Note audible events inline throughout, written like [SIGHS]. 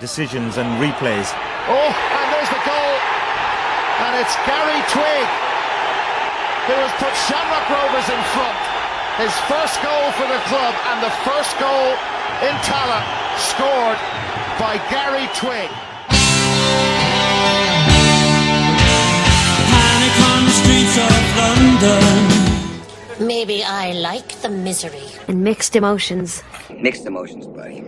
decisions and replays. Oh, and there's the goal. And it's Gary Twigg who has put Shamrock Rovers in front. His first goal for the club and the first goal in Tallaght scored by Gary Twigg. Panic on the streets of London. Maybe I like the misery. and mixed emotions. Mixed emotions, buddy.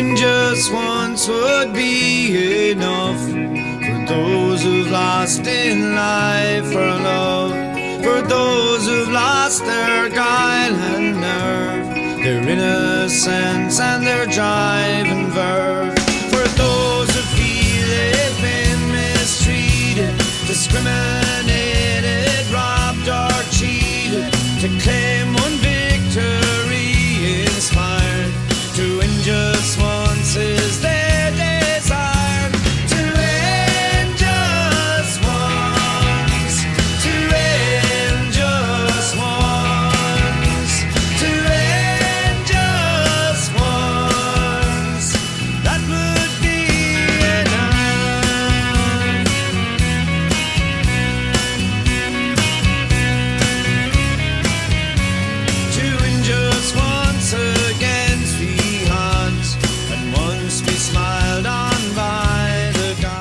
To just once would be enough for those who've lost in life for love, for those who've lost their guile and nerve, their innocence and their drive and verve, for those who feel they've been mistreated, discriminated,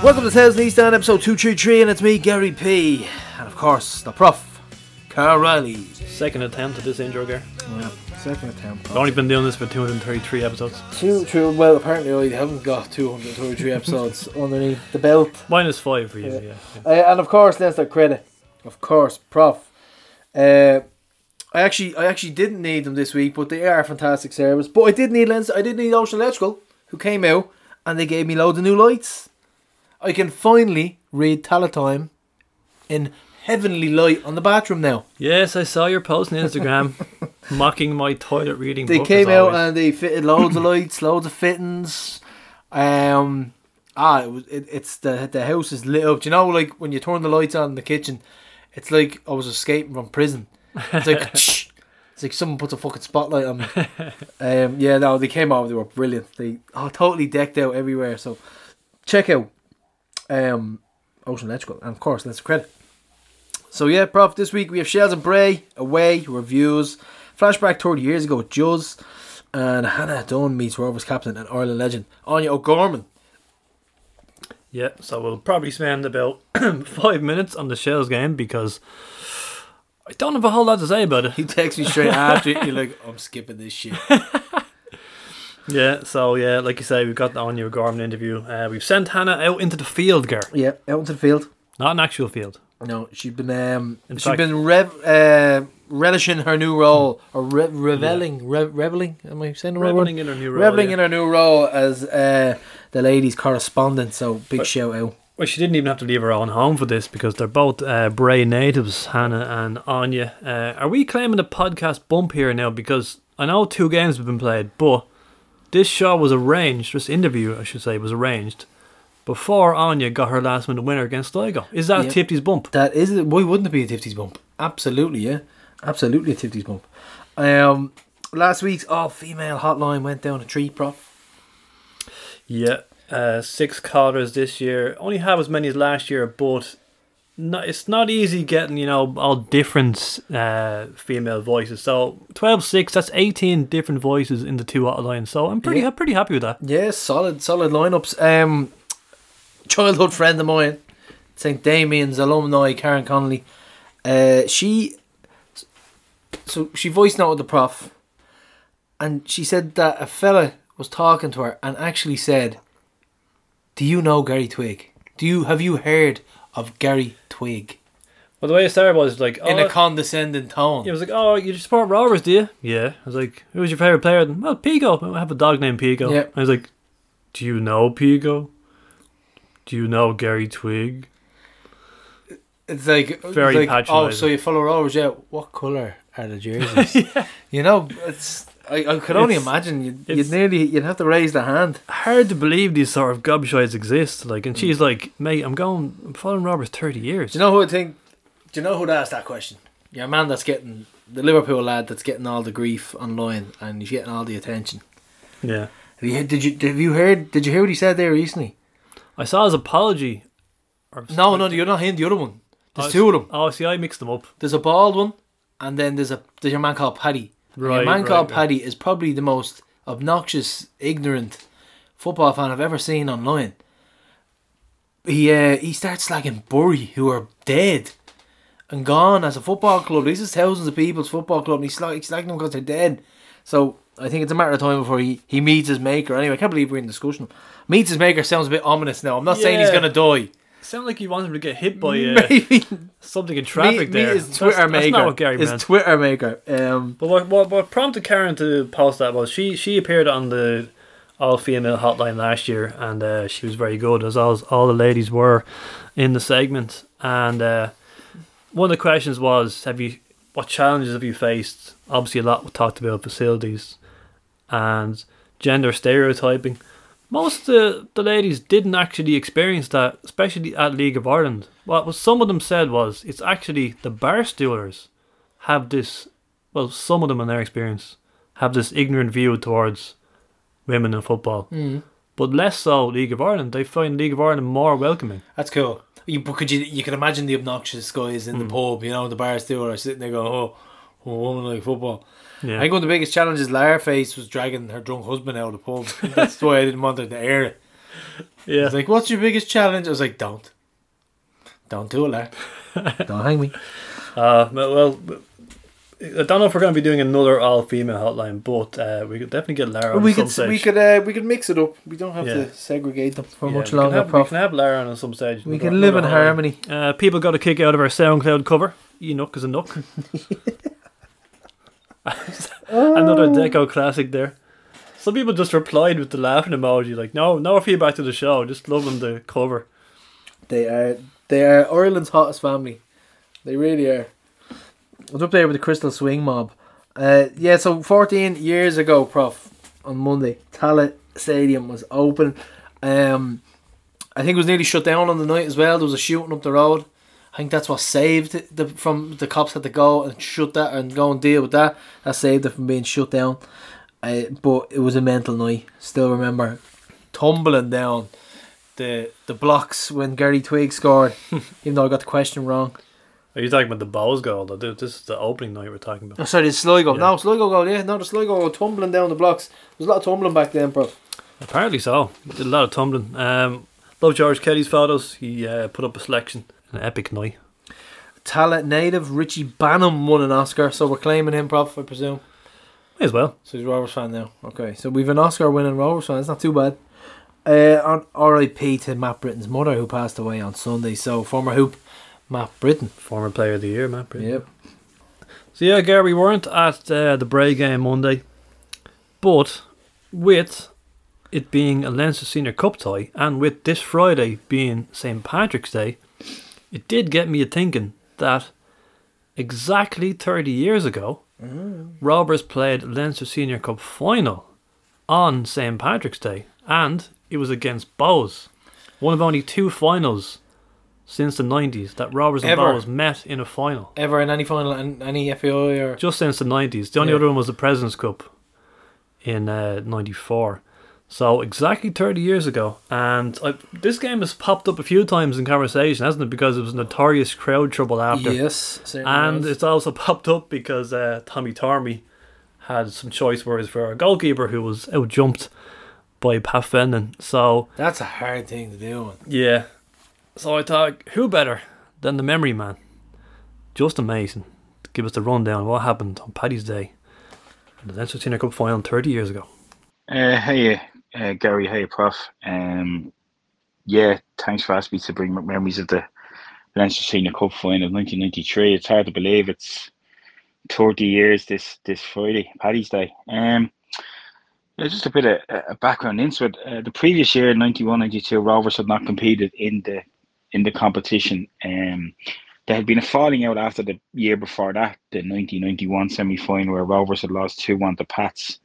Welcome to Tales in East End, episode 233, and it's me, Gary P. And of course, the prof, Carl Riley. Second attempt at this intro, Gar. Yeah, second attempt. I've only been doing this for 233 episodes. Two, two, well, apparently I haven't got 233 episodes [LAUGHS] underneath the belt. Minus five for you, Yeah. yeah. Uh, and of course, Leinster credit. Of course, prof. Uh, I actually, I actually didn't need them this week, but they are a fantastic service. But I did need lens. I did need Ocean Electrical, who came out and they gave me loads of new lights. I can finally read Talatime in heavenly light on the bathroom now. Yes, I saw your post on Instagram [LAUGHS] mocking my toilet reading They book, came out and they fitted loads of lights, loads of fittings. Um, ah, it was it, it's the the house is lit up. Do you know, like when you turn the lights on in the kitchen, it's like I was escaping from prison. It's like [LAUGHS] it's like someone puts a fucking spotlight on me. Um, yeah, no, they came out. They were brilliant. They oh, totally decked out everywhere. So check out um, Ocean Electrical and of course, let's credit. So yeah, Prof. This week we have Shells and Bray away reviews. Flashback 30 years ago with Juz and Hannah Dunn meets Rovers captain and Ireland legend Aine O'Gorman. Yeah, so we'll probably spend about [CLEARS THROAT] five minutes on the Shells game because I don't have a whole lot to say about it. He texts me straight after it. You're like, I'm skipping this shit. [LAUGHS] Yeah, so yeah, like you say, we've got the Aine Gorman interview. Uh, we've sent Hannah out into the field, Gar. Yeah, out into the field. Not an actual field. No, she's been um, In she's fact- been rev- uh, relishing her new role or re- reveling, re- reveling. Am I saying the right word? Reveling in her new role. Reveling yeah. in her new role as uh, the ladies' correspondent. So big shout out. Well, she didn't even have to leave her own home for this because they're both uh, Bray natives, Hannah and Aine. Uh, are we claiming a podcast bump here now? Because I know two games have been played, but this show was arranged, this interview, I should say, was arranged before Aine got her last minute winner against Sligo. Is that Yeah. a Tipty's bump? That is it. Why wouldn't it be a Tifties bump? Absolutely, yeah. Absolutely a Tifties bump. Um, last week's all female hotline went down a tree, prop. Yeah. Uh, six callers this year. Only have as many as last year, but no, it's not easy getting, you know, all different uh, female voices. So 12 6, that's 18 different voices in the two hotlines. So I'm pretty, Yeah. pretty happy with that. Yeah, solid, solid lineups. Um, childhood friend of mine, St. Damien's alumni, Karen Connolly. Uh, she, so she voiced noted the prof, and she said that a fella was talking to her and actually said, "Do you know Gary Twigg? Do you have you heard of Gary Twigg?" Well, the way it started was like, oh, In a oh, condescending tone. it was like, oh, you support Rovers, do you? Yeah. I was like, who's your favourite player? Well, Pico. I have a dog named Pico. Yeah. I was like, do you know Pico? Do you know Gary Twigg? It's like Very it's like, Oh, so you follow Rovers? Yeah. What color are the jerseys? [LAUGHS] You know, it's. I, I could only It's- imagine you'd, you'd nearly you'd have to raise the hand. hard to believe these sort of gobshites exist. Like, and she's like, mate, I'm going, I'm following Rovers 30 years. Do you know who I think? Do you know who asked that question? you're man that's getting the Liverpool lad that's getting all the grief online and he's getting all the attention. Yeah. Have you did you have you heard did you hear what he said there recently? I saw his apology. Or No, no, you're not him. The other one. There's Oh, two of them. Oh, see, I mixed them up. There's a bald one, and then there's a there's your man called Paddy. Right, Your man right, called. Paddy is probably the most obnoxious, ignorant football fan I've ever seen online. He uh, he starts slagging Bury, who are dead and gone as a football club. This is thousands of people's football club, and he's, slag- he's slagging them because they're dead. So I think it's a matter of time before he, he meets his maker. Anyway, I can't believe we're in discussion. Meets his maker sounds a bit ominous now. I'm not saying he's gonna die. Sound like you want him to get hit by uh, [LAUGHS] Maybe something in traffic there. That's- Twitter that's, maker. not what Gary his meant. Twitter maker. Um, But what, what what prompted Karen to post that was she she appeared on the all female hotline last year and uh, she was very good as all all the ladies were in the segment and uh, one of the questions was have you what challenges have you faced obviously a lot we talked about facilities and gender stereotyping most of the, the ladies didn't actually experience that especially at League of Ireland what some of them said was it's actually the bar stoolers have this well, some of them in their experience have this ignorant view towards women in football, mm. but less so League of Ireland. They find League of Ireland more welcoming. that's cool. You but could you you can imagine the obnoxious guys in the Hmm. pub, you know, the bar still sitting there going, Oh, oh woman like football. Yeah, I think one of the biggest challenges Lara faced was dragging her drunk husband out of the pub. That's why I didn't want her to air it. I yeah. was like, What's your biggest challenge? I was like, Don't. Don't do it, Lara. [LAUGHS] Don't hang me. Uh, well, well, I don't know if we're going to be doing another all-female hotline, but uh, we could definitely get Lara on we some could stage. we could uh, we could mix it up. We don't have Yeah. to segregate them for Yeah, much we can longer, have, we can have Lara on some stage. We can live in harmony. Uh, people got a kick out of our SoundCloud cover. Enoch is a nook. [LAUGHS] [LAUGHS] Another Deco classic there. Some people just replied with the laughing emoji, like, "No, no feedback to the show. Just loving the cover." They are they are Ireland's hottest family. They really are. I was up there with the Crystal Swing mob. Uh, yeah, so 14 years ago, Prof, on Monday, Tallaght Stadium was open. Um, I think it was nearly shut down on the night as well. There was a shooting up the road. I think that's what saved the, from the cops had to go and shut that and go and deal with that. That saved it from being shut down. Uh, but it was a mental night. Still remember tumbling down the the blocks when Gary Twigg scored, [LAUGHS] even though I got the question wrong. Are you talking about the Bohs goal? Though? This is the opening night we're talking Oh, about. sorry, the Sligo. Yeah. No, Sligo goal, yeah. No, the Sligo goal tumbling down the blocks. There's a lot of tumbling back then, bro. Apparently so. Did a lot of tumbling. Um, love George Kelly's photos. He uh, put up a selection. An epic night. Tallaght native Richie Baneham won an Oscar, so we're claiming him, Prof, I presume. May as well. So he's a Rovers fan now. Okay, so we've an Oscar winning Rovers fan. It's not too bad. Uh, on R.I.P. to Matt Britton's mother, who passed away on Sunday. So former hoop Matt Britton. Former player of the year, Matt Britton. Yep. So yeah, Gary, we weren't at uh, the Bray game Monday, but with it being a Leinster Senior Cup tie, and with this Friday being St Patrick's Day, it did get me a thinking that exactly thirty years ago, Rovers played Leinster Senior Cup final on St Patrick's Day, and it was against Bohs. one of only two finals since the nineties that Rovers and. Bohs met in a final Ever in any final, in any FAI or just since the nineties. The only Yeah. other one was the Presidents Cup in uh, '94. So exactly 30 years ago, and I, this game has popped up a few times in conversation, hasn't it? Because it was notorious crowd trouble after, yes, and was. it's also [LAUGHS] popped up because uh, Tommy Tormey had some choice words for a goalkeeper who was out jumped by Pat Fenton. So that's a hard thing to do. Man. yeah, so I thought, who better than the memory man, Justin Mason, to give us the rundown of what happened on Paddy's Day, in the Leinster Senior Cup final 30 years ago. Uh, hey, uh, Gary. Hey, Prof. Um, yeah, thanks for asking me to bring memories of the Leinster Senior Cup final of 1993. It's hard to believe it's 30 years this this Friday, Paddy's Day. Um, just a bit of uh, background into it. Uh, the previous year, 91-92, Rovers had not competed in the in the competition. Um, there had been a falling out after the year before that, the 1991 semi-final, where Rovers had lost 2-1 to Pats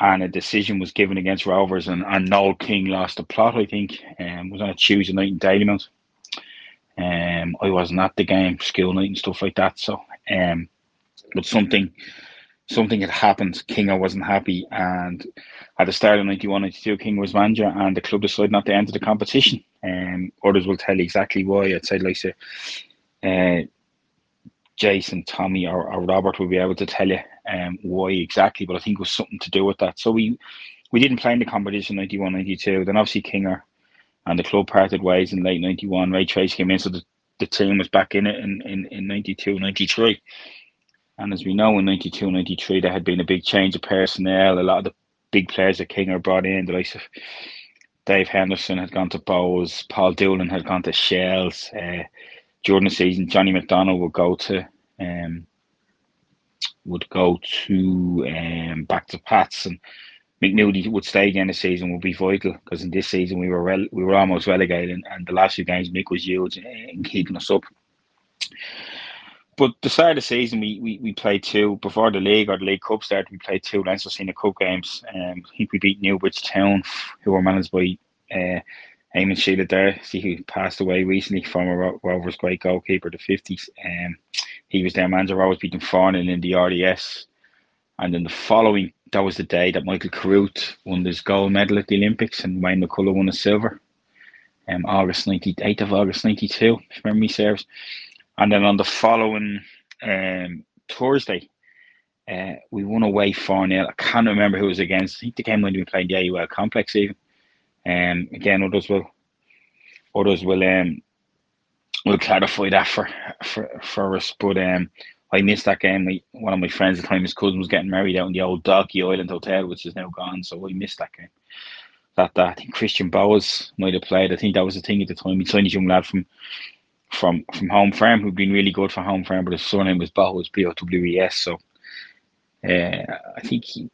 and a decision was given against Rovers, and, and Noel King lost the plot. I think, um, was on a Tuesday night in Dalymount. Um, I wasn't at the game, school night and stuff like that. So, Um, but something something had happened. Kinger wasn't happy, and at the start of 91 92, King was manager, and the club decided not to enter the competition. Um, others will tell you exactly why. I'd say, like, say, uh, Jason, Tommy, or, or, Robert will be able to tell you um, why exactly, but I think it was something to do with that. So we we didn't play in the competition 91 92. Then obviously Kinger and the club parted ways in late 91. Ray Treacy came in, so the, the team was back in it in, in, in 92 93. And as we know, in 92 93, there had been a big change of personnel. A lot of the big players that King are brought in, the likes of Dave Henderson had gone to Bohs, Paul Doolan had gone to Shells. Uh, during the season, Johnny McDonald would go to um, would go to um, back to Pats, and McNudie would stay again this season would be vital because in this season we were we were almost relegated, and, and the last few games Mick was huge in keeping us up but the start of the season, we, we, we played two before the league or the League Cup started. We played two Leinster Senior Cup games. Um, I think we beat Newbridge Town, who were managed by uh, Eamon Sheila there. See, who passed away recently, former Rovers great goalkeeper, the fifties. Um, he was their manager. Always beating Farnell in the RDS, and then the following that was the day that Michael Carruth won his gold medal at the Olympics, and Wayne McCullough won a silver. Um, August ninety eighth of August ninety two, if memory serves. And then on the following um, Thursday, uh, we won away 4 0. I can't remember who was against. I think the game when we played the AUL complex even. Um, again, others will others will um will clarify that for for, for us. But um, I missed that game. One of my friends at the time, his cousin was getting married out in the old Dalkey Island Hotel, which is now gone. So I missed that game. That, that I think Christian Bowes might have played. I think that was the thing at the time. He signed a young lad from from from Home Farm who'd been really good for Home Farm, but his surname was Bowes, B O W E S. So uh, I think he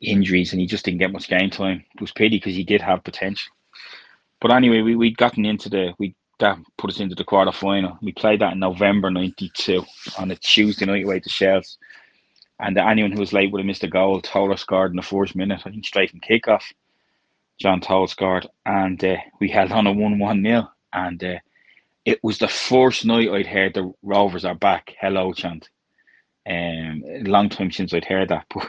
injuries and he just didn't get much game time. It was pity because he did have potential. But anyway, we we'd gotten into the we that put us into the quarter final. We played that in November '92 on a Tuesday night away to Shells. And anyone who was late would have missed a goal. Toller scored in the first minute, I think straight from kickoff. John Toal scored, and uh, we held on a one-one nil. And uh, it was the first night I'd heard the Rovers are back. Hello chant. Um, long time since I'd heard that, [LAUGHS] but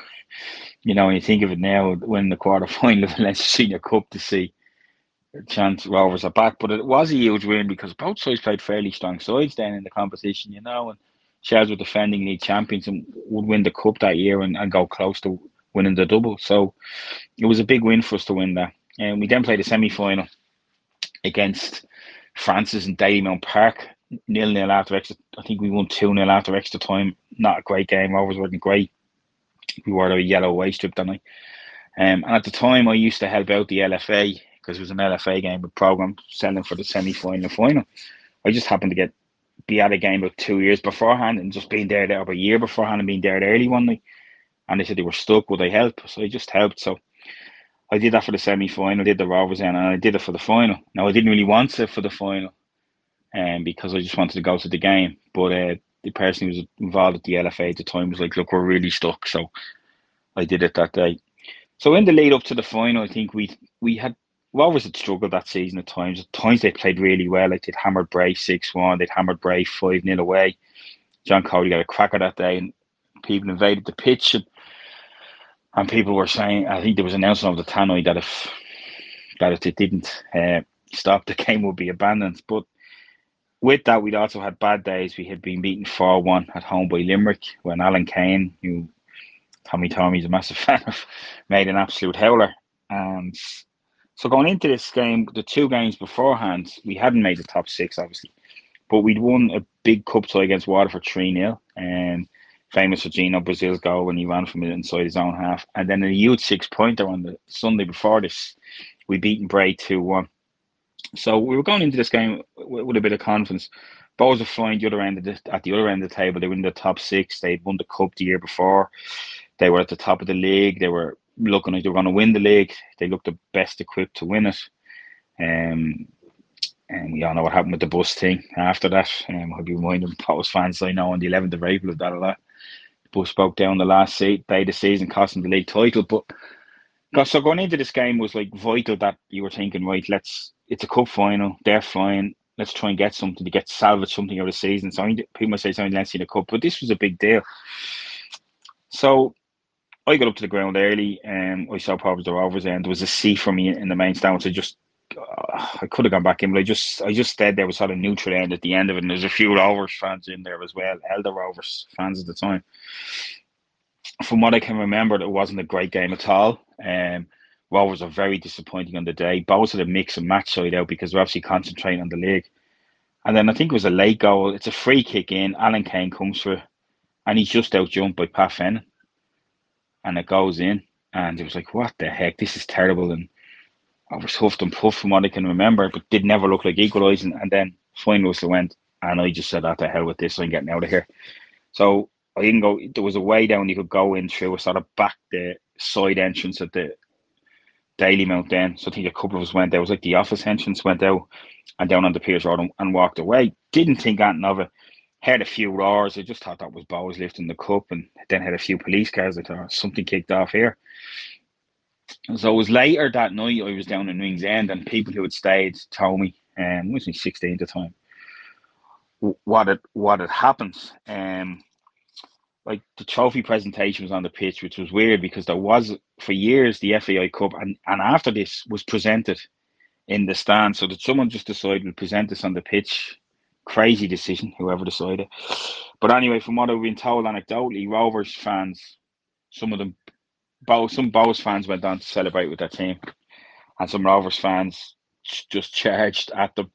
you know when you think of it now, when the quarter [LAUGHS] final of the Senior Cup to see chance Rovers are back, but it was a huge win because both sides played fairly strong sides then in the competition, you know, and Shells were defending league champions and would win the cup that year and, and go close to winning the double. So it was a big win for us to win that. And we then played a semi final against Francis and Dalymount Park, nil nil after extra. I think we won two nil after extra time. Not a great game. Rovers weren't great. We wore a yellow away strip that night. Um, and at the time, I used to help out the LFA because it was an LFA game with program selling for the semi final final. I just happened to get be at a game about two years beforehand and just being there there about a year beforehand and being there early one night. And they said they were stuck. Would I help? So I just helped. So I did that for the semi final, did the Rovers and I did it for the final. Now I didn't really want it for the final, um, because I just wanted to go to the game. But uh, the person who was involved at the LFA at the time was like, "Look, we're really stuck," so I did it that day. So in the lead up to the final, I think we we had Rovers had struggled that season at times. At times they played really well. Like they'd hammered Bray six one, they'd hammered Bray five 0 away. John Cody got a cracker that day, and people invaded the pitch and and people were saying, I think there was an announcement of the tannoy that if that if it didn't uh, stop, [LAUGHS] the game would be abandoned. But with that, we'd also had bad days. We had been beaten 4 1 at home by Limerick when Alan Kane, who Tommy Tommy's a massive [LAUGHS] fan of, made an absolute howler. And so going into this game, the two games beforehand, we hadn't made the top six, obviously, but we'd won a big cup tie against Waterford 3 0. And famous for Gino Brazil's goal when he ran from it inside his own half. And then a huge six pointer on the Sunday before this, we beat Bray 2 1. So we were going into this game with, with a bit of confidence. Bohs were flying the other end of the, at the other end of the table. They were in the top six. They'd won the cup the year before. They were at the top of the league. They were looking like they were going to win the league. They looked the best equipped to win it. Um, and we all know what happened with the bus thing after that. Um, I'll be reminding [LAUGHS] Bohs fans I know on the 11th of April of that a lot bus broke down the last day of the season, costing the league title. But so going into this game was like vital that you were thinking, right, let's it's a cup final, they're flying, let's try and get something to get salvage something out of the season. So people might say it's only Leinster the cup, but this was a big deal. So I got up to the ground early and I saw probably the Rovers and there was a seat for me in the main stand, so I just uh, I could have gone back in, but I just I just stayed there was sort of neutral end at the end of it, and there's a few Rovers fans in there as well, Elder Rovers fans at the time. From what I can remember, it wasn't a great game at all. Um, Rovers are very disappointing on the day. Both of the mix and match side out because they're obviously concentrating on the league. And then I think it was a late goal. It's a free kick in. Alan Kane comes for it, and he's just out jumped by Pat Fenton. And it goes in. And it was like, what the heck? This is terrible. And I was huffed and puffed from what I can remember, but did never look like equalising. And then final whistle went, and I just said, "Out the hell with this? I'm getting out of here." So I didn't go. There was a way down you could go in through a sort of back the side entrance at the Dalymount. Then, so I think a couple of us went. There was like the office entrance went out and down on the Piers Road and, and walked away. Didn't think anything of it. Heard a few roars. I just thought that was Bohs lifting the cup, and then had a few police cars. I thought something kicked off here. So it was later that night I was down in Ringsend and people who had stayed told me, and um, was me 16 at the time, what had what had happened. Um like the trophy presentation was on the pitch, which was weird because there was for years the FAI Cup and, and after this was presented in the stand. So that someone just decided to present this on the pitch. Crazy decision, whoever decided. But anyway, from what I've been told anecdotally, Rovers fans, some of them both some Bohs fans went down to celebrate with their team, and some Rovers fans just charged at them.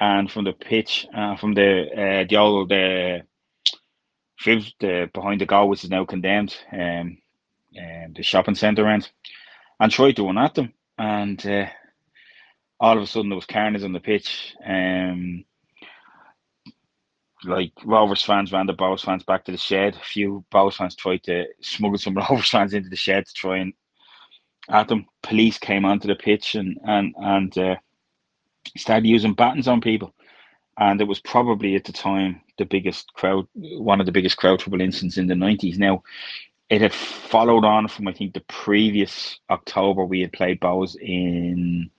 And from the pitch, uh, from the uh, the old uh, the behind the goal, which is now condemned, um, um the shopping centre end, and tried to run at them, and uh, all of a sudden there was carnage on the pitch. Um, like Rovers fans ran the Bohs fans back to the shed. A few Bohs fans tried to smuggle some [LAUGHS] Rovers fans into the shed to try and at them. Police came onto the pitch and and and uh, started using batons on people. And it was probably at the time the biggest crowd, one of the biggest crowd trouble incidents in the nineties. Now, it had followed on from I think the previous October we had played Bohs in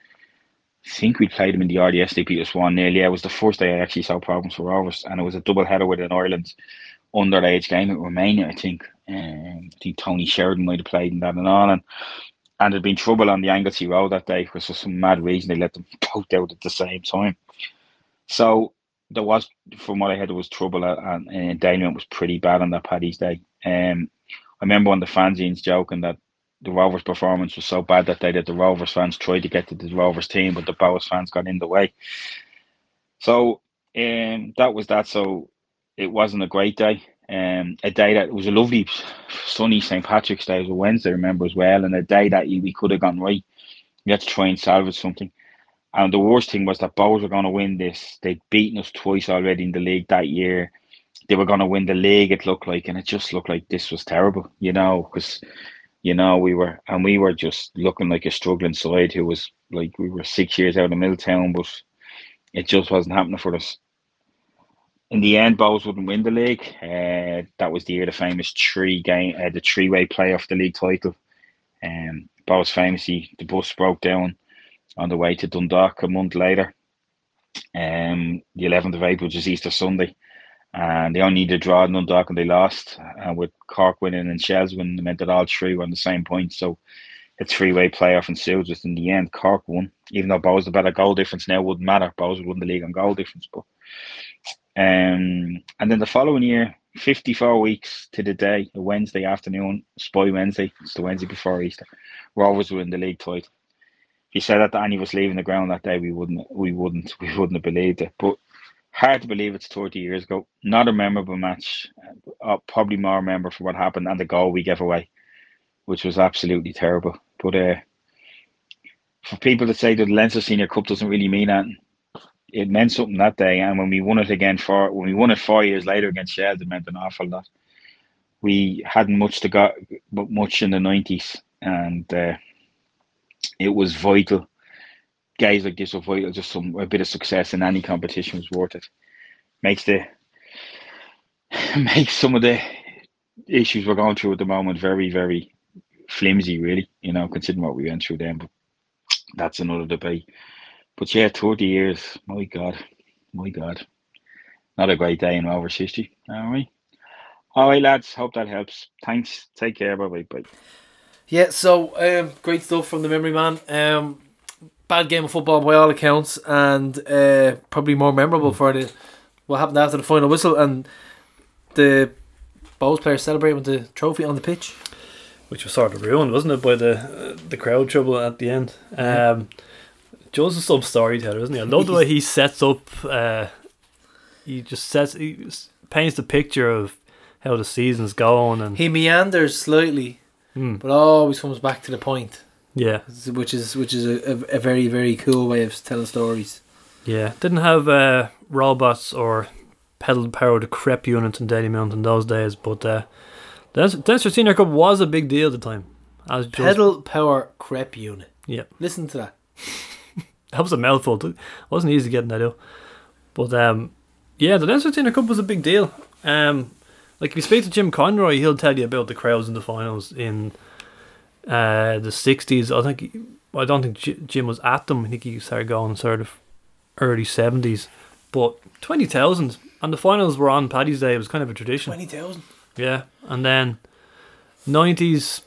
I think we played them in the RDS. They beat us 1 0. Yeah, it was the first day I actually saw problems for Rovers, and it was a double header with an Ireland underage game at Romania, I think. Um, I think Tony Sheridan might have played in that and all. And, and there'd been trouble on the Anglesey Road that day because for some mad reason they let them [LAUGHS] both out at the same time. So there was, from what I heard, there was trouble, and, and Dalymount was pretty bad on that Paddy's Day. Um, I remember on the fanzines joking that the Rovers' performance was so bad that day that the Rovers fans tried to get to the Rovers team, but the Bohs fans got in the way. So um, that was that. So it wasn't a great day. Um, a day that was a lovely sunny St Patrick's Day. Was a Wednesday, I remember as well, and a day that we could have gone right. We had to try and salvage something. And the worst thing was that Bohs were going to win this. They'd beaten us twice already in the league that year. They were going to win the league, it looked like, and it just looked like this was terrible, you know, because you know, we were and we were just looking like a struggling side who was like we were six years out of Milltown, but it just wasn't happening for us. In the end, Bohs wouldn't win the league. Uh, that was the year the famous three game, uh, the three way playoff the league title. Um, Bohs famously the bus broke down on the way to Dundalk a month later. Um, the 11th of April, which is Easter Sunday and they only needed a draw in Dundalk and they lost. Uh, with Cork winning and Shels winning, it meant that all three were on the same point. So a three way playoff ensued. Just in the end, Cork won, even though Bohs the better goal difference now wouldn't matter. Would win the league on goal difference, but um, and then the following year, 54 weeks to the day, a Wednesday afternoon, Spy Wednesday, it's the Wednesday before Easter, Rovers win the league title. You said that of us leaving the ground that day, we wouldn't, we wouldn't, we wouldn't have believed it. But hard to believe it's 30 years ago. Not a memorable match. Uh, probably more memorable for what happened and the goal we gave away, which was absolutely terrible. But uh, for people to say that the Leinster Senior Cup doesn't really mean anything, it meant something that day. And when we won it again for when we won it four years later against Shels, it meant an awful lot. We hadn't much to go, but much in the 90s, and uh, it was vital guys like this are vital. Just some a bit of success in any competition was worth it. Makes the [SIGHS] makes some of the issues we're going through at the moment very very flimsy. Really, you know, considering what we went through then. But that's another debate. But yeah, thirty years. My God, my God, not a great day in Rovers history. All right, all right, lads. Hope that helps. Thanks. Take care. Bye bye. Bye. Yeah, so um, great stuff from the memory man. Um, bad game of football by all accounts, and uh, probably more memorable for the what happened after the final whistle and the Bohs players celebrating with the trophy on the pitch. which was sort of ruined, wasn't it, by the uh, the crowd trouble at the end. Um, Joe's a sub storyteller, isn't he? I love the way he [LAUGHS] sets up. Uh, he just sets, he paints the picture of how the season's going, and He meanders slightly, Hmm. but always comes back to the point, yeah, which is which is a, a, very very cool way of telling stories. yeah, didn't have uh, robots or pedal powered crep units in Dalymount in those days, but uh, the Senior Cup was a big deal at the time. As Pedal power crep unit. yeah, Listen to that. [LAUGHS] that was a mouthful. It wasn't easy getting that out. But um, yeah, the Leinster Senior Cup was a big deal. Um, like if you speak to Jim Conroy, he'll tell you about the crowds in the finals in uh, the sixties. I think I don't think Ji- Jim was at them. I think he started going sort of early seventies. But twenty thousand, and the finals were on Paddy's Day. It was kind of a tradition. Twenty thousand. Yeah, and then nineties,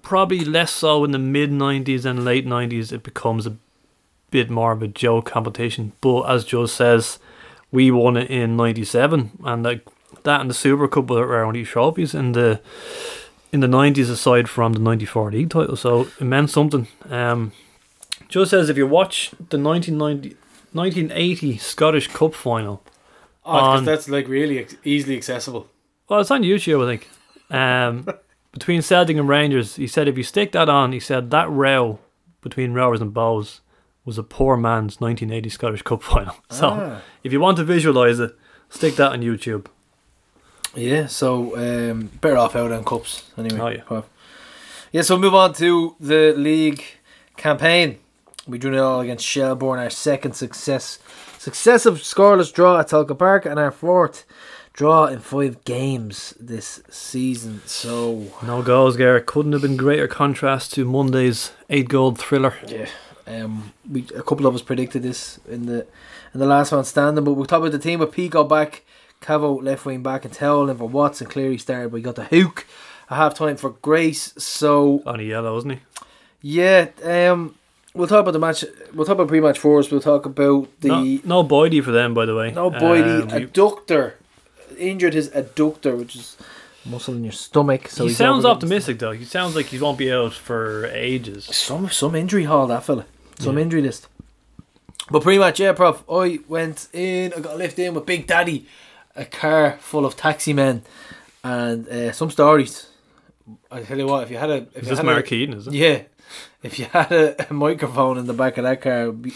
probably less so in the mid nineties and late nineties. It becomes a bit more of a joke competition. But as Joe says, we won it in ninety seven, and like that and the Super Cup were our only trophies in the in the nineties, aside from the ninety four league title. So it meant something. Um, Joe says if you watch the 1990, 1980 Scottish Cup final. Oh, because On- that's like really easily accessible. Well, it's on YouTube, I think. Um, [LAUGHS] between Celtic and Rangers, he said if you stick that on, he said that row between Rovers and Bohs was a poor man's 1980 Scottish Cup [LAUGHS] final. So Ah. if you want to visualise it, stick that on YouTube. Yeah, so um, better off out on cups anyway. Oh, yeah. Yeah, so move on to the league campaign. We drew it all against Shelbourne, our second success, successive scoreless draw at Tolka Park, and our fourth draw in five games this season. So No goals, Garrett. Couldn't have been greater contrast to Monday's eight goal thriller. yeah, um, we a couple of us predicted this in the in the last one standing, but we'll talk about the team with Pico back, Cavo left wing back, and Towell in for Watson. Clearly started. We got the Hook. A half time for Grace. So On a yellow, isn't he? Yeah, um, we'll talk about the match. We'll talk about pre-match fours. We'll talk about the No, no, no Boydie for them, by the way. Boydie Um, we- adductor injured his adductor, which is muscle in your stomach. So he sounds optimistic, though. He sounds like he won't be out for ages. Some some injury hall that fella. Some Yeah. injury list. But pretty much, yeah, prof. I went in. I got a lift in with Big Daddy, a car full of taxi men, and uh, some stories. I tell you what, if you had a if Is you this had Mark a, is it? Yeah, if you had a, a microphone in the back of that car, it, be,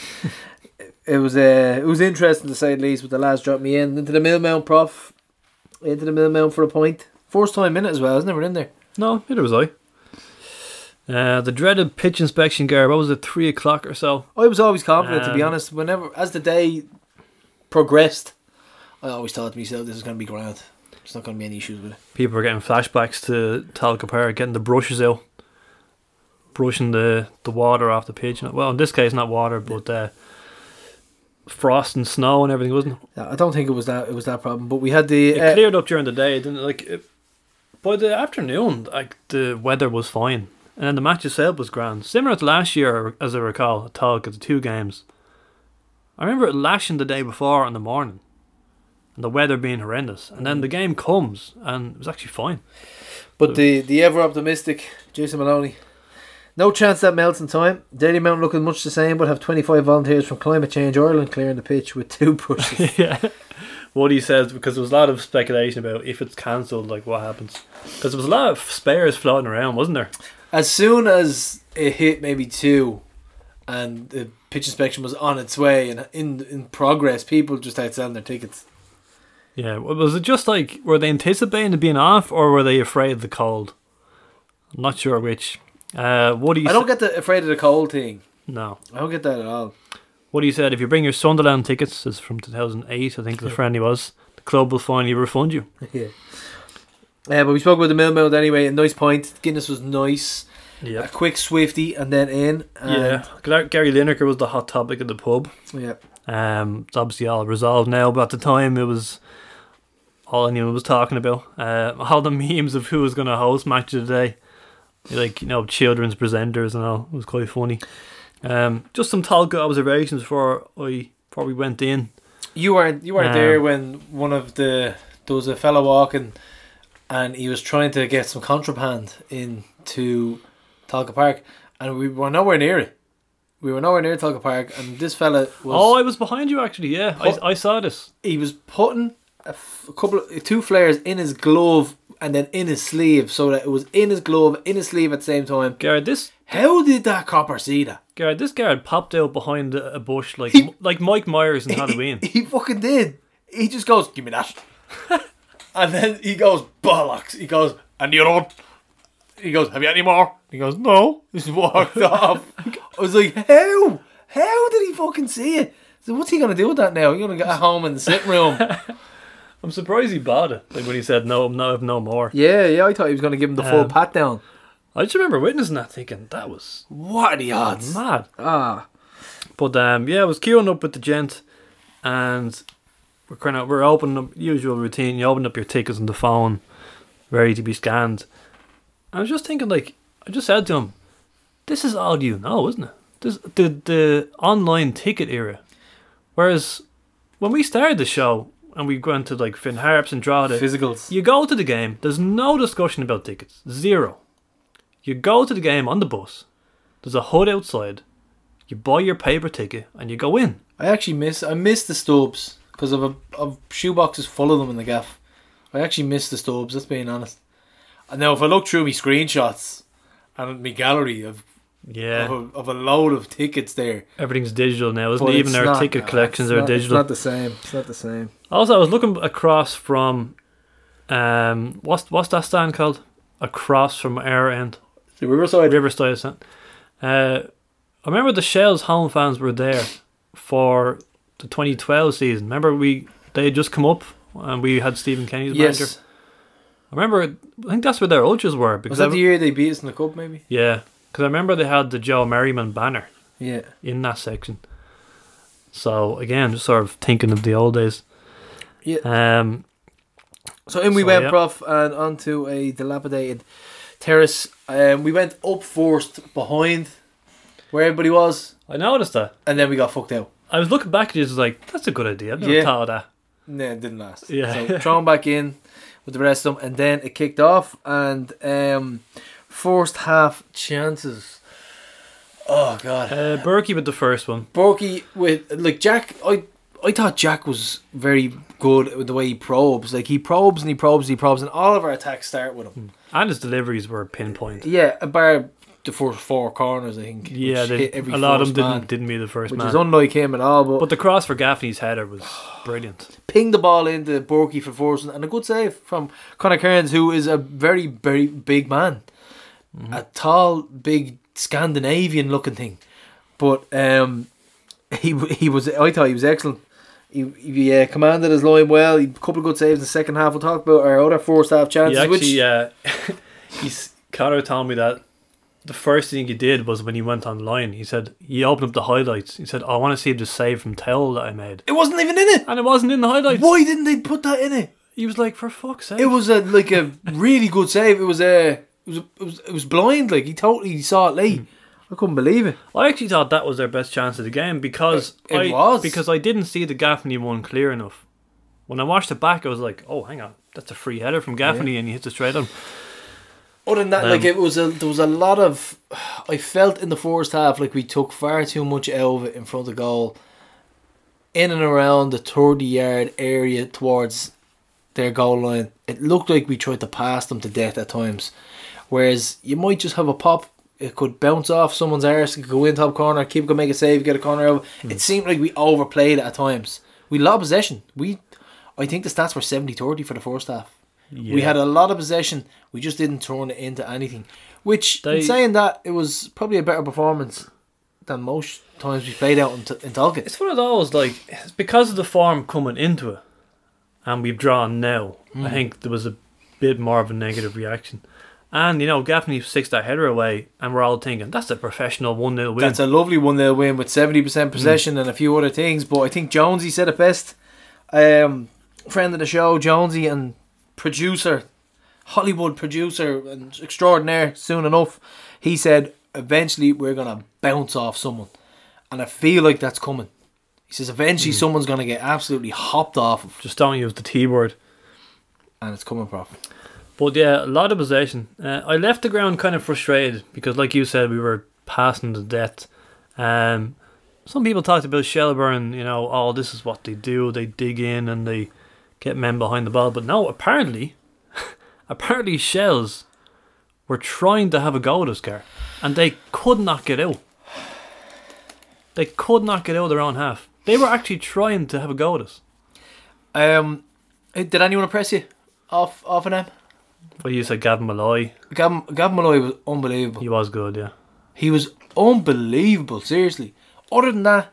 it was uh, it was interesting to say the least. But the lads dropped me in into the mill mount, prof, into the mill mount for a point. First time in it as well, isn't it? We're in there. No, neither was I. Uh, the dreaded pitch inspection, Garb. What was it, three o'clock or so? I was always confident, to be Um, honest. Whenever as the day progressed, I always thought to myself, "This is going to be grand. There's not going to be any issues with it." People are getting flashbacks to Tolka Park, getting the brushes out, brushing the, the water off the pitch. Well, in this case, not water, but uh, frost and snow and everything, wasn't it? Yeah, I don't think it was that. It was that problem. But we had the It uh, cleared up during the day, didn't it? Like it, by the afternoon, like the weather was fine, and then the match itself was grand. Similar to last year, as I recall, at Tolka, the two games. I remember it lashing the day before in the morning, and the weather being horrendous, and then the mm. game comes, and it was actually fine. But the the ever optimistic Jason Maloney. No chance that melts in time. Daily Mountain looking much the same, but have 25 volunteers from Climate Change Ireland clearing the pitch with two [LAUGHS] brushes. yeah. What he says because there was a lot of speculation about if it's cancelled, like what happens. Because there was a lot of spares floating around, wasn't there? as soon as it hit maybe two, and the pitch inspection was on its way and in in progress, people just started selling their tickets. Yeah. Was it just like were they anticipating it being off, or were they afraid of the cold? I'm not sure which. Uh, what do you? I don't get the afraid of the cold thing. no. I don't get that at all. What he said, if you bring your Sunderland tickets, is from 2008, I think the friendly was, the club will finally refund you. [LAUGHS] yeah. Uh, but we spoke about the mill anyway. A nice point. Guinness was nice. Yeah. A quick swifty and then in. And Yeah. Gar- Gary Lineker was the hot topic at the pub. Yeah. Um, it's obviously all resolved now, but at the time it was all anyone was talking about. Uh, all the [LAUGHS] memes of who was going to host match of the day, like you know, children's presenters and all. It was quite funny. Um, just some talk observations before I before we went in. You weren't you weren't Um, there when one of the there was a fellow walking, and he was trying to get some contraband into Tolka Park, and we were nowhere near it. We were nowhere near Tolka Park, and this fella was oh, I was behind you actually. Yeah, What? I, I saw this. he was putting a, f- a couple of two flares in his glove and then in his sleeve, so that it was in his glove, in his sleeve at the same time. Garrett, this How did that copper see that? Garrett, this guard popped out behind a bush like He- like Mike Myers in [LAUGHS] Halloween. He, fucking did. He just goes, "Give me that," [LAUGHS] and then he goes, "Bollocks!" He goes, "And you're on." He goes, "Have you any more?" He goes, "No." He just walked [LAUGHS] off. I was like, "How? How did he fucking see it?" So what's he gonna do with that now? He's gonna get home in the sitting room. I'm surprised he bought it. Like when he said no, no, no more. yeah, yeah. I thought he was gonna give him the full Um, pat down. I just remember witnessing that, thinking that was What are the odds? mad. Ah, But um, yeah, I was queuing up with the gent, and we're kind of we're opening up usual routine. You open up your tickets on the phone, ready to be scanned. I was just thinking, like I just said to him, "This is all you know, isn't it? This the the online ticket era." Whereas when we started the show and we went to like Finn Harps and Drogheda, physicals. you go to the game. There's no discussion about tickets. Zero. You go to the game on the bus. There's a hood outside. You buy your paper ticket and you go in. I actually miss. I miss the stubs because of a of shoeboxes full of them in the gaff. I actually miss the stubs. That's being honest. And now, if I look through my screenshots and my gallery of Yeah, of, a, of a load of tickets there, everything's digital now, isn't but it? Even our not- ticket no, collections are not- digital. It's not the same. It's not the same. Also, I was looking across from, um, what's what's that stand called? Across from our end, The Riverside. Riverside stand. Uh, I remember the Shells home fans were there for the 2012 season. Remember we they had just come up and we had Stephen Kenny's as manager. Yes. I remember. I think that's where their ultras were because Was that I- the year they beat us in the cup? Maybe. yeah, because I remember they had the Joe Merriman banner Yeah. in that section. So again, just sort of thinking of the old days. Yeah. Um, So in we So, went, yeah. prof, and onto a dilapidated terrace. Um, we went up first behind where everybody was, I noticed that. and then we got fucked out. I was looking back and it, was like, that's a good idea. I've never Yeah. thought of that. No, it didn't last. Yeah. So [LAUGHS] thrown back in with the rest of them, and then it kicked off, and um, first half chances. Oh god, Uh, Berkey with the first one. Borky with like Jack. I I thought Jack was very good with the way he probes. Like he probes and he probes, and he probes, and all of our attacks start with him. And his deliveries were pinpoint. Yeah, bar the first four corners, I think. Yeah, they, a lot of them didn't, man, didn't meet the first which man. is unlike him at all. But, but the cross for Gaffney's header was brilliant. [SIGHS] Ping the ball into Borky for first, and a good save from Conor Kearns, who is a very, very big man, Mm-hmm. a tall, big Scandinavian looking thing. But um, [LAUGHS] he he was. I thought he was excellent. He, he uh, commanded his line well. He a couple of good saves in the second half. We'll talk about our other first half He chances. actually, which uh, [LAUGHS] he's Connor told me that the first thing he did was when he went online. He said he opened up the highlights. He said, "I want to see the save from Tell that I made," it wasn't even in it. and it wasn't in the highlights. Why didn't they put that in it? He was like, "For fuck's sake!" It was a like a really good save. It was a it was it was it was blind. Like he totally saw it late. I couldn't believe it. I actually thought that was their best chance of the game because It- it I, was. because I didn't see the Gaffney one clear enough. When I watched it back, I was like, "Oh, hang on, that's a free header from Gaffney," and he hits it straight on. Other than that, Um, like it was a there was a lot of. I felt in the first half like we took far too much out of it in front of goal. In and around the thirty yard area towards their goal line, it looked like we tried to pass them to death at times. Whereas you might just have a pop, it could bounce off someone's arse, it could go in top corner, keep could make a save, get a corner over. Hmm. It seemed like we overplayed it at times. We lost possession. We, I think the stats were 70-30 for the first half. We had a lot of possession. We just didn't turn it into anything. Which, in saying that, it was probably a better performance than most times we played out in, T- in Tolka. It's one of those like it's because of the form coming into it, and we've drawn now. Hmm. I think there was a bit more of a negative reaction. And, you know, Gaffney sticks that header away, and we're all thinking, that's a professional 1 0 win. That's a lovely one 0 win with seventy percent possession and a few other things. But I think Jonesy said it best. Um, friend of the show, Jonesy and producer, Hollywood producer and extraordinaire. Soon enough, he said eventually we're gonna bounce off someone, and I feel like that's coming. He says eventually someone's gonna get absolutely hopped off of, Just don't use the T word. and it's coming, prof. But yeah, a lot of possession. Uh, I left the ground kind of frustrated because, like you said, we were passing to death. Um, some people talked about Shelburne, you know, oh, this is what they do. They dig in and they get men behind the ball. But no, apparently, [LAUGHS] apparently Shells were trying to have a go at us, Gar, and they could not get out. They could not get out their own half. They were actually trying to have a go at us. Um, did anyone impress you off off of them? But you said Gavin Molloy, Gavin, Gavin Molloy was unbelievable. he was good, yeah. He was unbelievable, seriously. Other than that,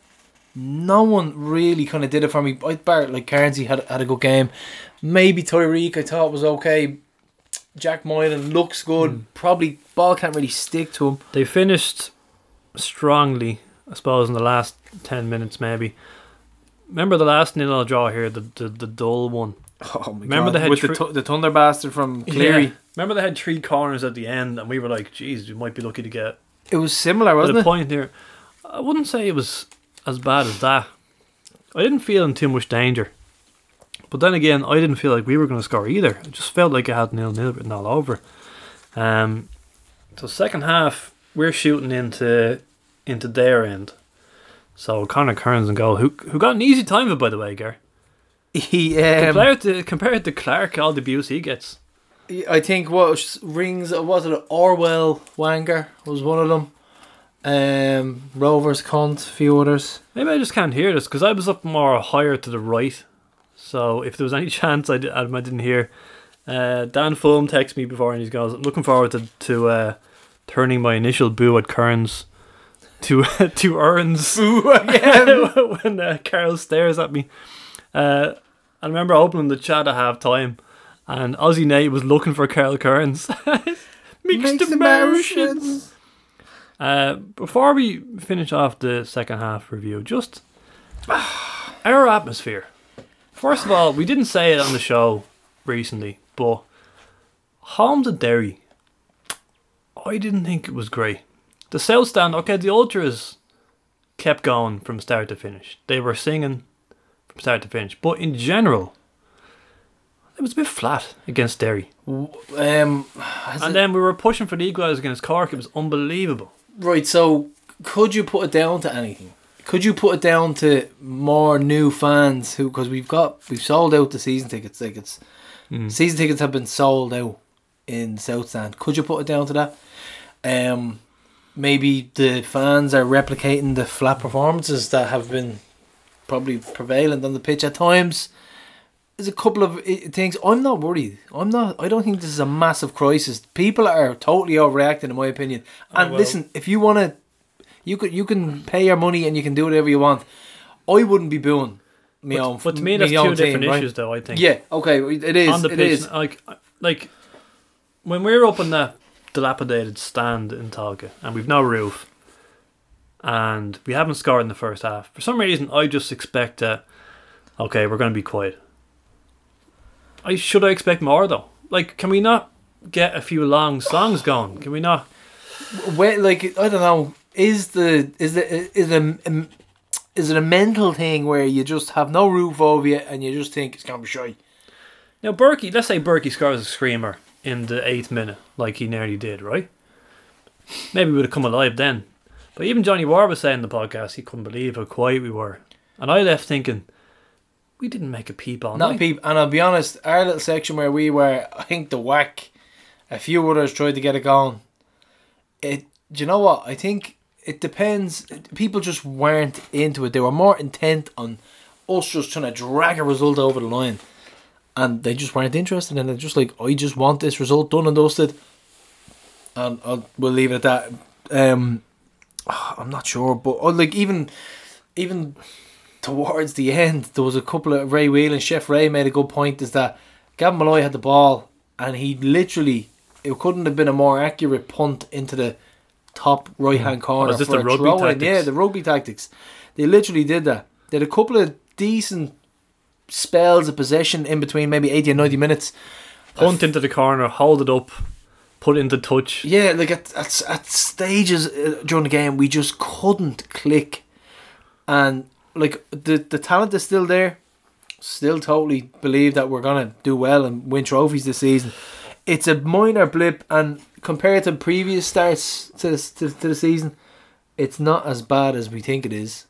no one really kind of did it for me. I Bart like Carnsey had had a good game. Maybe Tyreek I thought was okay. Jack Moylan looks good. Hmm. Probably ball can't really stick to him. They finished strongly, I suppose, in the last 10 minutes, maybe. Remember the last nil draw here, the, the, the dull one? Oh my Remember God. they had with the, tu- the Thunder bastard from Cleary. Yeah. Remember they had three corners at the end, and we were like, geez, we might be lucky to get It was similar, wasn't the it? point here. I wouldn't say it was as bad as that. I didn't feel in too much danger. But then again, I didn't feel like we were going to score either. It just felt like I had nil nil written all over. Um, so second half, we're shooting into into their end. So Connor Kearns and goal, who who got an easy time of it by the way, Gar. He, um, Compared to compared to Clark, all the abuse he gets. I think what rings was it Orwell Wanger was one of them. Um, Rovers cunt, a few others. Maybe I just can't hear this because I was up more higher to the right. So if there was any [LAUGHS] chance I, di- I didn't hear, uh, Dan Fulham texted me before and he goes, "I'm looking forward to to uh, turning my initial boo at Kearns to [LAUGHS] to Earns Boo again [LAUGHS] when uh, Carl stares at me." Uh, I remember opening the chat at half time, and Aussie Nate was looking for Carl Kearns. [LAUGHS] Mixed, Mixed emotions. Uh, before we finish off the second half review, just [SIGHS] our atmosphere. First of all, we didn't say it on the show recently, but Holmes and Derry, I didn't think it was great. The South Stand, okay, the Ultras kept going from start to finish. They were singing from start to finish, but in general, it was a bit flat against Derry. Um, And it- then we were pushing for the equaliser against Cork. It was unbelievable. Right, so could you put it down to anything? Could you put it down to more new fans who because we've got we've sold out the season tickets tickets. Season tickets have been sold out in South Stand. Could you put it down to that? Um maybe the fans are replicating the flat performances that have been probably prevalent on the pitch at times. There's a couple of things. I'm not worried. I'm not. I don't think this is a massive crisis. People are totally overreacting, in my opinion. Oh, and well. listen, if you want to, you could you can pay your money and you can do whatever you want. I wouldn't be booing me own. But to me, that's two team, different right? issues, though. I think. Yeah. Okay. It is. on the it pitch, is. like, like when we're up in that dilapidated stand in Tolka and we've no roof, and we haven't scored in the first half. For some reason, I just expect that. Okay, we're going to be quiet. I should I expect more though? Like, can we not get a few long songs going? Can we not? Wait, like I don't know. Is the is the is a um, is it a mental thing where you just have no roof over you and you just think it's gonna be shy? Now, Burkey, let's say Burkey scores a screamer in the eighth minute, like he nearly did, right? Maybe we would have come alive then. But even Johnny War was saying in the podcast he couldn't believe how quiet we were. And I left thinking, we didn't make a peep on. Not night. peep. And I'll be honest, our little section where we were, I think the whack, a few others tried to get it going. It, do you know what? I think it depends. People just weren't into it. They were more intent on us just trying to drag a result over the line, and they just weren't interested. And they're just like, I just want this result done and dusted. And I'll, we'll leave it at that. Um, [SIGHS] I'm not sure, but uh, like even, even towards the end, there was a couple of Ray Wheel and Chef Ray made a good point is that Gavin Molloy had the ball and he literally it couldn't have been a more accurate punt into the top right hand corner. Was this the rugby tactics? Yeah, the rugby tactics. They literally did that. They had a couple of decent spells of possession in between, maybe 80 and 90 minutes. Punt into the corner, hold it up, put into touch. Yeah, like at, at, at stages uh, during the game, we just couldn't click. And like the, the talent is still there. Still totally believe that we're to do well and win trophies this season. It's a minor blip, and compared to previous starts to the, to, to the season, it's not as bad as we think it is.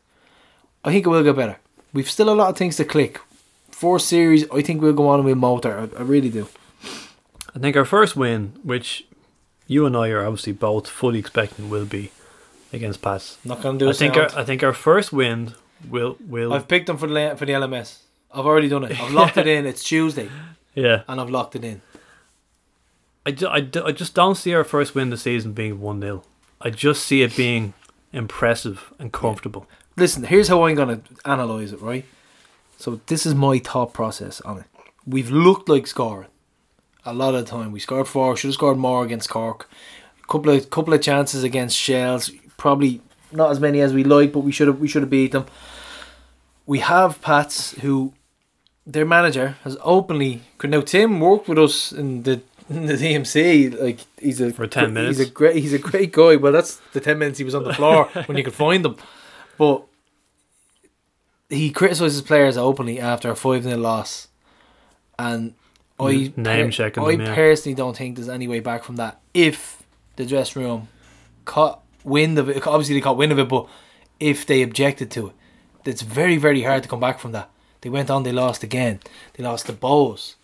I think it will get better. We've still a lot of things to click. Four series, I think we'll go on and we'll motor. I, I really do. I think our first win, which you and I are obviously both fully expecting, will be against Pats. Not going to do I a think our, sound. I think our first win will will I've picked them for the for the LMS. I've already done it. I've locked it [LAUGHS] in. It's Tuesday, yeah. and I've locked it in. I, ju- I, ju- I just don't see our first win of the season being one 0 I just see it being impressive and comfortable. Listen, here's how I'm gonna analyze it. Right. So this is my thought process on it. We've looked like scoring a lot of the time. We scored four. Should have scored more against Cork. Couple of couple of chances against Shells. Probably not as many as we like, but we should have we should have beat them. We have Pats who their manager has openly. Could now Tim worked with us in the in the DMC. Like he's a For 10 minutes. He's a great. He's a great guy. Well, that's the ten minutes he was on the floor [LAUGHS] when you could find them. But he criticizes players openly after a five 0 loss, and I Name checking I them, yeah. personally don't think there's any way back from that. If the dressing room caught wind of it, obviously they caught wind of it, but if they objected to it, it's very very hard to come back from that. They went on, they lost again. They lost the Bohs.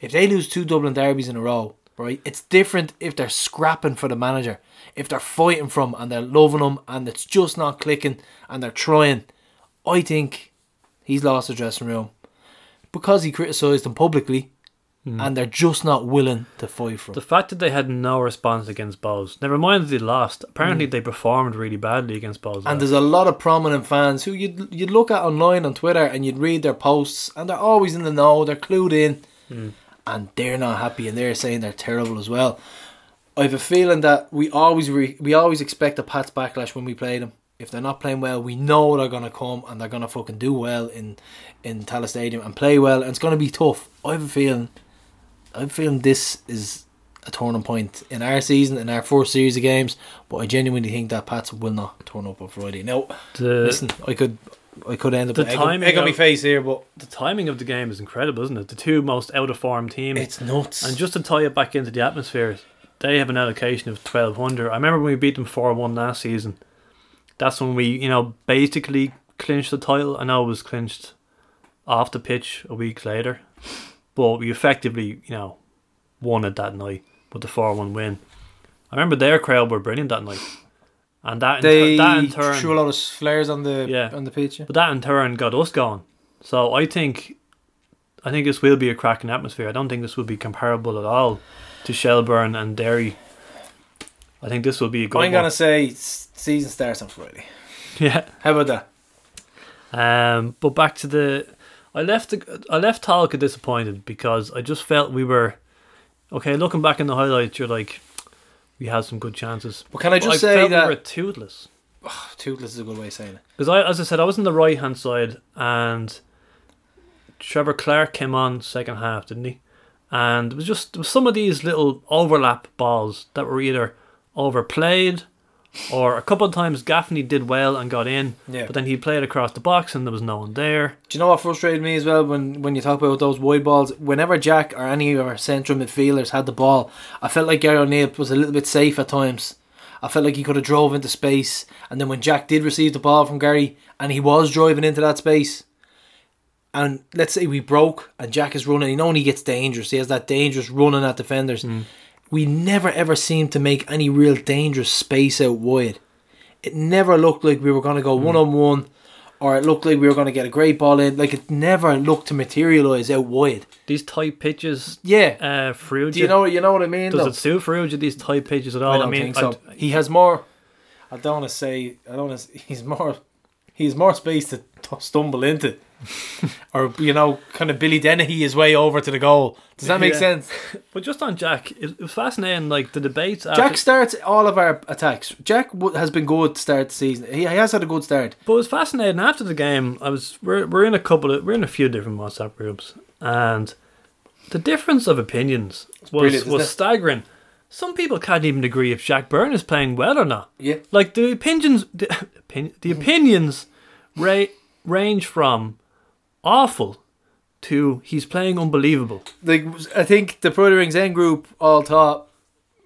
If they lose two Dublin derbies in a row, right, it's different if they're scrapping for the manager. If they're fighting from and they're loving him and it's just not clicking and they're trying, I think he's lost the dressing room because he criticised them publicly and they're just not willing to fight for The fact that they had no response against Bohs, never mind that they lost. Apparently, they performed really badly against Bohs. Mm. And there's a lot of prominent fans who you'd, you'd look at online on Twitter and you'd read their posts and they're always in the know, they're clued in, and they're not happy and they're saying they're terrible as well. I have a feeling that we always re- we always expect a Pats backlash when we play them. If they're not playing well, we know they're gonna come and they're gonna fucking do well in in Tallaght Stadium and play well, and it's gonna be tough. I have a feeling, I'm feeling this is a turning point in our season in our first series of games. But I genuinely think that Pats will not turn up on Friday. Now, the, listen, I could I could end up The egg, timing egg on my of- face here, but the timing of the game is incredible, isn't it? The two most out of form teams. it's nuts. And just to tie it back into the atmosphere, they have an allocation of 1200. I remember when we beat them 4 1 last season. That's when we, you know, basically clinched the title. I know it was clinched off the pitch a week later, but we effectively, you know, won it that night with the 4 1 win. I remember their crowd were brilliant that night. And that in, they that in turn. threw a lot of flares on the Yeah. on the pitch. yeah. But that in turn got us going. So I think I think this will be a cracking atmosphere. I don't think this will be comparable at all to Shelburne and Derry. I think this will be a good I'm gonna say season starts on Friday. [LAUGHS] Yeah. How about that? Um but back to the I left the, I left Tolka disappointed because I just felt we were okay, looking back in the highlights you're like we had some good chances. But can I But just say felt that we were toothless. toothless is a good way of saying it. Because I, as I said, I was on the right hand side, and Trevor Clarke came on second half, didn't he? And it was just was some of these little overlap balls that were either overplayed, or a couple of times Gaffney did well and got in, Yeah. but then he played across the box and there was no one there. Do you know what frustrated me as well when, when you talk about those wide balls? Whenever Jack or any of our central midfielders had the ball, I felt like Gary O'Neill was a little bit safe at times. I felt like he could have drove into space, and then when Jack did receive the ball from Gary, and he was driving into that space, and let's say we broke, and Jack is running, you know when he gets dangerous, he has that dangerous running at defenders. Mm. We never ever seemed to make any real dangerous space out wide. It never looked like we were going to go one on one, or it looked like we were going to get a great ball in. Like it never looked to materialize out wide. These tight pitches, Yeah. uh, Farrugia, Do you know? You know what I mean? does though? it suit Farrugia these tight pitches at all? I don't mean, think so. I- he has more. I don't want to say. I don't want to. [LAUGHS] He's more. He's more space to t- stumble into. [LAUGHS] or you know, kind of Billy Dennehy his way over to the goal. Does that make Yeah. sense? [LAUGHS] But just on Jack, it, was fascinating. Like the debates. Jack after, starts all of our attacks. Jack has been good to start the season. He, he has had a good start. But it was fascinating after the game. I was we're, we're in a couple of we're in a few different WhatsApp groups, and the difference of opinions was was staggering. Some people can't even agree if Jack Byrne is playing well or not. Yeah. Like the opinions, [LAUGHS] the, opin- the opinions, ra- range from awful to he's playing unbelievable. Like I think the Pro Rings End group all thought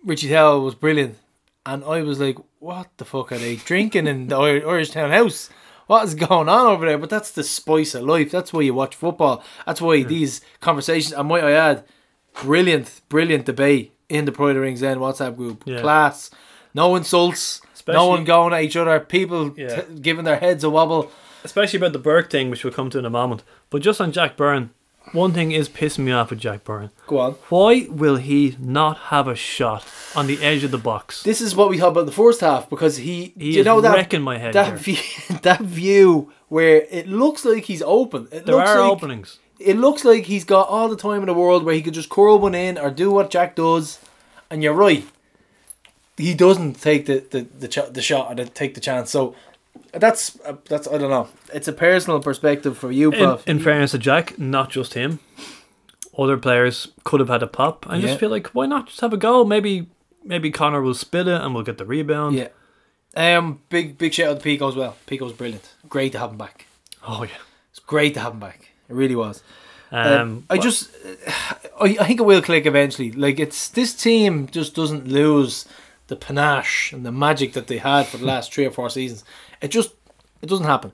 Richie Towell was brilliant, and I was like, "What the fuck are they drinking in the Ir- Irish Town House? What is going on over there?" But that's the spice of life. That's why you watch football. That's why these conversations. And might I add, brilliant, brilliant debate in the of Rings End WhatsApp group. Yeah. Class. No insults. Especially- no one going at each other. People Yeah. t- giving their heads a wobble. Especially about the Burke thing, which we'll come to in a moment. But just on Jack Byrne, one thing is pissing me off with Jack Byrne. Go on. Why will he not have a shot on the edge of the box? This is what we talked about in the first half because he, He you is know that wrecking my head that here. view, [LAUGHS] that view where it looks like he's open. It There looks are like, openings. It looks like he's got all the time in the world where he could just curl one in or do what Jack does. And you're right, he doesn't take the the the, ch- the shot or the, take the chance. So that's uh, that's I don't know. It's a personal perspective for you, In, Prof. in fairness to Jack, not just him. Other players could have had a pop. I Yeah. just feel like why not just have a go? Maybe maybe Connor will spill it and we'll get the rebound. yeah. Um, big big shout out to Pico as well. Pico's brilliant. Great to have him back. Oh yeah. It's great to have him back. It really was. Um, Um, I just, [SIGHS] I, I think it will click eventually. Like it's this team just doesn't lose the panache and the magic that they had for the last three or four seasons. It just, it doesn't happen.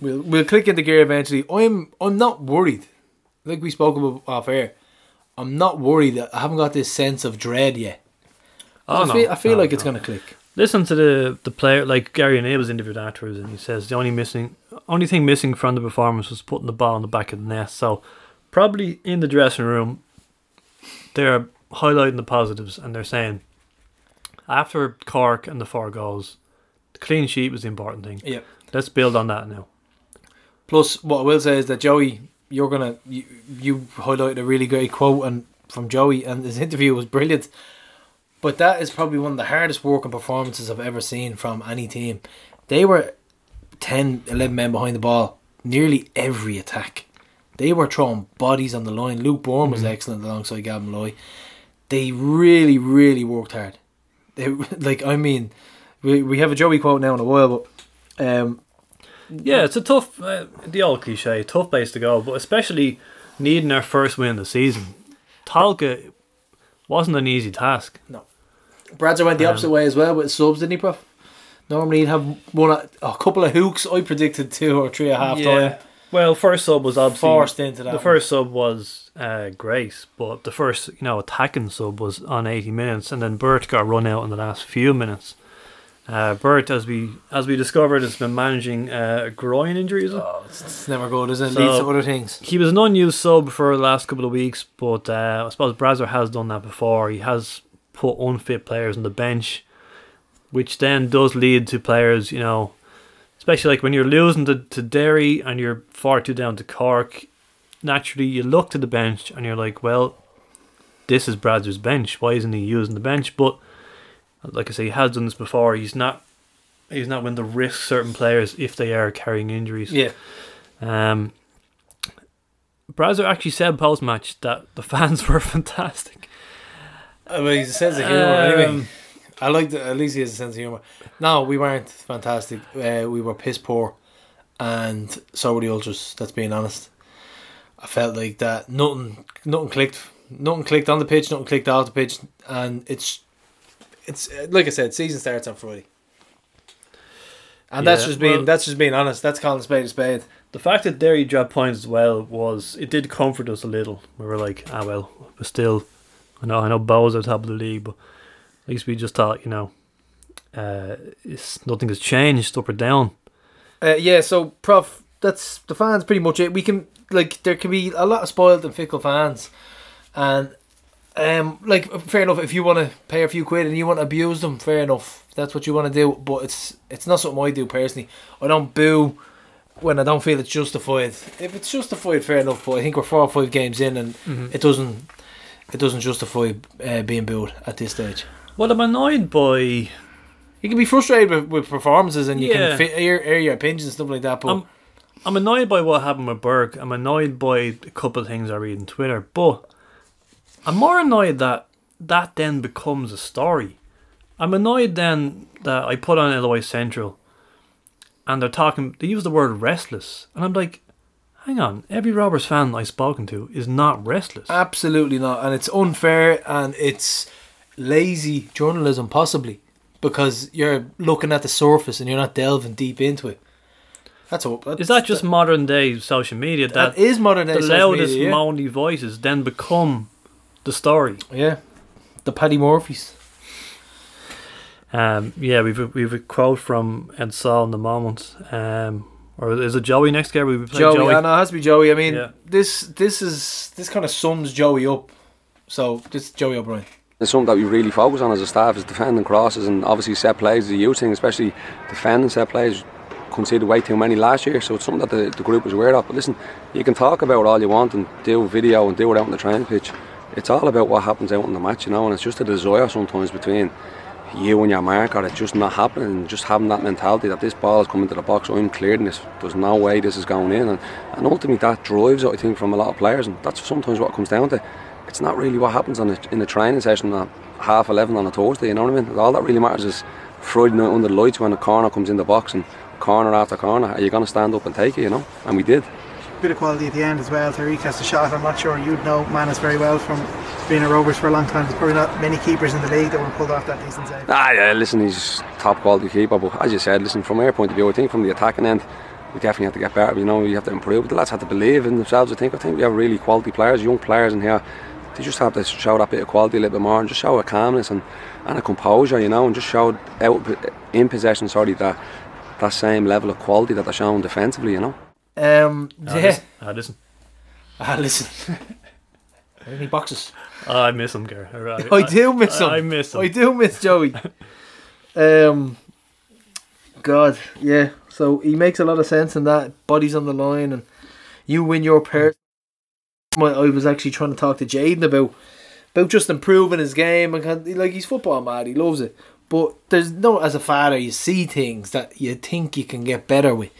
We'll we'll click into gear eventually. I'm I'm not worried. Like we spoke about off air, I'm not worried that I haven't got this sense of dread yet. Oh, I no. feel, I feel No, like it's gonna click. Listen to the the player like Gary O'Neill was interviewed afterwards, and he says the only missing, only thing missing from the performance was putting the ball in the back of the net. So probably in the dressing room, they're highlighting the positives, and they're saying after Cork and the four goals, clean sheet was the important thing. Yeah. Let's build on that now. Plus, what I will say is that Joey, you're gonna you, you highlighted a really great quote and from Joey, and his interview was brilliant. But that is probably one of the hardest working performances I've ever seen from any team. They were 10, 11 men behind the ball nearly every attack. They were throwing bodies on the line. Luke Bourne was mm-hmm. excellent alongside Gavin Loy. They really, really worked hard. They [LAUGHS] like I mean, we we have a Joey quote now in a while, but um, Yeah, it's a tough, uh, the old cliche, tough place to go, but especially needing their first win of the season. Tolka wasn't an easy task. No, Bradzer went the Um, opposite way as well with subs, didn't he, Prof? Normally he'd have one, a couple of hooks. I predicted two or three at half time. Well, first sub was obviously Forced into that The one. first sub was uh, Grace, but the first you know attacking sub was on eighty minutes, and then Bert got run out in the last few minutes. Uh, Bert, as we as we discovered, has been managing uh, a groin it? Oh, it's, it's never good, is it? So- Leads to other things. He was an unused sub for the last couple of weeks, but uh, I suppose Bradzer has done that before. He has put unfit players on the bench, which then does lead to players, you know, especially like when you're losing to, to Derry and you're far too down to Cork. Naturally, you look to the bench and you're like, well, this is Bradzer's bench. Why isn't he using the bench? But like I say, he has done this before. He's not. He's not willing to risk certain players if they are carrying injuries. Yeah. Um, Bradzer actually said post match that the [LAUGHS] fans were fantastic. I mean, he's a sense of humour anyway. Um, I like that. At least he has a sense of humour. No, we weren't fantastic. Uh, we were piss poor, and so were the ultras. That's being honest. I felt like that. Nothing, nothing clicked. Nothing clicked on the pitch. Nothing clicked off the pitch, and it's, it's like I said. Season starts on Friday, and that's just being well- that's just being honest. That's calling spade a spade. The fact that Derry dropped points as well was it did comfort us a little. We were like, ah well, we're still. I know, I know, Bohs at the top of the league, but at least we just thought, you know, uh, it's nothing has changed up or down. Uh, yeah, so prof, that's the fans pretty much it. We can like there can be a lot of spoiled and fickle fans, and um, like fair enough if you want to pay a few quid and you want to abuse them, fair enough. That's what you want to do, but it's it's not something I do personally. I don't boo when I don't feel it's justified. If it's justified, fair enough. But I think we're four or five games in, and it doesn't it doesn't justify uh, being booed at this stage. Well, I'm annoyed by. You can be frustrated with, with performances, and you Yeah. can fi- air, air your opinions and stuff like that. But I'm, I'm annoyed by what happened with Burke. I'm annoyed by a couple of things I read on Twitter, but I'm more annoyed that that then becomes a story. I'm annoyed then that I put on Illinois Central, and they're talking. They use the word restless, and I'm like, hang on. Every Rovers fan I've spoken to is not restless. Absolutely not, and it's unfair and it's lazy journalism, possibly because you're looking at the surface and you're not delving deep into it. That's all. That's, Is that just modern day social media that, that is modern day the loudest media, yeah. moany voices then become the story? yeah, the Paddy Murphys. Um, yeah, we've a, we've a quote from Ed Saul in the moment. Um, or is it Joey next game? We play Joey, Joey. I know it has to be Joey. I mean, Yeah. this this is this kind of sums Joey up. So this is Joey O'Brien. It's something that we really focus on as a staff is defending crosses and obviously set plays is a huge thing, especially defending set plays. Conceded way too many last year, so it's something that the, the group is aware of. But listen, you can talk about all you want and do video and do it out on the training pitch. It's all about what happens out in the match, you know, and it's just a desire sometimes between you and your marker. It's just not happening, and just having that mentality that this ball is coming to the box, I'm clearing this. There's no way this is going in, and, and ultimately that drives I think, from a lot of players, and that's sometimes what comes down to. It's not really what happens on the, in the training session at half eleven on a Thursday. You know what I mean? All that really matters is Friday night under the lights when a corner comes in the box and corner after corner. Are you going to stand up and take it? You know, and we did. Bit of quality at the end as well. Tariq has the shot. I'm not sure you'd know Mannus very well from being a Rovers for a long time. There's probably not many keepers in the league that would have pulled off that decent save. Ah, yeah, listen, he's top quality keeper, but as you said, listen, from our point of view, I think from the attacking end, we definitely have to get better. You know, we have to improve. The lads have to believe in themselves. I think. I think we have really quality players, young players in here. They just have to show that bit of quality a little bit more and just show a calmness and, and a composure, you know, and just show out in possession, sorry, that that same level of quality that they're showing defensively, you know. Um, Ah, yeah. listen, ah, listen. Ah, listen. Any boxes? Oh, I miss him, Gar. I, do miss him. I miss him. I do miss Joey. um, God, yeah. So he makes a lot of sense in that. Bodies on the line, and you win your pair. My, I was actually trying to talk to Jaden about about just improving his game and kind like he's football mad. He loves it, but there's no as a father you see things that you think you can get better with,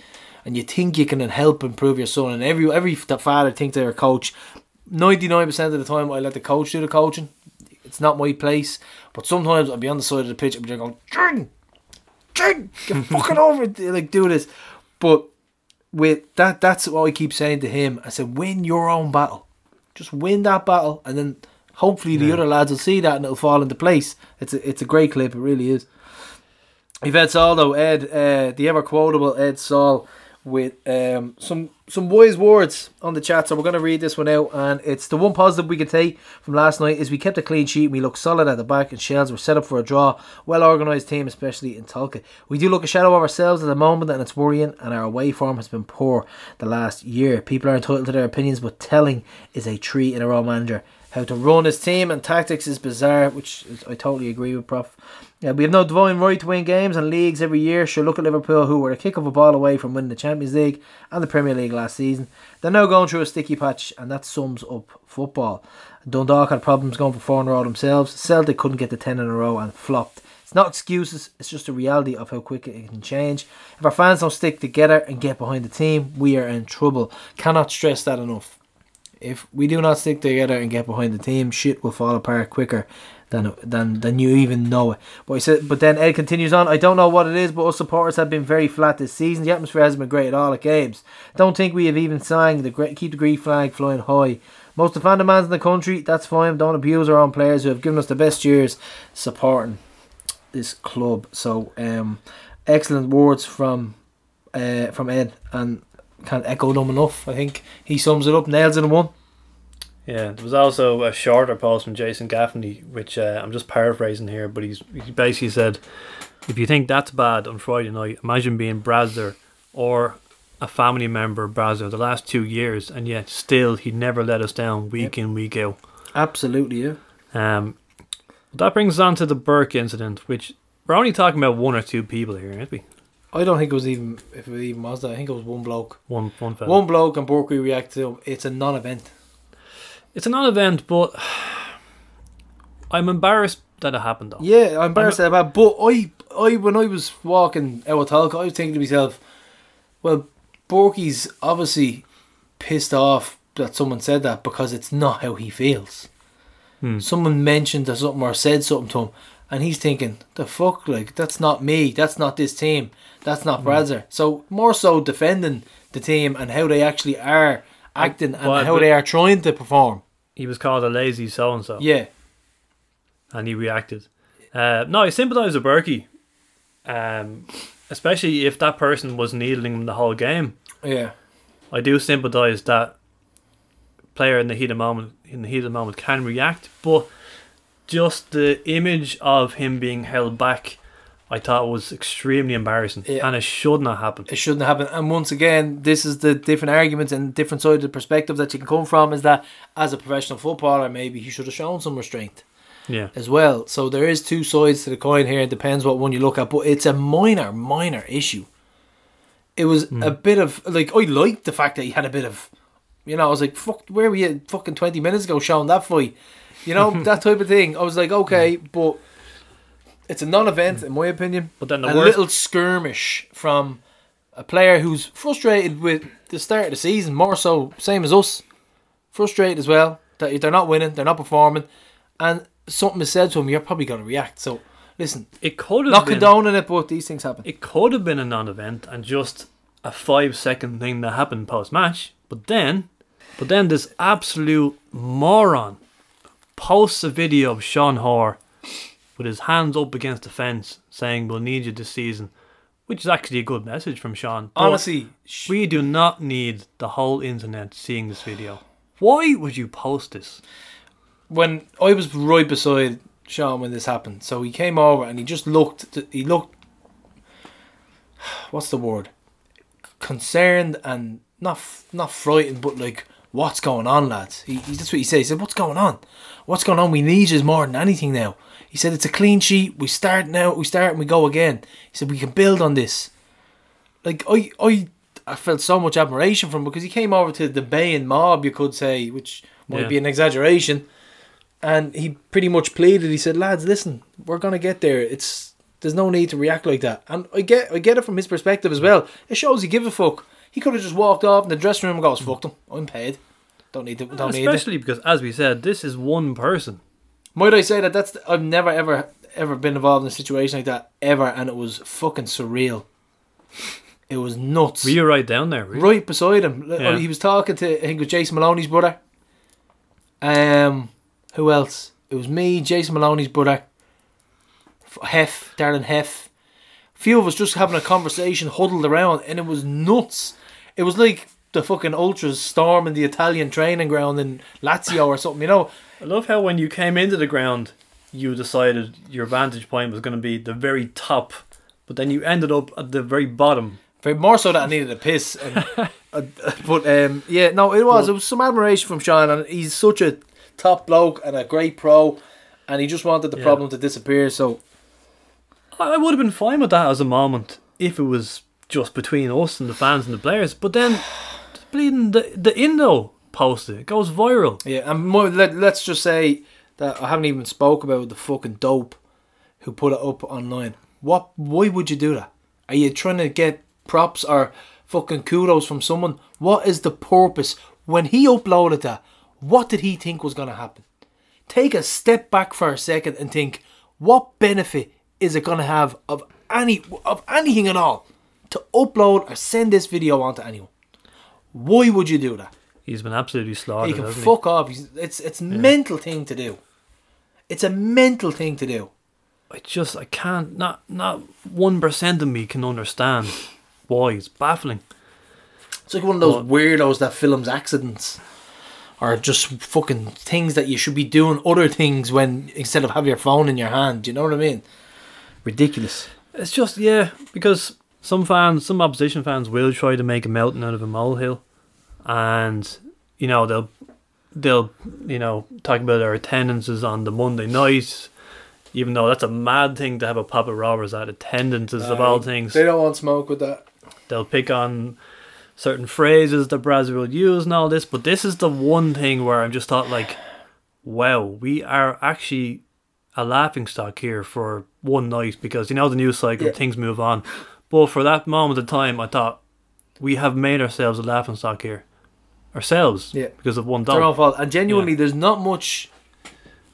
and you think you can help improve your son. And every every father thinks they're a coach. Ninety nine percent of the time, I let the coach do the coaching. It's not my place, but sometimes I'll be on the side of the pitch and be there going, "Jordan, Jordan, get [LAUGHS] fucking over it, like do this." But with that, that's what I keep saying to him. I said, "Win your own battle, just win that battle, and then hopefully the other lads will see that and it'll fall into place." It's a it's a great clip, it really is. Saul though, Ed, uh, the ever quotable Ed Saul, with um, some some wise words on the chat. So we're going to read this one out, and it's the one positive we could take from last night is we kept a clean sheet. and We looked solid at the back, and Shells were set up for a draw. Well organised team, especially in Tolka. We do look a shadow of ourselves at the moment, and it's worrying. And our away form has been poor the last year. People are entitled to their opinions, but telling is a three in a row manager. How to run his team and tactics is bizarre, which I totally agree with, Prof. Yeah, we have no divine right to win games and leagues every year. Sure, look at Liverpool, who were a kick of a ball away from winning the Champions League and the Premier League last season. They're now going through a sticky patch, and that sums up football. Dundalk had problems going for four in a row themselves. Celtic couldn't get the ten in a row and flopped. It's not excuses, it's just a reality of how quick it can change. If our fans don't stick together and get behind the team, we are in trouble. Cannot stress that enough. If we do not stick together and get behind the team, shit will fall apart quicker than than than you even know it. But he said, but then Ed continues on. I don't know what it is, but us supporters have been very flat this season. The atmosphere hasn't been great at all at games. Don't think we have even sang the great keep the green flag flying high. Most of the fandom in the country, that's fine. Don't abuse our own players who have given us the best years supporting this club. So, um, excellent words from uh, from Ed, and can't echo them enough. I think he sums it up, nails it in one. Yeah, there was also a shorter post from Jason Gaffney, which uh, I'm just paraphrasing here, but he's he basically said, if you think that's bad on Friday night, imagine being Bradzer or a family member of Bradzer the last two years, and yet still he never let us down week in week out. Absolutely, yeah. Um, that brings us on to the Burke incident, which we're only talking about one or two people here, aren't we? I don't think it was even if it even was that. I think it was one bloke. One one fella. One bloke and Burkey reacted to. It's a non-event. It's a non-event, but [SIGHS] I'm embarrassed that it happened though. Yeah, I'm embarrassed about. But I, I when I was walking out of Tolka, I was thinking to myself, well, Burkey's obviously pissed off that someone said that because it's not how he feels. Hmm. Someone mentioned or something or said something to him, and he's thinking, the fuck, like that's not me, that's not this team, that's not Bradzer. So more so defending the team and how they actually are acting and well, how but- they are trying to perform. He was called a lazy so and so. Yeah, and he reacted. Uh, no, I sympathise with Burkey, um, especially if that person was needling him the whole game. yeah. I do sympathise that player in the heat of moment in the heat of the moment can react, but just the image of him being held back, I thought was extremely embarrassing, Yeah. and it should not happen. it shouldn't happen. And once again, this is the different arguments and different side of the perspective that you can come from. Is that as a professional footballer, maybe he should have shown some restraint Yeah, as well. So there is two sides to the coin here. It depends what one you look at, but it's a minor, minor issue. It was hmm. a bit of like I liked the fact that he had a bit of, you know, I was like, "Fuck, where were you fucking twenty minutes ago showing that fight?" You know [LAUGHS] that type of thing. I was like, okay, but it's a non-event in my opinion. But then the a worst- little skirmish from a player who's frustrated with the start of the season, more so same as us, frustrated as well that they're not winning, they're not performing, and something is said to him, you're probably going to react. So listen, it could have not been. condoning it, but these things happen. It could have been a non-event and just a five-second thing that happened post-match. But then, but then this absolute moron posts a video of Sean Hoare with his hands up against the fence, saying, "We'll need you this season," which is actually a good message from Sean. But Honestly, sh- we do not need the whole internet seeing this video. Why would you post this? when I was right beside Sean when this happened, so he came over and he just looked. He looked. [SIGHS] What's the word? Concerned and not not frightened, but like, what's going on, lads? He, he that's what he said. He said, "What's going on? What's going on? We need you more than anything now." He said, "It's a clean sheet. We start now. We start and we go again." He said, "We can build on this." Like I, I, I felt so much admiration from him because he came over to the baying mob, you could say, which might Yeah. be an exaggeration and he pretty much pleaded. He said, "Lads, listen, we're gonna get there. It's there's no need to react like that." And I get I get it from his perspective as well. It shows he gives a fuck. He could have just walked off in the dressing room and goes, "Fuck them, I'm paid. Don't need to. Don't need it." Especially because, as we said, this is one person. Might I say that that's I've never ever ever been involved in a situation like that ever, and it was fucking surreal. It was nuts. Were you right down there? you? right beside him. Yeah. He was talking to I think it was Jason Maloney's brother. Um, who else? It was me, Jason Maloney's brother, Hef, Darren Hef. A few of us just having a conversation, huddled around, and it was nuts. It was like the fucking ultras storming the Italian training ground in Lazio or something. You know, I love how when you came into the ground, you decided your vantage point was going to be the very top, but then you ended up at the very bottom. very more so that I needed a piss. And, [LAUGHS] uh, but um, yeah, no, it was. It was some admiration from Sean, and he's such a top bloke and a great pro, and he just wanted the Yeah. problem to disappear. So I would have been fine with that as a moment if it was just between us and the fans and the players. But then, [SIGHS] bleeding the the Indo posted it goes viral. yeah, and more, let, let's just say that I haven't even spoke about the fucking dope who put it up online. What? Why would you do that? Are you trying to get props or fucking kudos from someone? What is the purpose? When he uploaded that, what did he think was to happen? Take a step back for a second and think, what benefit is it to have of any of anything at all to upload or send this video on to anyone? Why would you do that? He's been absolutely slaughtered. He can fuck off. He's, it's it's mental thing to do. It's a mental thing to do. I just I can't not not one percent of me can understand why. It's baffling. It's like one of those weirdos that films accidents or just fucking things that you should be doing other things when instead of have your phone in your hand. Do you know what I mean? Ridiculous. It's just yeah, because some fans, some opposition fans, will try to make a mountain out of a molehill, and you know they'll they'll you know talk about our attendances on the Monday night, Even though that's a mad thing to have a pop at Rovers at attendances of all things. They don't want smoke with that. They'll pick on certain phrases that Brazil will use and all this, but this is the one thing where I'm just thought like, wow, we are actually a laughing stock here for one night because you know the news cycle, Yeah. things move on. But for that moment of time, I thought we have made ourselves a laughing stock here, ourselves, Yeah. because of one It's their own fault. And genuinely, there's not much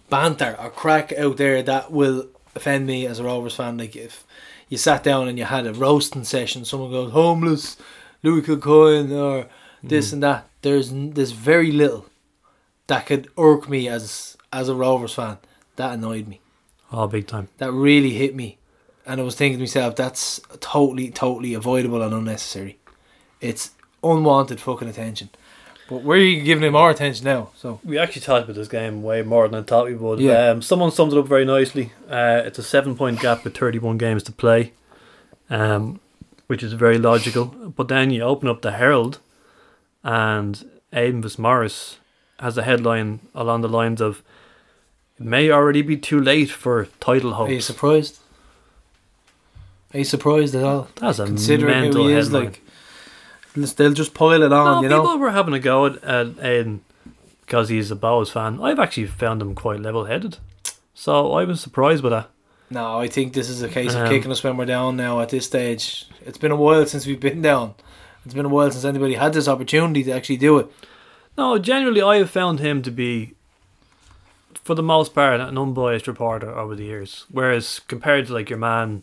banter or crack out there that will offend me as a Rovers fan. Like if you sat down and you had a roasting session, someone goes homeless, Louis Kilcoyne, or this mm. and that. There's there's very little that could irk me as as a Rovers fan. That annoyed me. Oh, big time. That really hit me. And I was thinking to myself, that's totally, totally avoidable and unnecessary. It's unwanted fucking attention. But we're giving him our attention now. So We actually talked about this game way more than I thought we would. Yeah. Um, someone summed it up very nicely. Uh, it's a seven point gap with 31 games to play, um, which is very logical. But then you open up the Herald, and Aidan Morris has a headline along the lines of It may already be too late for title are you surprised? Are you surprised at all? That's a Considering mental who he is, headline. like they'll just pile it on, no, you people know. were having a go at, because he's a Bohs fan. I've actually found him quite level headed. So I was surprised by that. No, I think this is a case of Um, kicking us when we're down now at this stage. It's been a while since we've been down. It's been a while since anybody had this opportunity to actually do it. No, generally, I have found him to be, for the most part, an unbiased reporter over the years. Whereas compared to like your man,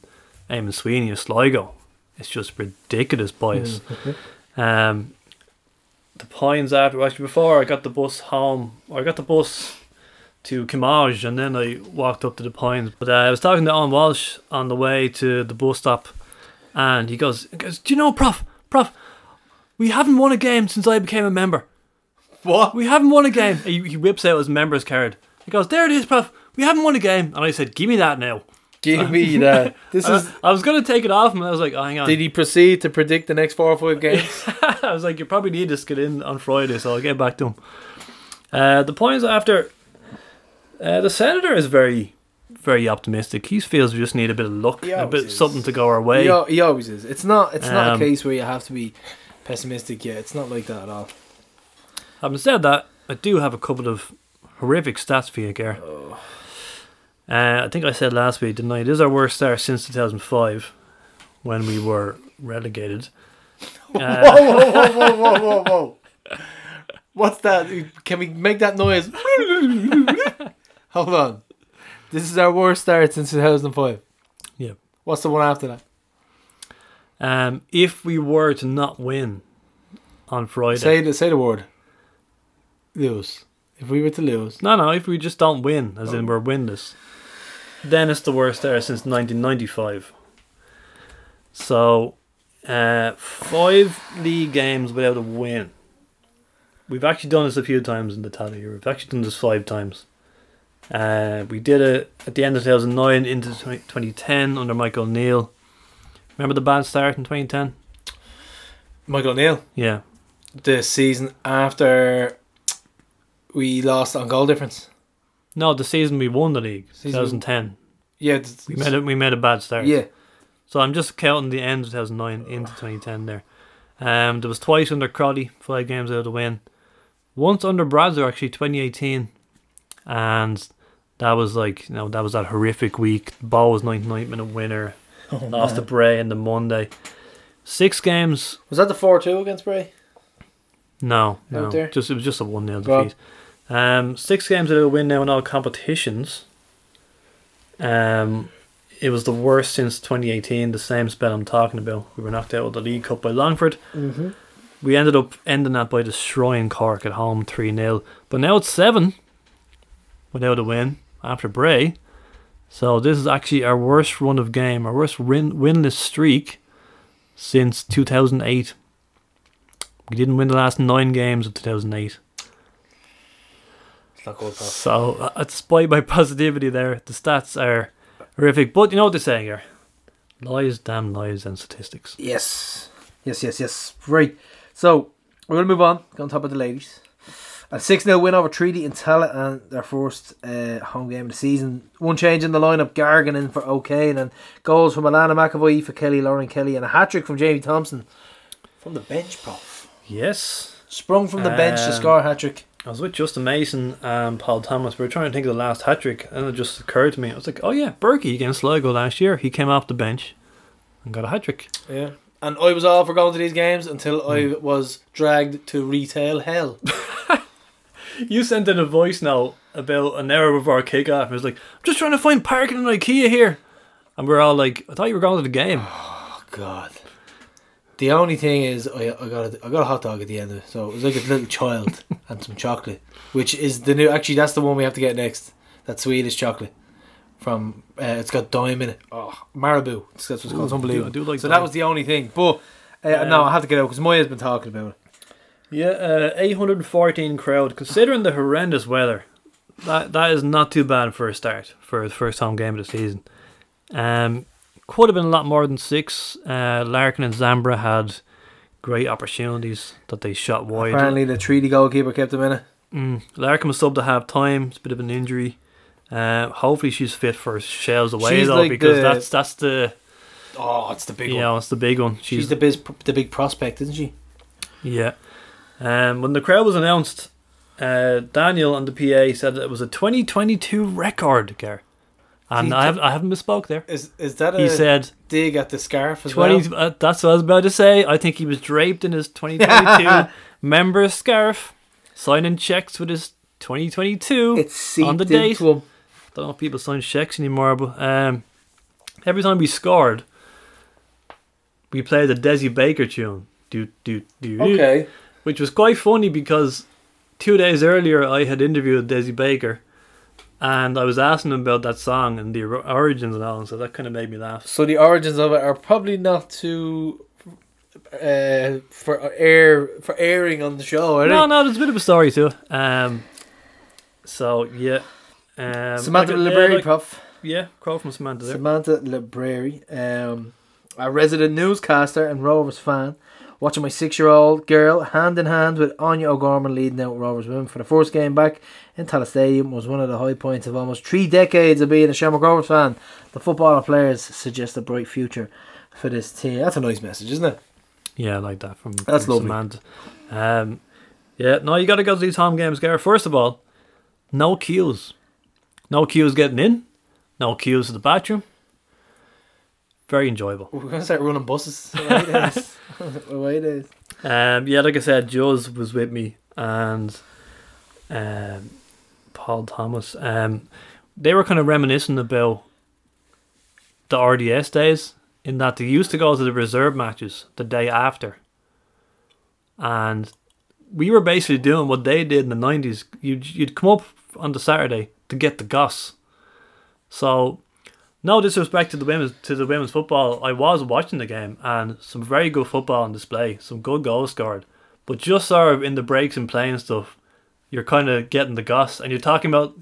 Eamon Sweeney of Sligo, it's just ridiculous bias. Um, the Pines after actually before I got the bus home, or I got the bus to Kimmage, and then I walked up to the Pines. But uh, I was talking to Alan Walsh on the way to the bus stop, and he goes, he goes, "Do you know, Prof, Prof, we haven't won a game since I became a member." What? We haven't won a game. He, he whips out his members card. He goes, "There it is, Prof. We haven't won a game." And I said, "Give me that now." Give me [LAUGHS] that. This is. I was gonna take it off and I was like, oh, "Hang on." Did he proceed to predict the next four or five games? [LAUGHS] I was like, "You probably need to get in on Friday, so I'll get back to him." Uh, the points after uh, the senator is very, very optimistic. He feels we just need a bit of luck, a bit is. something to go our way. He, al- he always is. It's not. It's not a Um, case where you have to be pessimistic. Yeah, it's not like that at all. Having said that, I do have a couple of horrific stats for you, Gar. Uh, I think I said last week, didn't I? It is our worst start since 2005, when we were relegated. [LAUGHS] Uh, whoa, whoa, whoa, whoa, whoa, whoa! What's that? Can we make that noise? [LAUGHS] Hold on. This is our worst start since 2005. Yeah. What's the one after that? Um, if we were to not win on Friday, Say the say the word. Lose. If we were to lose, no, no, if we just don't win, as in Oh. we're winless, then it's the worst start since 1995. So, uh, five league games without a win. We've actually done this a few times in the tally here. We've actually done this five times. Uh, we did it at the end of 2009 into 20, 2010 under Michael Neal. Remember the bad start in 2010? Michael O'Neill, Yeah. the season after we lost on goal difference. No, the season we won the league, Season- 2010. Yeah, We made it. We made a bad start. Yeah, So I'm just counting the end of 2009 into 2010 there. Um, there was twice under Crowley, five games out of the win. Once under Bradzer actually 2018, and that was like you know that was that horrific week. Ball was 99 minute winner, [LAUGHS] lost to Bray in the Monday. Six games, was that the four two against Bray? no, no, just it was just a one 0 defeat. Um, six games without a win now in all competitions. Um, it was the worst since 2018, the same spell I'm talking about. We were knocked out of the League Cup by Longford. Mm-hmm. We ended up ending that by destroying Cork at home 3 0. But now it's 7 without a win after Bray. So this is actually our worst run of game, our worst win- winless streak since 2008. We didn't win the last nine games of 2008. Not good, Prof. So, uh, despite my positivity there, the stats are horrific. But you know what they're saying here? Lies, damn lies, and statistics. Yes, yes, yes, yes. Right. So we're gonna move on. Go on top of the ladies. A 6 0 win over Treaty in Tallaght and their first uh, home game of the season. One change in the lineup Gargan in for O'Kane and goals from Alana McAvoy for Kelly, Lauren Kelly, and a hat trick from Jamie Thompson from the bench, prof. Yes. Sprung from the bench to Um, score a hat trick. I was with Justin Mason um, and Paul Thomas. We were trying to think of the last hat trick, and it just occurred to me. I was like, oh yeah, Burkey against Sligo last year. He came off the bench and got a hat trick. Yeah. And I was all for going to these games until I hmm. was dragged to retail hell. [LAUGHS] You sent in a voice note about an hour before our kickoff. It was like, I'm just trying to find parking in IKEA here. And we are all like, I thought you were going to the game. [SIGHS] Oh God. The only thing is, I, I got a, I got a hot dog at the end of it, so it was like a little child [LAUGHS] and some chocolate, which is the new. Actually, that's the one we have to get next. That Swedish chocolate from uh, it's got Daim in it. Oh, Marabou. That's what it's called. It's Ooh, I do- unbelievable. I do like so Daim. that was the only thing. But uh, no, I have to get out because Maya's been talking about it. Yeah, uh, 814 crowd. Considering the horrendous weather, that that is not too bad for a start for the first home game of the season. Um, could have been a lot more than six. Uh, Larkin and Zambra had great opportunities that they shot wide. Apparently, the Treaty goalkeeper kept them in it. Mm, Larkin was subbed to half time. It's a bit of an injury. Uh, hopefully she's fit for Shels away She's though, like because the- that's that's the Oh, it's the big one. know it's the big one. She's, She's, the biz, the big prospect, isn't she? yeah. Um, when the crowd was announced, uh, Daniel on the PA said that it was a 2022 record, Gar. And have, I haven't misspoke there. Is is that a He said dig at the scarf as 20. well? Uh, that's what I was about to say. I think he was draped in his 2022 [LAUGHS] member scarf, signing checks with his 2022 It's on the date. into don't know if people sign checks anymore, but um, every time we scored, we played the Desi Baker tune. Do, do, do, do, Okay. Which was quite funny because two days earlier I had interviewed Desi Baker and I was asking him about that song and the origins and all, so that kind of made me laugh. So the origins of it are probably not too uh, for air for airing on the show. Are No, they? no, there's a bit of a story too. Um, so, yeah. Um, Samantha like, Libreri, yeah, like- prof. Yeah, quote from Samantha there. Samantha Libreri, um, a resident newscaster and Rovers fan, watching my six-year-old girl hand in hand with Aine O'Gorman leading out Rovers women for the first game back in Tallaght Stadium was one of the high points of almost three decades of being a Shamrock Rovers fan. The footballer players suggest a bright future for this team. That's a nice message, isn't it? Yeah, I like that from, That's from lovely. Samantha. Um, yeah, no, you got to go to these home games, Gareth. First of all, no queues. No queues getting in. No queues to the bathroom. Very enjoyable. We're gonna start running buses. Away days. Away days. Um, yeah, like I said, Jules was with me and um, Paul Thomas. Um, they were kind of reminiscing about the RDS days in that they used to go to the reserve matches the day after. And we were basically doing what they did in the 90s. You'd, you'd come up on the Saturday to get the goss. So, no disrespect to the women's to the women's football. I was watching the game and some very good football on display, some good goals scored. But just sort of in the breaks and playing stuff, you're kind of getting the goss, and you're talking about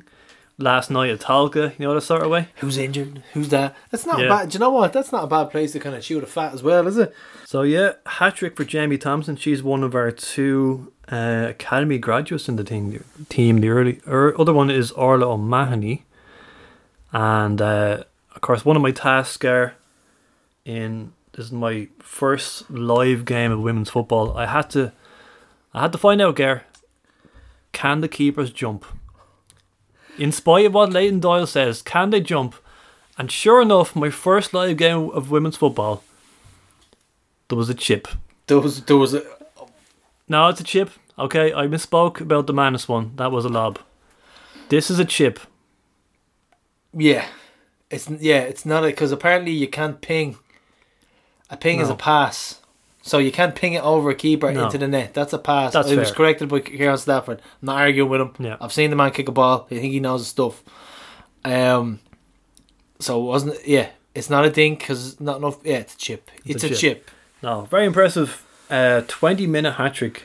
last night at Tolka, you know that sort of way. Who's injured? Who's that? That's not Yeah. bad. Do you know what? That's not a bad place to kind of shoot a fat as well, is it? So yeah, hat trick for Jamie Thompson. She's one of our two uh, academy graduates in the team. Team the early, or other one is Orla O'Mahony, and uh, of course one of my tasks are in this is my first live game of women's football. I had to, I had to find out, Gar, can the keepers jump? In spite of what Leighton Doyle says, can they jump? And sure enough, my first live game of women's football, there was a chip. There was there was a No, it's a chip. Okay, I misspoke about the one. That was a lob. This is a chip. yeah. It's yeah. It's not because apparently you can't ping. A ping is a pass, so you can't ping it over a keeper No. into the net. That's a pass. That's I was corrected by Kieran Stafford. I'm not arguing with him. Yeah. I've seen the man kick a ball. I think he knows his stuff. Um. So it wasn't yeah. It's not a dink because not enough. Yeah, it's a chip. It's, a a, chip. chip. No, very impressive. Uh, 20 minute hat trick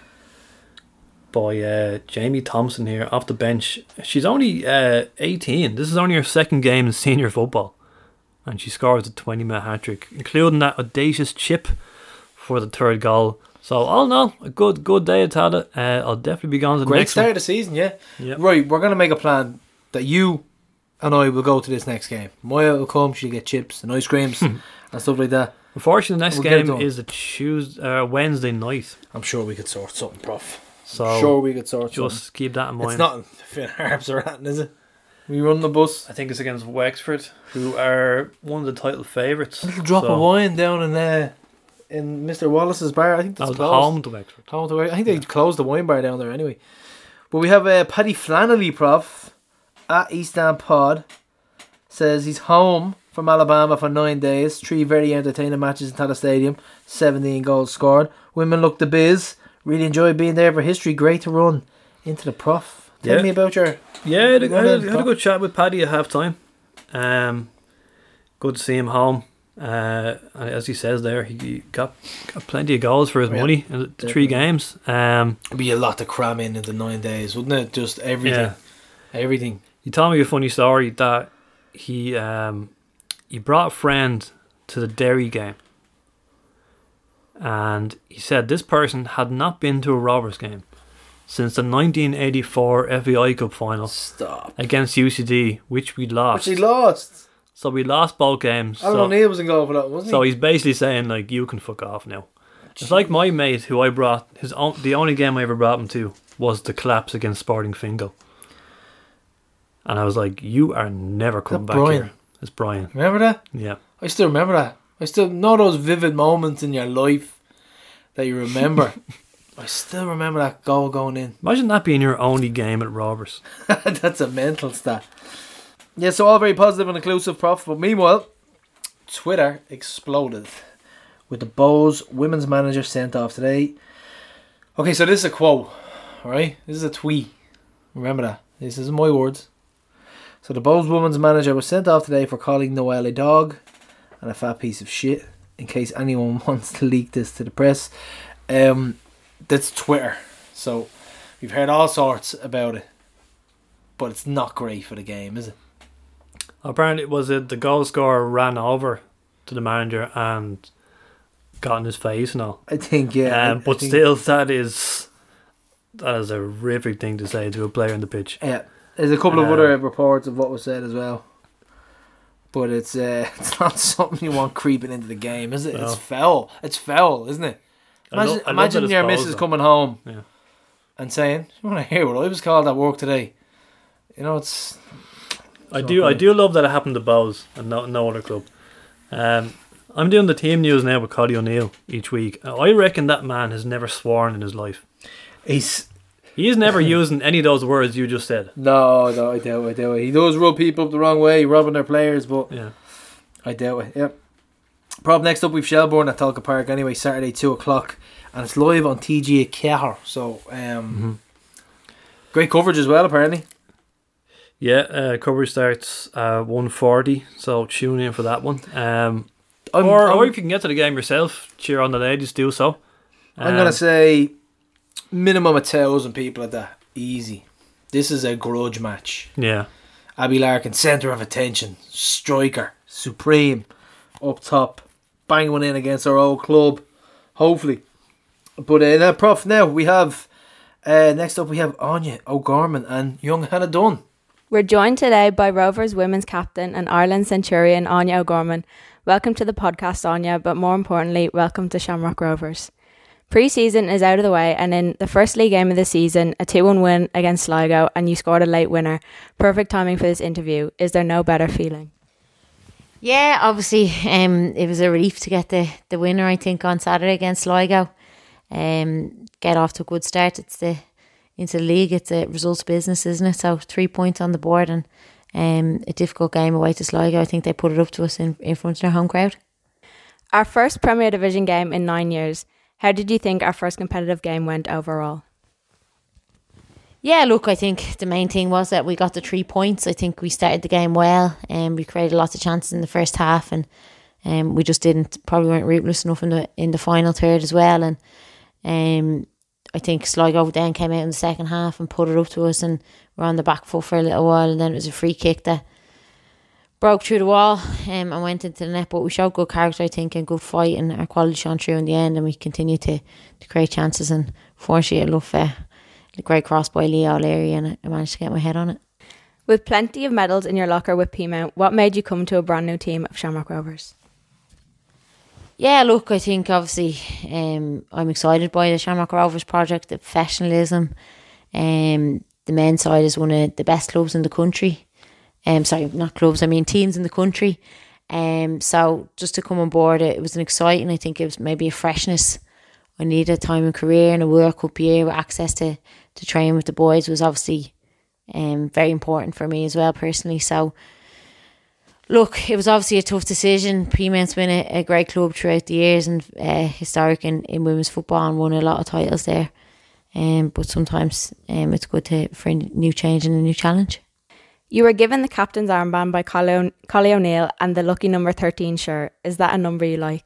by uh, Jamie Thompson here off the bench. She's only uh, 18. This is only her second game in senior football. And she scores a 20 minute hat trick, including that audacious chip for the third goal. So all in all, a good good day at Tallaght. Uh, I'll definitely be going to the Great next start one. of the season, yeah. Yep. Right, we're gonna make a plan that you and I will go to this next game. Moya will come. She'll get chips and ice creams [LAUGHS] and stuff like that. Unfortunately, the next We'll game is a Tuesday, uh, Wednesday night. I'm sure we could sort something, Prof. So sure, we could sort just something. keep that in mind. It's not [LAUGHS] Finn Harps or anything, is it? We run the bus. I think it's against Wexford, who are one of the title favourites. A little drop So, of wine down in uh, in Mr. Wallace's bar. I think That that's was closed. home to Wexford. Home to- Wexford. I think they closed the wine bar down there anyway. But we have uh, Paddy Flannelly, Prof, at East End Pod. Says he's home from Alabama for nine days. Three very entertaining matches in Tallaght Stadium. 17 goals scored. Women look the biz. Really enjoyed being there for history. Great to run into the Prof. Tell Yeah. me about your. Yeah, I had, a- had a- had a good chat with Paddy at half time. Um, good to see him home. Uh, and as he says there, he- he got, got plenty of goals for his Yeah, money in the three games. Um, It'd be a lot to cram in in the nine days, wouldn't it? Just everything. Yeah. Everything. he told me a funny story that he um, he brought a friend to the Derry game, and he said this person had not been to a Rovers game since the 1984 FAI Cup final Stop. against UCD, which we lost. Which he lost. So we lost both games. Alan so- O'Neill was in goal for that, wasn't So he? So he's basically saying like you can fuck off now. It's like my mate who I brought his own, the only game I ever brought him to was the collapse against Sporting Fingal. And I was like, You are never coming back Brian? here. It's Brian. Remember that? Yeah. I still remember that. I still know those vivid moments in your life that you remember. [LAUGHS] I still remember that goal going in. Imagine that being your only game at Rovers. [LAUGHS] That's a mental stat. Yeah, so all very positive and inclusive, Prof. But meanwhile, Twitter exploded with the Bohs women's manager sent off today. Okay, so this is a quote, alright? This is a tweet. Remember that. This isn't my words. So the Bohs women's manager was sent off today for calling Noelle a dog and a fat piece of shit. In case anyone [LAUGHS] wants to leak this to the press, um, that's Twitter. So we've heard all sorts about it, but it's not great for the game, is it? Apparently, it was it the goal scorer ran over to the manager and got in his face and all. I think yeah. Um, I but think- still, that is that is a horrific thing to say to a player on the pitch. yeah. There's a couple of Um, other reports of what was said as well, but it's uh, [LAUGHS] it's not something you want creeping into the game, is it? No. It's foul. It's foul, isn't it? I lo- Imagine, I love imagine that your missus though. coming home Yeah. and saying, "You want to hear what I was called at work today?" You know, it's I So do. I do love that it happened to Bohs and no, no other club. Um, I'm doing the team news now with Collie O'Neill each week. I reckon that man has never sworn in his life. he's He is never [LAUGHS] using any of those words you just said. no, no, I doubt, it, I doubt it. He does rub people up the wrong way, robbing their players, but Yeah. I doubt it. Yep. Prob next up we've Shelbourne at Tolka Park anyway, Saturday two o'clock, and it's live on TG at Cahir. So um, great coverage as well apparently. Yeah. Uh, coverage starts uh, 140, so tune in for that one. Um, I'm, or, I'm, or if you can get to the game yourself, cheer on the ladies. Do so. I'm Um, gonna say minimum a thousand people at that. Easy. This is a grudge match. Yeah. Abby Larkin, centre of attention, striker, supreme, up top, bang one in against our old club, hopefully. But uh, now, Prof, now we have, uh, next up we have Aine O'Gorman and young Hannah Dunn. We're joined today by Rovers women's captain and Ireland centurion Aine O'Gorman. Welcome to the podcast, Aine, but more importantly, welcome to Shamrock Rovers. Pre season is out of the way, and in the first league game of the season, a 2 1 win against Sligo, and you scored a late winner. Perfect timing for this interview. Is there no better feeling? Yeah, obviously, um, it was a relief to get the, the winner. I think on Saturday against Sligo, um, get off to a good start. It's the into the league. It's a results business, isn't it? So three points on the board and um, a difficult game away to Sligo. I think they put it up to us in, in front of their home crowd. Our first Premier Division game in nine years. How did you think our first competitive game went overall? Yeah, look, I think the main thing was that we got the three points. I think we started the game well, and we created lots of chances in the first half, and um, we just didn't probably weren't ruthless enough in the in the final third as well. And um, I think Sligo then came out in the second half and put it up to us, and we're on the back foot for a little while, and then it was a free kick that broke through the wall um, and went into the net. But we showed good character, I think, and good fight, and our quality shone through in the end. And we continued to, to create chances. And fortunately, I love uh, the great cross by Leo O'Leary, and I managed to get my head on it. With plenty of medals in your locker with Peamount, what made you come to a brand new team of Shamrock Rovers? Yeah, look, I think obviously um, I'm excited by the Shamrock Rovers project, the professionalism. Um, the men's side is one of the best clubs in the country. Um, sorry, not clubs, I mean teams in the country. Um, so just to come on board, it, it was an exciting. I think it was maybe a freshness. I needed a time in career and a World Cup year with access to to train with the boys was obviously um very important for me as well personally. So look, it was obviously a tough decision. Peamount's been a, a great club throughout the years and uh, historic in, in women's football and won a lot of titles there. Um, but sometimes um, it's good to for a new change and a new challenge. You were given the captain's armband by Collie O'Neill and the lucky number 13 shirt. Is that a number you like?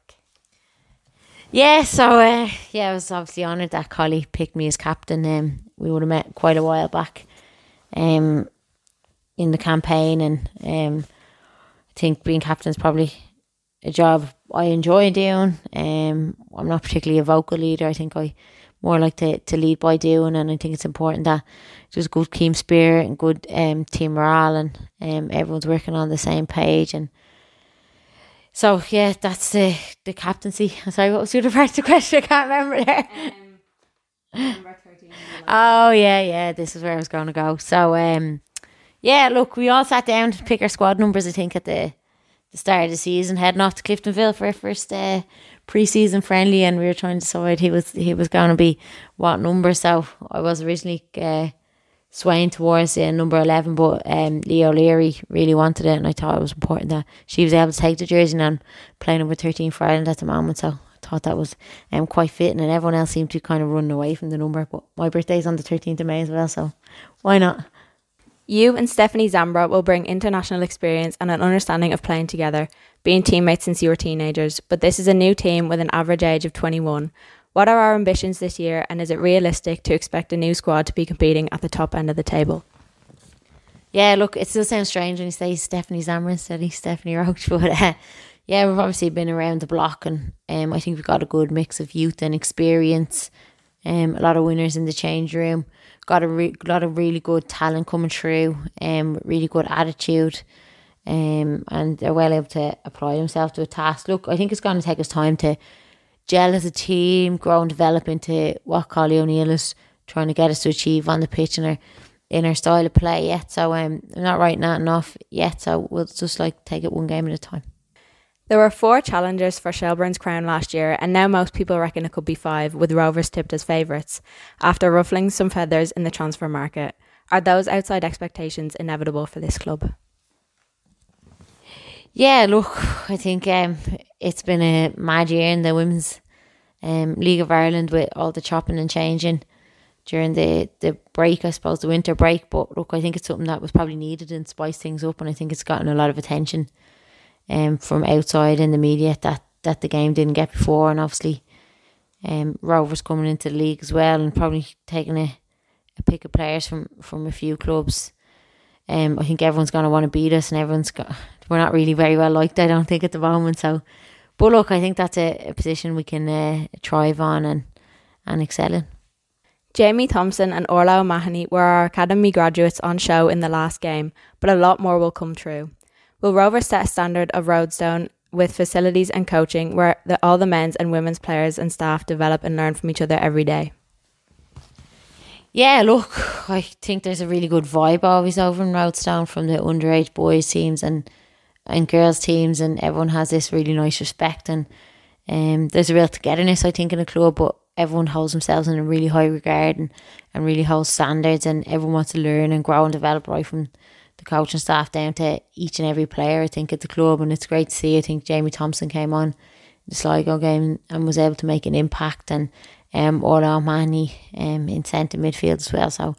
Yeah, so uh, yeah, I was obviously honoured that Collie picked me as captain. Um, we would have met quite a while back um, in the campaign, and um, I think being captain is probably a job I enjoy doing. Um, I'm not particularly a vocal leader. I think I more like to, to lead by doing, and I think it's important that there's good team spirit and good um, team morale, and um, everyone's working on the same page. And so, yeah, that's the the captaincy. [LAUGHS] Sorry, what was the other part of the question? I can't remember there. oh yeah, yeah. This is where I was going to go. So, um, yeah, look, we all sat down to pick our squad numbers. I think at the the start of the season, heading off to Cliftonville for our first uh, pre-season friendly, and we were trying to decide he was he was going to be what number. So I was originally uh, swaying towards uh, number eleven, but um, Leo Leary really wanted it, and I thought it was important that she was able to take the jersey. And playing number thirteen for Ireland at the moment, so I thought that was um, quite fitting. And everyone else seemed to kind of run away from the number, but my birthday's on the thirteenth of May as well, so why not? You and Stephanie Zambra will bring international experience and an understanding of playing together, being teammates since you were teenagers, but this is a new team with an average age of 21. What are our ambitions this year, and is it realistic to expect a new squad to be competing at the top end of the table? Yeah, look, it still sounds strange when you say Stephanie Zambra instead of Stephanie Roche, [LAUGHS] but uh, yeah, we've obviously been around the block, and um, I think we've got a good mix of youth and experience. Um, a lot of winners in the change room got a re- lot of really good talent coming through, um, really good attitude, um, and they're well able to apply themselves to a task. Look, I think it's going to take us time to gel as a team, grow and develop into what Collie O'Neill is trying to get us to achieve on the pitch and our in our style of play yet. So um, I'm not writing that enough yet. So we'll just like take it one game at a time. There were four challengers for Shelbourne's crown last year, and now most people reckon it could be five, with Rovers tipped as favourites, after ruffling some feathers in the transfer market. Are those outside expectations inevitable for this club? Yeah, look, I think um, it's been a mad year in the Women's um, League of Ireland with all the chopping and changing during the, the break, I suppose, the winter break. But look, I think it's something that was probably needed and spice things up, and I think it's gotten a lot of attention um, from outside in the media that, that the game didn't get before, and obviously um, Rovers coming into the league as well, and probably taking a, a pick of players from, from a few clubs. Um, I think everyone's going to want to beat us, and everyone's got. We're not really very well liked, I don't think, at the moment. So, but look, I think that's a, a position we can uh, thrive on and and excel in. Jamie Thompson and Orla O'Mahony were our academy graduates on show in the last game, but a lot more will come through. Will Rovers set a standard of Roadstone with facilities and coaching where the, all the men's and women's players and staff develop and learn from each other every day? Yeah, look, I think there's a really good vibe always over in Roadstone from the underage boys teams and and girls teams, and everyone has this really nice respect and um, there's a real togetherness I think in the club, but everyone holds themselves in a really high regard and, and really holds standards, and everyone wants to learn and grow and develop right from the coaching staff down to each and every player. I think at the club, and it's great to see. I think Jamie Thompson came on the Sligo game and was able to make an impact, and um, Orla O'Mahony um, in centre midfield as well. So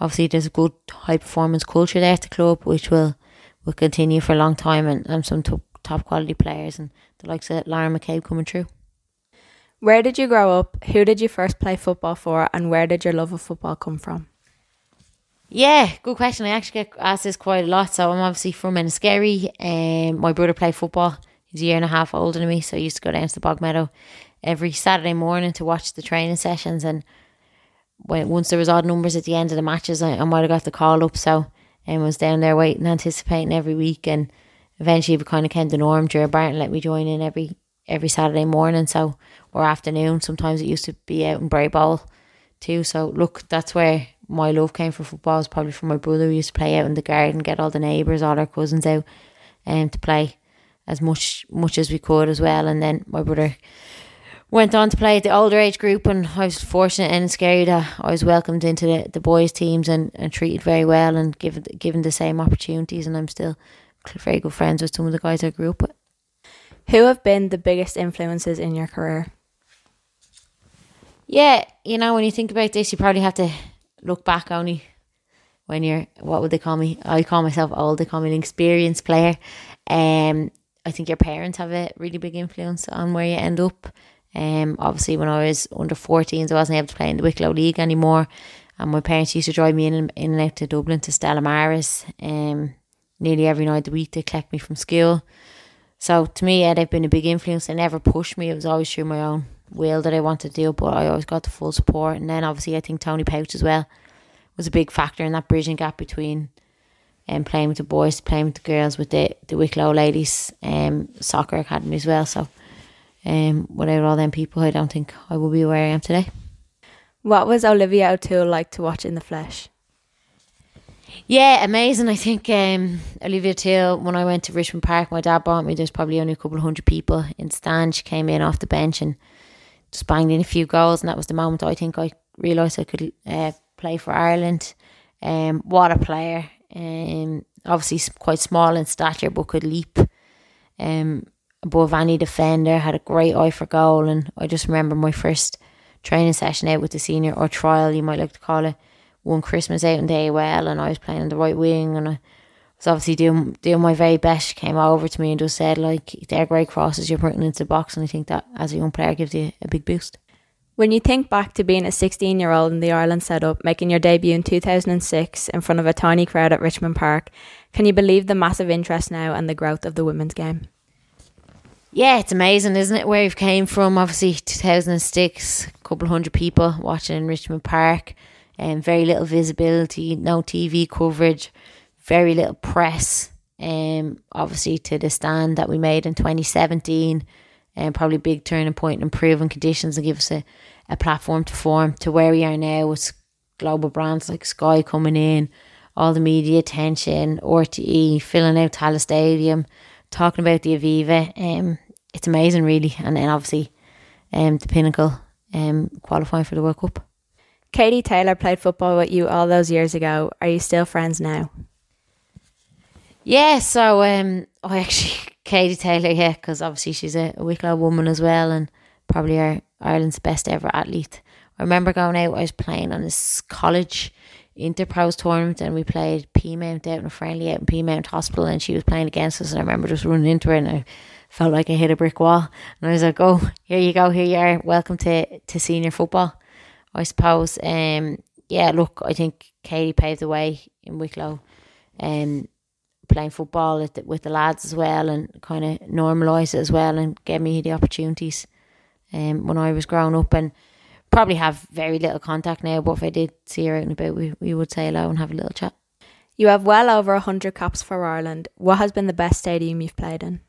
obviously there's a good high performance culture there at the club, which will will continue for a long time, and, and some top top quality players and the likes of Lauren McCabe coming through. Where did you grow up? Who did you first play football for? And where did your love of football come from? Yeah, good question. I actually get asked this quite a lot. So I'm obviously from Enniskerry. Um, my brother played football. He's a year and a half older than me, so I used to go down to the Bog Meadow every Saturday morning to watch the training sessions. And when once there was odd numbers at the end of the matches, I, I might have got the call up. So Um, was down there waiting, anticipating every week, and eventually it kind of came to norm. Jerry Barton let me join in every every Saturday morning, so or afternoon. Sometimes it used to be out in Bray Bowl too. So look, that's where my love came for football. Was probably from my brother. We used to play out in the garden, get all the neighbours, all our cousins out, and um, to play as much much as we could as well. And then my brother went on to play at the older age group and I was fortunate and scary that I was welcomed into the, the boys teams and, and treated very well and given given the same opportunities and I'm still very good friends with some of the guys I grew up with. Who have been the biggest influences in your career? Yeah, you know, when you think about this, you probably have to look back only when you're, what would they call me? I call myself old, they call me an experienced player. Um, I think your parents have a really big influence on where you end up. Um, obviously, when I was under 14s, I wasn't able to play in the Wicklow League anymore. And my parents used to drive me in and, in and out to Dublin to Stella Maris um, nearly every night of the week to collect me from school. So to me, yeah, they've been a big influence. They never pushed me. It was always through my own will that I wanted to do, but I always got the full support. And then obviously, I think Tony Pouch as well was a big factor in that bridging gap between um, playing with the boys, playing with the girls, with the, the Wicklow ladies, um, soccer academy as well. So um, without all them people, I don't think I would be where I am today. What was Olivia O'Toole like to watch in the flesh? Yeah, amazing. I think um, Olivia O'Toole, when I went to Richmond Park, my dad brought me, there's probably only a couple of hundred people in stand. She came in off the bench and just banged in a few goals, and that was the moment I think I realised I could uh, play for Ireland. Um, what a player. Um, obviously quite small in stature, but could leap um, above any defender, had a great eye for goal. And I just remember my first training session out with the senior, or trial, you might like to call it one Christmas out in the well, and I was playing on the right wing, and I was obviously doing doing my very best. She came over to me and just said, like, they're great crosses you're putting into the box, and I think that as a young player gives you a big boost. When you think back to being a 16 year old in the Ireland setup, making your debut in 2006 in front of a tiny crowd at Richmond Park, can you believe the massive interest now and the growth of the women's game? Yeah, it's amazing, isn't it? Where we've came from, obviously 2006, a couple hundred people watching in Richmond Park and um, very little visibility, no TV coverage, very little press. Um, obviously to the stand that we made in 2017, and um, probably big turning point in improving conditions and give us a, a platform to form to where we are now with global brands like Sky coming in, all the media attention, RTE filling out Tallaght Stadium, talking about the Aviva. Um, it's amazing, really, and then obviously, um, the pinnacle, um, qualifying for the World Cup. Katie Taylor played football with you all those years ago. Are you still friends now? Yeah, so um, [LAUGHS] I actually Katie Taylor, yeah, because obviously she's a, a Wicklow woman as well, and probably our Ireland's best ever athlete. I remember going out. I was playing on this college interpros tournament, and we played Peamount out in a friendly out in Peamount Hospital, and she was playing against us, and I remember just running into her, and I felt like I hit a brick wall, and I was like, "Oh, here you go, here you are, welcome to to senior football." I suppose. Um, yeah, look, I think Katie paved the way in Wicklow, um, playing football the, with the lads as well, and kind of normalised it as well, and gave me the opportunities. Um, when I was growing up, and probably have very little contact now. But if I did see her out and about, we we would say hello and have a little chat. You have well over hundred caps for Ireland. What has been the best stadium you've played in?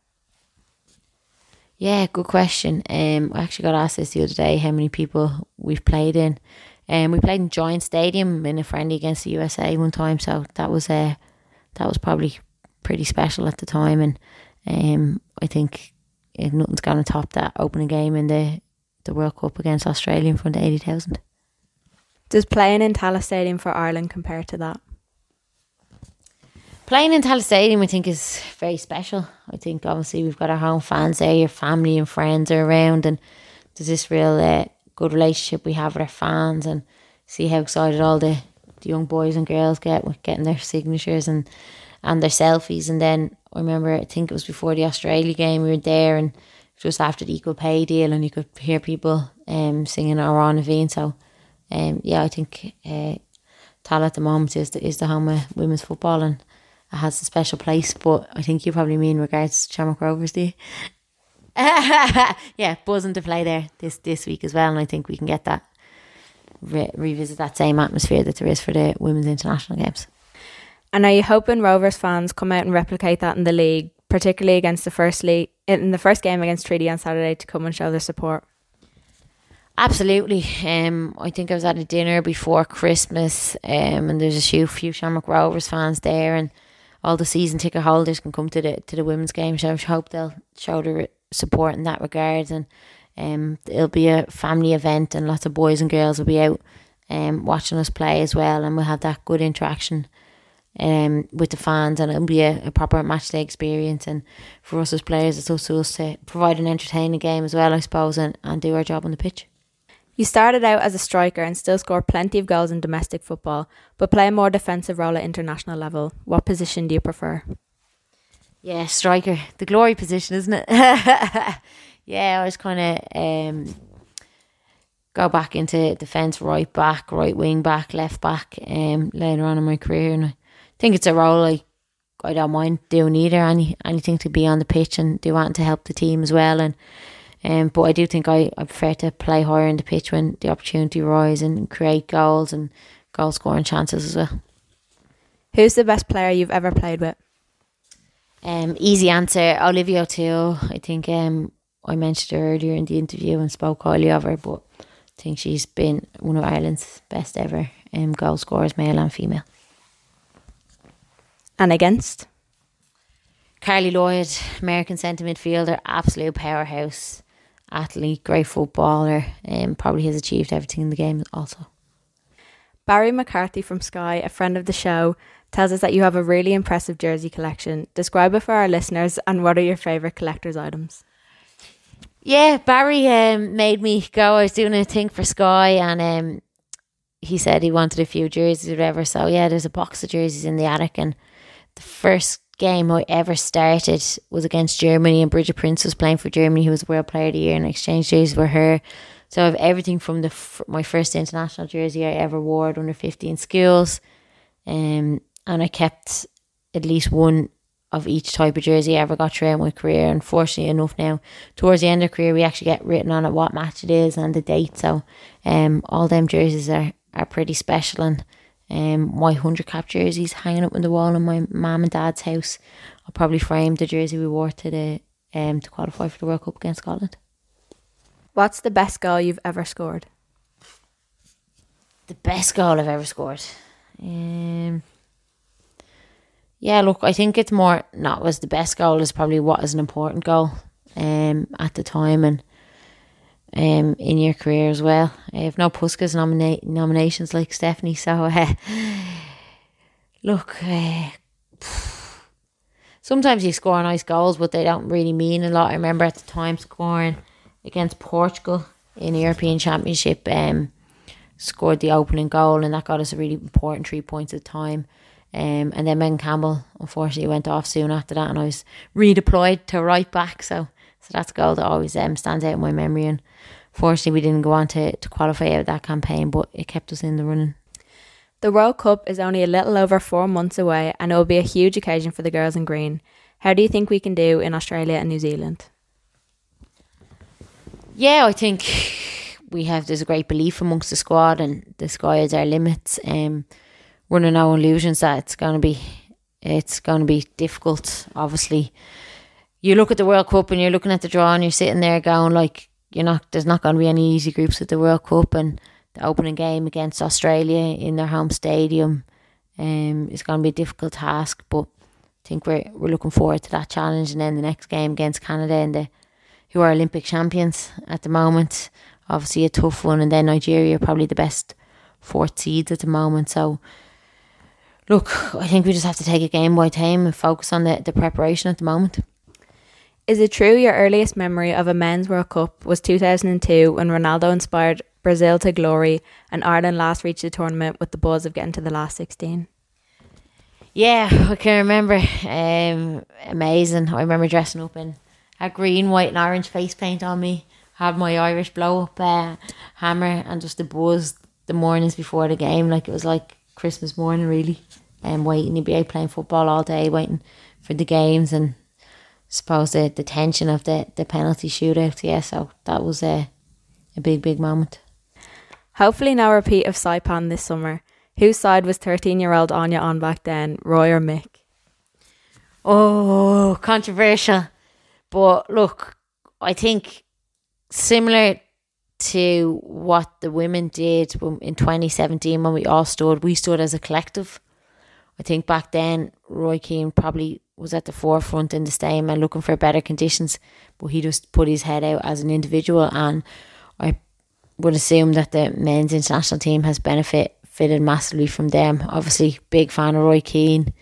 Yeah, good question. Um, I actually got asked this the other day how many people we've played in. Um, we played in Giant Stadium in a friendly against the USA one time, so that was uh, that was probably pretty special at the time, and um, I think nothing's going to top that opening game in the the World Cup against Australia in front of eighty thousand. Does playing in Tallaght Stadium for Ireland compare to that? playing in Tallaght Stadium, I think, is very special. I think obviously we've got our home fans there, your family and friends are around, and there's this real uh, good relationship we have with our fans, and see how excited all the, the young boys and girls get with getting their signatures and and their selfies. And then I remember, I think it was before the Australia game, we were there, and just after the equal pay deal, and you could hear people um singing on Aveen. So, um, yeah, I think uh, Tallaght at the moment is the, is the home of women's football and it has a special place. But I think you probably mean regards to Shamrock Rovers, do you? [LAUGHS] yeah, buzzing to play there this this week as well, and I think we can get that re- revisit that same atmosphere that there is for the women's international games. And are you hoping Rovers fans come out and replicate that in the league, particularly against the first league in the first game against Treaty on Saturday, to come and show their support? Absolutely. Um, I think I was at a dinner before Christmas, um, and there's a few few Shamrock Rovers fans there, and all the season ticket holders can come to the to the women's game. So I hope they'll show their support in that regard, and um, it'll be a family event, and lots of boys and girls will be out um watching us play as well, and we'll have that good interaction um, with the fans and it'll be a, a proper match day experience and for us as players it's also us to provide an entertaining game as well I suppose and, and do our job on the pitch. You started out as a striker and still score plenty of goals in domestic football, but play a more defensive role at international level. What position do you prefer? Yeah, striker, the glory position, isn't it? [LAUGHS] yeah, I was kind of um, go back into defence, right back, right wing back, left back, um, later on in my career, and I think it's a role I I don't mind doing either. Any anything to be on the pitch and do want to help the team as well, and um, but I do think I, I prefer to play higher in the pitch when the opportunity arises and create goals and goal scoring chances as well. Who's the best player you've ever played with? Um, easy answer, Olivia O'Toole. I think um, I mentioned her earlier in the interview and spoke highly of her, but I think she's been one of Ireland's best ever um, goal scorers, male and female. And against? Carli Lloyd, American centre midfielder, absolute powerhouse athlete, great footballer, and um, probably has achieved everything in the game also. Barry McCarthy from Sky, a friend of the show, tells us that you have a really impressive jersey collection. Describe it for our listeners and what are your favourite collector's items? Yeah, Barry um, made me go. I was doing a thing for Sky and um, he said he wanted a few jerseys or whatever. So, yeah, there's a box of jerseys in the attic. And the first game I ever started was against Germany, and Birgit Prinz was playing for Germany, who was World Player of the Year, and exchanged jerseys for her. So I have everything from the f- my first international jersey I ever wore at under 15 schools, um, and I kept at least one of each type of jersey I ever got throughout my career. Unfortunately enough now, towards the end of career, we actually get written on it what match it is and the date. So um, all them jerseys are, are pretty special and um, my 100 cap jerseys hanging up on the wall in my mum and dad's house. I'll probably frame the jersey we wore to the um, to qualify for the World Cup against Scotland. What's the best goal you've ever scored? The best goal I've ever scored. Um, yeah, look, I think it's more not was the best goal is probably what is an important goal um, at the time and um, in your career as well. I have no Puskas nomina- nominations like Stephanie, so uh, [LAUGHS] look, uh, [SIGHS] sometimes you score nice goals, but they don't really mean a lot. I remember at the time scoring against Portugal in the European Championship, um, scored the opening goal, and that got us a really important three points at the time. Um, and then Ben Campbell unfortunately went off soon after that, and I was redeployed to right back. So, so that's a goal that always um, stands out in my memory. And fortunately, we didn't go on to, to qualify out that campaign, but it kept us in the running. The World Cup is only a little over four months away, and it will be a huge occasion for the girls in green. How do you think we can do in Australia and New Zealand? Yeah, I think we have there's a great belief amongst the squad, and the sky is our limits. Um, we're under no illusions that it's going to be it's going to be difficult. Obviously, you look at the World Cup and you're looking at the draw, and you're sitting there going like, you're not. There's not going to be any easy groups at the World Cup, and the opening game against Australia in their home stadium um, is going to be a difficult task. But I think we're we're looking forward to that challenge, and then the next game against Canada and the who are Olympic champions at the moment. Obviously, a tough one, and then Nigeria probably the best fourth seeds at the moment. So, look, I think we just have to take it game by time and focus on the, the preparation at the moment. Is it true your earliest memory of a men's World Cup was 2002 when Ronaldo inspired Brazil to glory and Ireland last reached the tournament with the buzz of getting to the last 16? Yeah, I can remember. Um, amazing. I remember dressing up in a green, white, and orange face paint on me. Had my Irish blow up uh, hammer and just the buzz the mornings before the game. Like it was like Christmas morning really, and waiting. He'd be out playing football all day, waiting for the games, and suppose the, the tension of the, the penalty shootout. Yeah, so that was a a big big moment. Hopefully, no repeat of Saipan this summer. Whose side was 13 year old Aine on back then, Roy or Mick? Oh, controversial. But look, I think similar to what the women did in 2017 when we all stood, we stood as a collective. I think back then Roy Keane probably was at the forefront in the stadium and looking for better conditions, but he just put his head out as an individual. And I would assume that the men's international team has benefited massively from them. Obviously, big fan of Roy Keane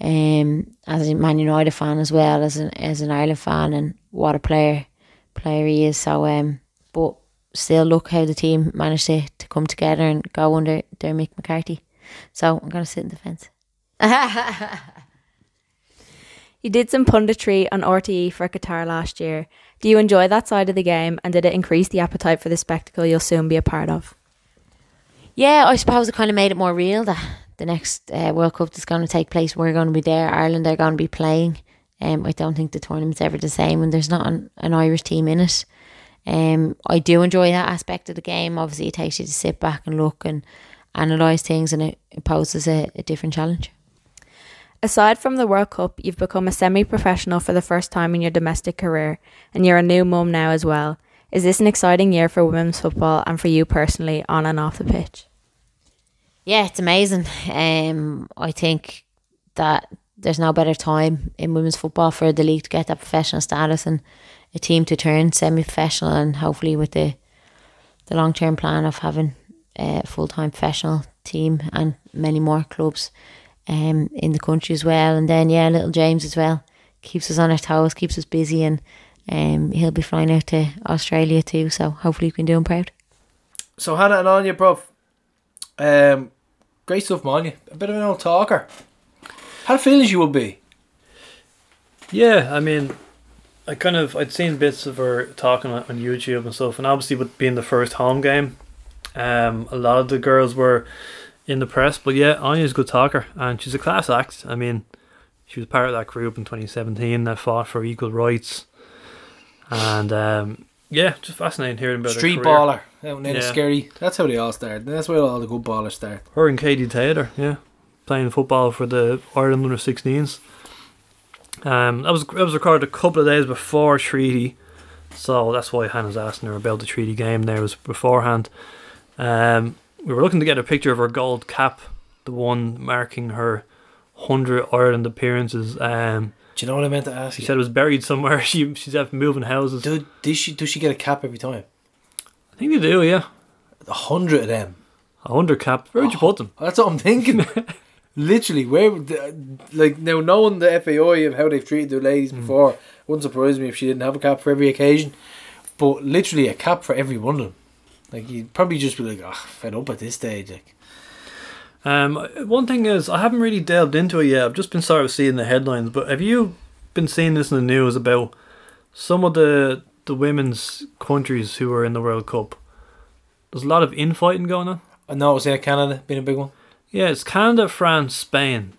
um, as a Man United fan as well as an as an Ireland fan, and what a player player he is. So, um, but still, look how the team managed to, to come together and go under Mick McCarthy. So I'm gonna sit in the fence. [LAUGHS] You did some punditry on RTE for Qatar last year. Do you enjoy that side of the game and did it increase the appetite for the spectacle you'll soon be a part of? Yeah, I suppose it kind of made it more real that the next uh, World Cup that's going to take place, we're going to be there. Ireland are going to be playing. Um, I don't think the tournament's ever the same when there's not an, an Irish team in it. Um, I do enjoy that aspect of the game. Obviously, it takes you to sit back and look and analyse things, and it, it poses a, a different challenge. Aside from the World Cup, you've become a semi professional for the first time in your domestic career, and you're a new mum now as well. Is this an exciting year for women's football and for you personally on and off the pitch? Yeah, it's amazing. Um, I think that there's no better time in women's football for the league to get that professional status and a team to turn semi-professional, and hopefully with the the long term plan of having a full time professional team and many more clubs um in the country as well. And then yeah, little James as well keeps us on our toes, keeps us busy, and um he'll be flying out to Australia too. So hopefully we can do him proud. So Hannah and Aine, bro. Um, great stuff, Manya. A bit of an old talker. How feelings you will be? Yeah, I mean, I kind of I'd seen bits of her talking on, on YouTube and stuff, and obviously with being the first home game, um, a lot of the girls were in the press. But yeah, Aine's a good talker, and she's a class act. I mean, she was part of that group in 2017 that fought for equal rights, and um, yeah, just fascinating hearing about Street baller. Out in Yeah. Scary. That's how they all start. That's where all the good ballers start. Her and Katie Taylor, yeah, playing football for the Ireland under 16s. Um, that was that was recorded a couple of days before Treaty, so that's why Hannah's asking her about the Treaty game. There was beforehand. Um, we were looking to get a picture of her gold cap, the one marking her hundred Ireland appearances. Um, Do you know what I meant to ask she you? said it was buried somewhere. [LAUGHS] She she's out moving houses. Do, does she does she get a cap every time? I think they do, yeah. A hundred of them. A hundred cap. Where'd you put them? That's what I'm thinking. [LAUGHS] Literally, where like now knowing the FAI of how they've treated their ladies Hmm. before, wouldn't surprise me if she didn't have a cap for every occasion. But literally a cap for every one of them. Like you'd probably just be like, ah, fed up at this stage. Like Um, one thing is, I haven't really delved into it yet. I've just been sort of seeing the headlines. But have you been seeing this in the news about some of the the women's countries who are in the World Cup? There's a lot of infighting going on. I know it's yeah, Canada being a big one. Yeah, it's Canada, France, Spain.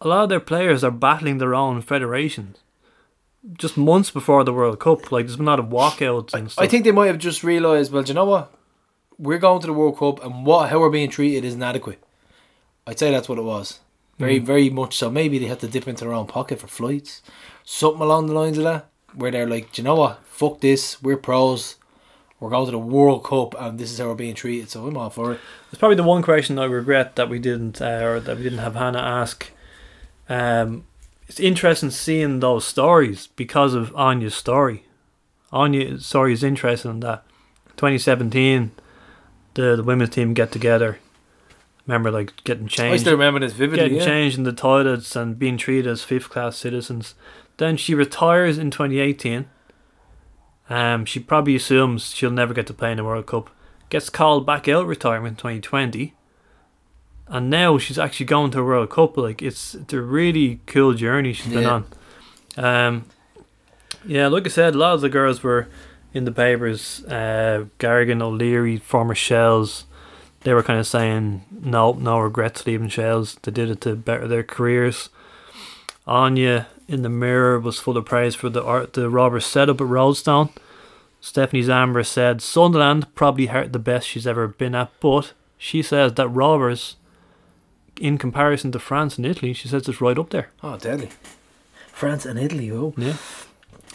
A lot of their players are battling their own federations. Just months before the World Cup, like there's been a lot of walkouts and stuff. I think they might have just realised, well, do you know what? We're going to the World Cup and what how we're being treated isn't adequate. I'd say that's what it was. Very, Mm. very much so. Maybe they had to dip into their own pocket for flights. Something along the lines of that. Where they're like, do you know what? Fuck this. We're pros. We're going to the World Cup and this is how we're being treated. So I'm all for it. It's probably the one question I regret that we didn't, uh, or that we didn't have Hannah ask. Um, it's interesting seeing those stories because of Aine's story. Aine's story is interesting in that 2017, the the women's team get together. Remember, like getting changed. I still remember this vividly. getting Yeah. changed in the toilets and being treated as fifth class citizens. Then she retires in 2018. Um, she probably assumes she'll never get to play in the World Cup. Gets called back out retirement in 2020. And now she's actually going to a World Cup. Like it's, it's a really cool journey she's been Yeah. on. Um, yeah, like I said, a lot of the girls were in the papers. Uh, Garrigan, O'Leary, former Shels, they were kind of saying no, no regrets leaving Shels. They did it to better their careers. Aine in the mirror was full of praise for the art the Rovers setup at Roadstone. Stephanie Zambra said Sunderland probably hurt the best she's ever been at, but she says that Rovers, in comparison to France and Italy, she says it's right up there. Oh, deadly. France and Italy, oh. Yeah.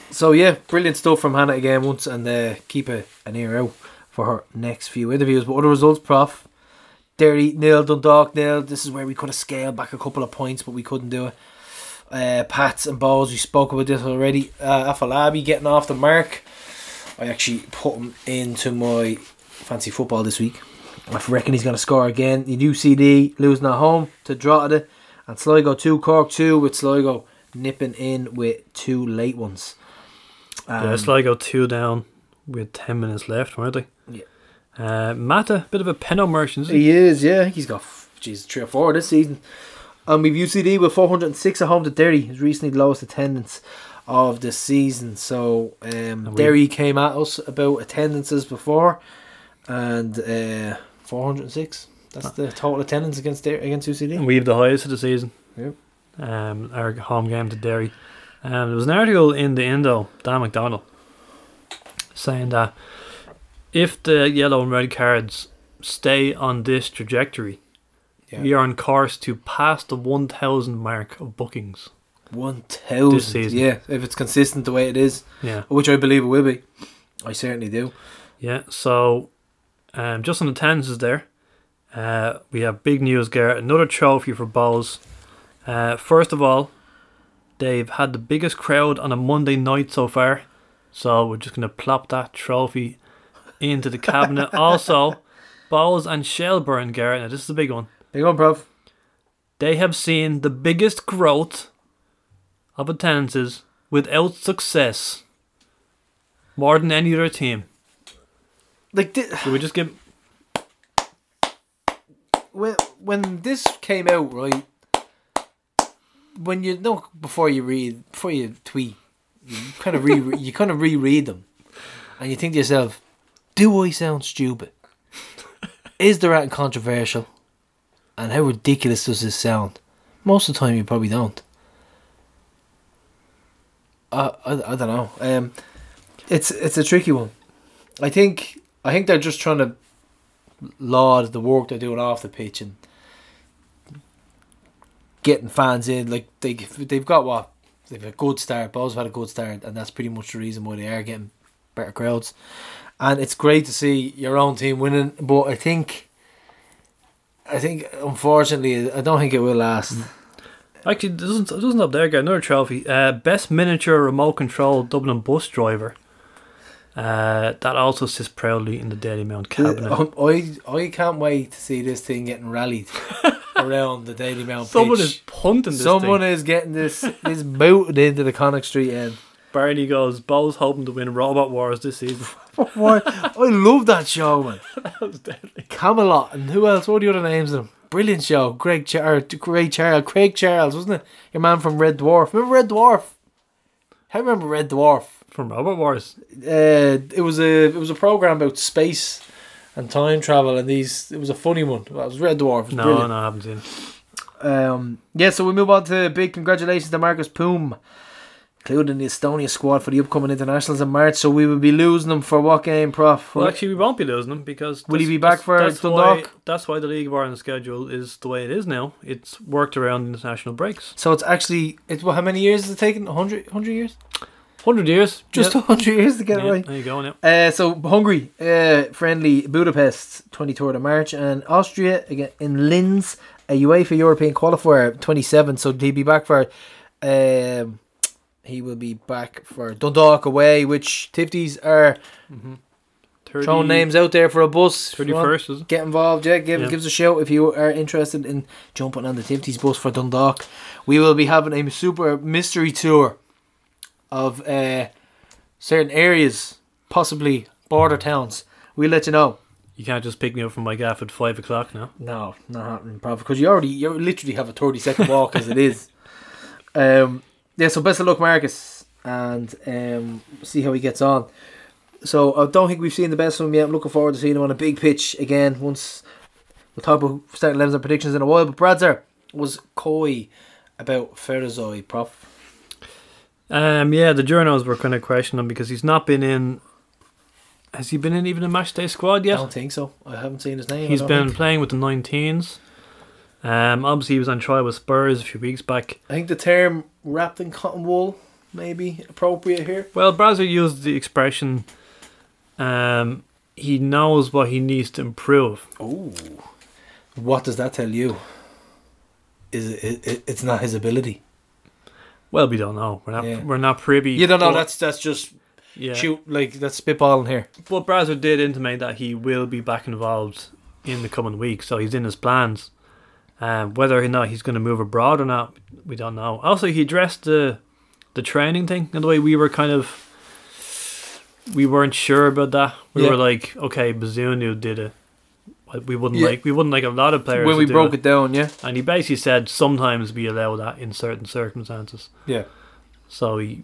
So yeah, brilliant stuff from Hannah again once, and uh, keep a, an ear out for her next few interviews. But other results, Prof. Derry nil, Dundalk nil. This is where we could have scaled back a couple of points, but we couldn't do it. Uh, Pats and balls. We spoke about this already. Uh, Afolabi getting off the mark. I actually put him into my fancy football this week. I reckon he's going to score again. The UCD losing at home to Drogheda, and Sligo two, Cork two, with Sligo nipping in with two late ones. Um, yeah, Sligo two down with ten minutes left, weren't they? Yeah. Uh, Mata, bit of a penno merchant. Isn't he? He is, yeah. He's got, geez, three or four this season. And we've UCD with 406 at home to Derry, his recently the lowest attendance of the season. So um, Derry came at us about attendances before, and uh, 406. That's the total attendance against Der- against UCD. And we have the highest of the season. Yep. Um, our home game to Derry. Um, there was an article in the Indo, Dan McDonald, saying that if the yellow and red cards stay on this trajectory, Yeah. we are on course to pass the 1,000 mark of bookings. One thousand. This season. Yeah, if it's consistent the way it is, Yeah. which I believe it will be. I certainly do. Yeah, so um, just on the tenses there, uh, we have big news, Garrett. Another trophy for Bohs. Uh, first of all, they've had the biggest crowd on a Monday night so far, so we're just going to plop that trophy into the cabinet. [LAUGHS] also, Bohs and Shelbourne, Garrett. Now, this is a big one. Big one, Prof. They have seen the biggest growth of attendances without success, more than any other team. Like, thi- Should we just give when when this came out, right? When you know before you read before you tweet, you kind of re [LAUGHS] you kind of reread them, and you think to yourself, "Do I sound stupid? Is the rat controversial? And how ridiculous does this sound?" Most of the time, you probably don't. Uh, I I don't know. Um, it's it's a tricky one. I think I think they're just trying to laud the work they're doing off the pitch and getting fans in. Like they they've got what they've a good start. Balls had a good start, and that's pretty much the reason why they are getting better crowds. And it's great to see your own team winning, but I think, I think unfortunately, I don't think it will last. Actually, it doesn't it doesn't up there. Get another trophy. Uh, best miniature remote control Dublin bus driver. Uh, that also sits proudly in the Dalymount cabinet. Um, I I can't wait to see this thing getting rallied [LAUGHS] around the Dalymount. Someone pitch. is punting this Someone thing. is getting this this booted into the Connaught Street end. Barney goes. Bohs hoping to win Robot Wars this season. [LAUGHS] I love that show, man. [LAUGHS] that was deadly. Camelot and who else? What are the other names of them? Brilliant show. Greg Char- Craig Charles, Craig Charles, wasn't it? Your man from Red Dwarf. Remember Red Dwarf? I remember Red Dwarf. From Robot Wars. Uh, it was a it was a program about space and time travel, and these it was a funny one. It was Red Dwarf. Was No, brilliant. no, I haven't seen. Um, yeah, so we move on to big congratulations to Markus Poom, including the Estonia squad for the upcoming internationals in March. So we will be losing them for what game, Prof? Well, actually, we won't be losing them because Will he be back for that's Dundalk? Why, that's why the League of Ireland schedule is the way it is now. It's worked around international breaks. so it's actually it's well, how many years has it taken? 100, 100 years? Hundred years, Just a [LAUGHS] hundred years to get it Yeah, right. There you go. Now. Uh, so Hungary, uh, friendly Budapest, twenty third of March, and Austria again in Linz, a UEFA European qualifier, twenty seven. So he'll be back for, um, he will be back for Dundalk away, which Tifties are 30, throwing names out there for a bus. Thirty it? Get involved, yeah. Give Yeah. give us a shout if you are interested in jumping on the Tifties bus for Dundalk. We will be having a super mystery tour of uh, certain areas, possibly border towns. We'll let you know. You can't just pick me up from my gaff at five o'clock now. No, not happening, probably because you already you literally have a thirty second walk as it is. [LAUGHS] Um, yeah. So best of luck, Markus, and um, see how he gets on. So I don't think we've seen the best of him yet. I'm looking forward to seeing him on a big pitch again once We'll talk about starting 11s and predictions in a while. But Bradzer was coy about Ferizaj, Prof. Um, yeah, the journals were kind of questioning him because he's not been in. Has he been in even a match day squad yet? I don't think so. I haven't seen his name. He's been think. playing with the 19s. Um, obviously, he was on trial with Spurs a few weeks back. I think the term wrapped in cotton wool may be appropriate here. Well, Bradzer used the expression, um, he knows what he needs to improve. Oh, what does that tell you? Is it, it? It's not his ability. Well, we don't know. We're not. Yeah. We're not privy. You don't know. but- That's that's just yeah. shoot like that's spitballing here. But Bradzer did intimate that he will be back involved in the coming week, so he's in his plans. Um, whether or not he's going to move abroad or not, we don't know. Also, he addressed the the training thing in the way we were kind of we weren't sure about that. We Yeah. were like, okay, Bazunu did it. We wouldn't Yeah. like we wouldn't like a lot of players when we broke it down, yeah, And he basically said sometimes we allow that in certain circumstances. yeah, So he,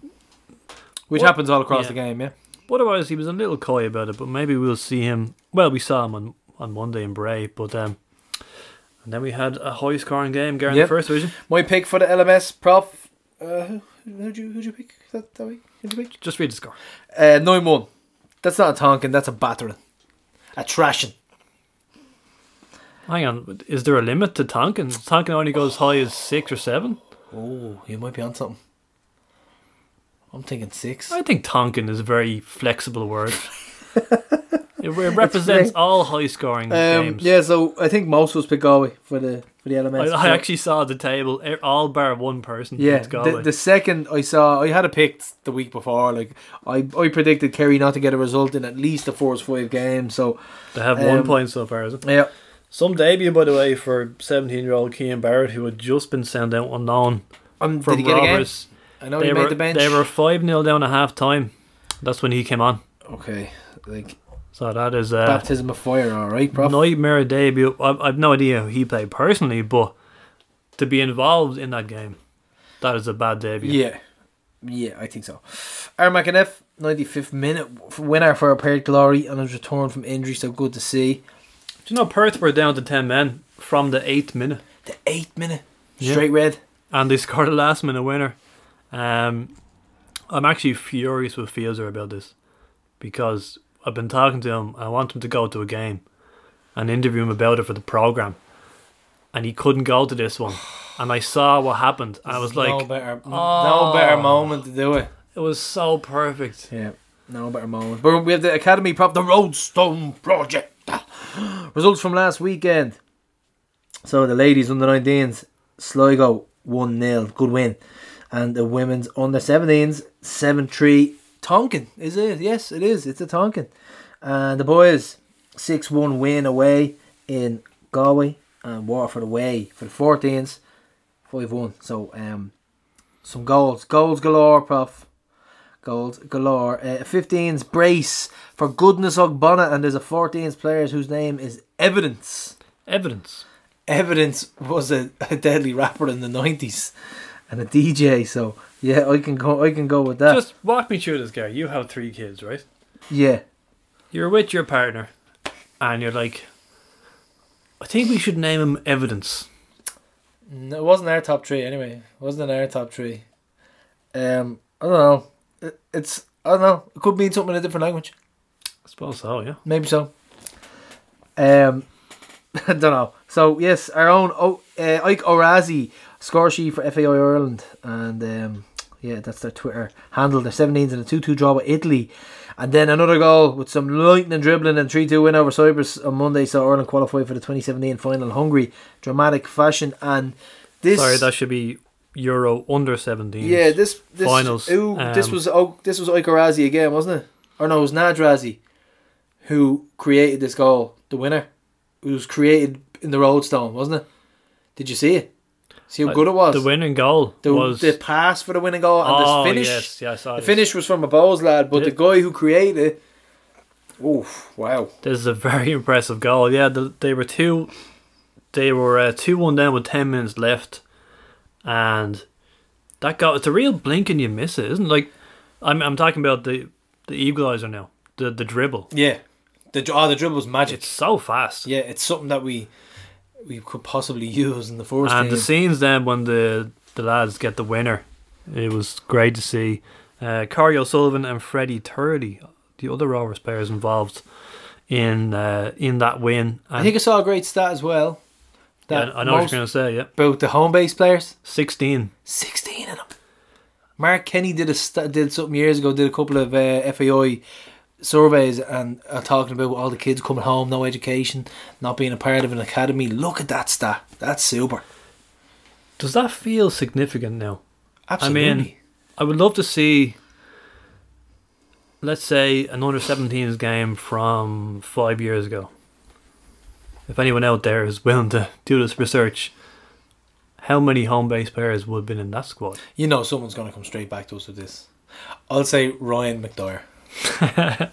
which What- happens all across yeah. the game, yeah. otherwise he was a little coy about it. But maybe we'll see him. Well, we saw him on on Monday in Bray, but um, and then we had a high scoring game, Gary, Yep. the first division. My pick for the LMS prop. Uh, who who'd you who'd you pick that, that week? Who'd you pick? Just read the score. Uh, nine one. That's not a tonking. That's a battering, a trashing. Hang on, is there a limit to Tonkin? Tonkin only goes high as six or seven. Oh, you might be on something. I'm thinking six. I think Tonkin is a very flexible word. [LAUGHS] it, re- represents all high scoring Um, games. yeah, so I think most of us pick Galway for the for the LMS. I, I actually saw the table. All bar one person. Yeah, the, the second I saw, I had a picked the week before. Like I, I predicted Kerry not to get a result in at least the first five games. So they have one um, point so far. Is it? yeah, Some debut, by the way, for 17 year old Kean Barrett, who had just been sent out on loan um, from did he get a game? Robbers. I know They he were, made the bench. they were 5 0 down at half time. That's when he came on. okay, like So that is a baptism of fire. All right, bro. nightmare debut. I've, I've no idea who he played personally, but to be involved in that game, that is a bad debut. Yeah, yeah, I think so. Aaron ninety fifth minute winner for a apparent glory on his return from injury. So good to see. Do you know Perth were down to 10 men from the 8th minute? The eighth minute, Yeah. straight red. and they [LAUGHS] scored a last minute winner. Um, I'm actually furious with Fielder about this because I've been talking to him. I want him to go to a game and interview him about it for the program, and he couldn't go to this one. And I saw what happened. And I was like, no better, "Oh." no better moment to do it. it was so perfect. Yeah, no better moment. But we have the Academy prop, the Roadstone Project. [LAUGHS] Results from last weekend. So the ladies under 19s, Sligo 1 0, good win. And the women's under 17s, 7 3. Tonkin, is it? Yes, it is. It's a Tonkin. And the boys, 6 1 win away in Galway. And Waterford away for the 14s, 5 1. So, um, some goals. Goals galore, Prof. Goals galore. Uh, 15's brace for goodness of Bonnet, and there's a 14th player whose name is Evidence. Evidence. Evidence was a, a deadly rapper in the 90s and a DJ, so yeah, I can go. I can go with that. Just walk me through this, Gary. You have three kids, right? yeah, You're with your partner, and you're like, I think we should name him Evidence. no, it wasn't our top three anyway. It wasn't in our top three. Um, I don't know. It, it's I don't know. It could mean something in a different language. I suppose so, yeah. Maybe so. Um, I [LAUGHS] don't know. So yes, our own oh, uh, Ike O'Razi score sheet for FAI Ireland, and um, yeah, that's their Twitter handle. Their 17s and a two-two draw with Italy, and then another goal with some lightning dribbling and three-two win over Cyprus on Monday. So Ireland qualified for the 2017 final in Hungary, dramatic fashion, and this. Sorry, that should be Euro under 17. Yeah, this, this finals. Ooh, this Um, was oh, this was Ike Razi again, wasn't it? Or no, it was Nadrazi who created this goal, the winner. It was created in the road Roadstone, wasn't it? Did you see it? See how good it was. The winning goal the, was. the pass for the winning goal and oh, the finish. yes, yeah, I the finish was from a Bohs lad, but the guy who created it. Oof! Wow. This is a very [LAUGHS] impressive goal. Yeah, the, they were two. They were uh, two one down with ten minutes left, and that goal. It's a real blink and you miss it, isn't it? Like, I'm I'm talking about the the equaliser now. The the dribble. Yeah. The oh, the dribble was magic. It's so fast. Yeah, it's something that we we could possibly use in the first and team. the scenes then when the the lads get the winner, it was great to see. Uh, Corey O'Sullivan and Freddie Turley, the other Rovers players involved in uh, in that win. I think I saw a great stat as well. yeah, that I know what you're going to say. Yeah, about the home base players. sixteen. 16 of them. Mark Kenny did a st- did something years ago. Did a couple of uh, FAI surveys and uh, talking about all the kids coming home, no education, not being a part of an academy. Look at that stat. That's super. Does that feel significant now? Absolutely. I mean, I would love to see, let's say, an under 17s game from five years ago. If anyone out there is willing to do this research, how many home based players would have been in that squad? you know, someone's going to come straight back to us with this. I'll say Ryan McDyer. [LAUGHS]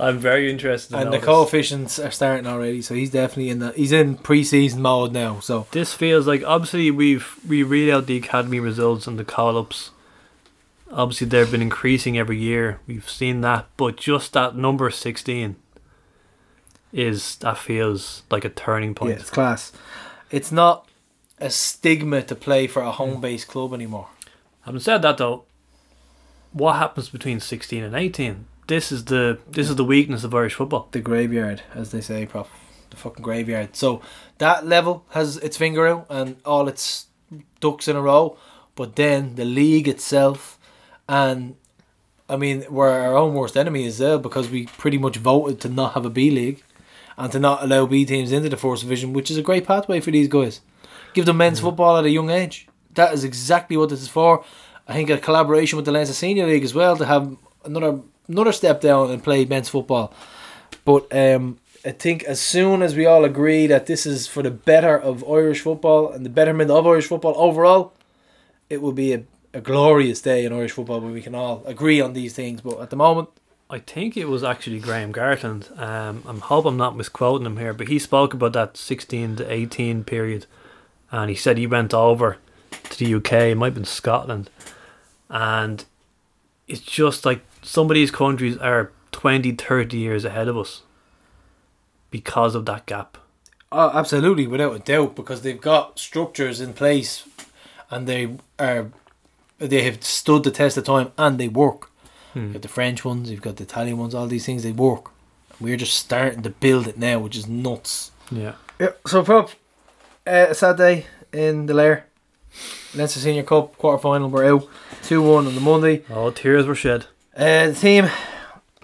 I'm very interested. In and the this. coefficients are starting already, so he's definitely in the he's in pre-season mode now. So This feels like obviously we've we read out the academy results and the call ups. Obviously, they've been increasing every year. We've seen that, but just that number sixteen is that feels like a turning yeah, point. it's class. It's not a stigma to play for a home-based hmm. club anymore. Having said that, though, what happens between sixteen and eighteen? This is the this is the weakness of Irish football. the graveyard, as they say, prof. The fucking graveyard. So that level has its finger out and all its ducks in a row, but then the league itself, and I mean, we're our own worst enemy as well because we pretty much voted to not have a B league and to not allow B teams into the first division, which is a great pathway for these guys. Give them men's football at a young age. That is exactly what this is for. I think a collaboration with the Leinster Senior League as well to have another another step down and play men's football. But um, I think as soon as we all agree that this is for the better of Irish football and the betterment of Irish football overall, it will be a, a glorious day in Irish football where we can all agree on these things. But at the moment, I think it was actually Graham Gartland. Um, I hope I'm not misquoting him here, but he spoke about that 16 to 18 period, and he said he went over to the UK. It might have been Scotland, and it's just like some of these countries are 20, 30 years ahead of us because of that gap. Oh, absolutely, without a doubt, because they've got structures in place, and they are they have stood the test of time and they work. Hmm. You've got the French ones, you've got the Italian ones, all these things they work. We're just starting to build it now, which is nuts. Yeah. Yeah. So, prop, uh, a sad day in the Lair. Leinster Senior Cup quarter final. We're out two one on the Monday. Oh, tears were shed. Uh, the team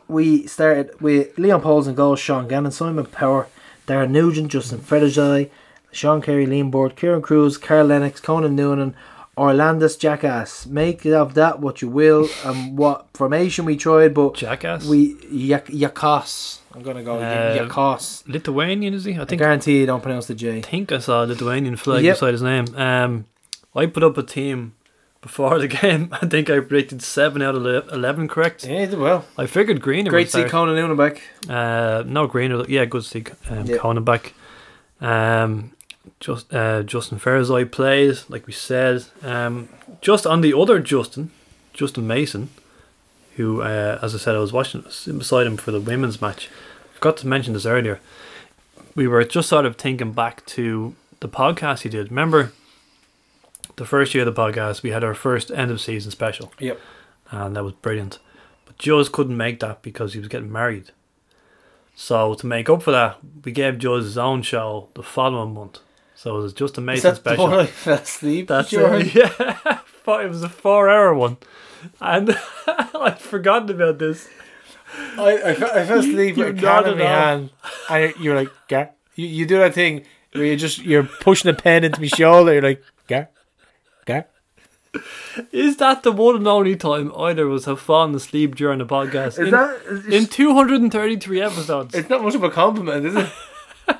we started with Leon Pohls and goals, Sean Gannon, Simon Power, Darren Nugent, Justin Ferizaj, Sean Carey, Liam Burt, Kieran Cruz, Carl Lennox, Conan Noonan, Orlandis Jackass. Make of that what you will and what formation we tried, but Jackass? we Yak- Yakas. I'm gonna go Uh, Yakas. Lithuanian, is he? I I think guarantee you don't pronounce the J. I think I saw a Lithuanian flag Yep. beside his name. Um, I put up a team before the game. [LAUGHS] I think I predicted seven out of ele- eleven correct. Yeah, you did well. I figured Greener. Great to see. Conan Noonan back. Uh, no Greener. Yeah, good to see um, Yeah. Conan back. Um, just uh, Justin Fairsley plays, like we said. Um, just on the other Justin, Justin Mason, who, uh, as I said, I was watching beside him for the women's match. Forgot to mention this earlier. We were just sort of thinking back to the podcast he did. Remember the first year of the podcast, we had our first end of season special Yep. and that was brilliant. But Juz couldn't make that because he was getting married. So to make up for that, we gave Juz his own show the following month. So it was just amazing Is that the special. one I fell asleep That's during? it. [LAUGHS] Yeah, Four- it was a four-hour one, and [LAUGHS] I'd forgotten about this. I, I, I fell asleep with a can in my hand. And you're like, yeah. You, you do that thing where you just you're pushing a pen into my shoulder. You're like, "Gah, gah." Is that the one and only time either of us have fallen asleep during the podcast? Is in, that in 233 episodes? It's not much of a compliment, is it? [LAUGHS]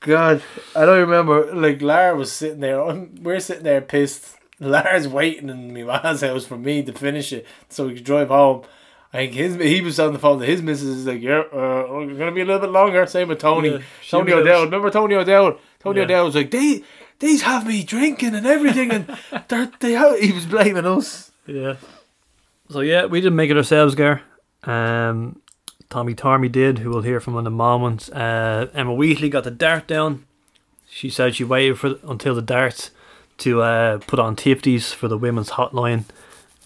God, I don't remember. Like Lara was sitting there. I'm, we're sitting there pissed. Lara's waiting in my man's house for me to finish it so we could drive home. I think his he was on the phone to his missus. Is like, yeah, uh, we're gonna be a little bit longer. Same with Tony. Yeah, Tony was- O'Dell. Remember Tony O'Dell? Tony Yeah. O'Dell was like, they these have me drinking and everything, and [LAUGHS] they're, they have, he was blaming us. Yeah. So yeah, we didn't make it ourselves, Gar. Um, Tommy Tarmy did, who we'll hear from in a moment. Uh, Emma Wheatley got the dart down. She said she waited for until the darts to uh, put on Tifties for the women's hotline.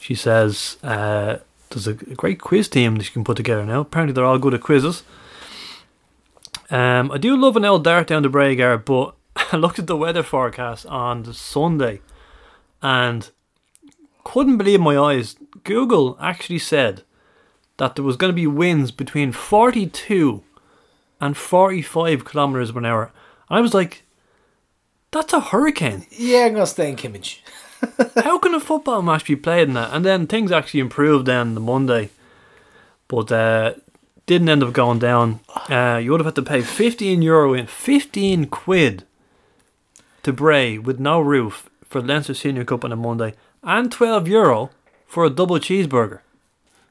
She says uh, there's a great quiz team that she can put together now. Apparently, they're all good at quizzes. Um, I do love an old dart down the Braegar, but I [LAUGHS] looked at the weather forecast on Sunday and couldn't believe my eyes. Google actually said that there was going to be winds between 42 and 45 kilometers per hour. And I was like, that's a hurricane. Yeah, I'm gonna stay in Kimmage. [LAUGHS] How can a football match be played in that? And then things actually improved then the Monday, but uh, didn't end up going down. [SIGHS] Uh, you would have had to pay 15 euro in 15 quid to Bray with no roof for Leinster Senior Cup on a Monday, and 12 euro for a double cheeseburger.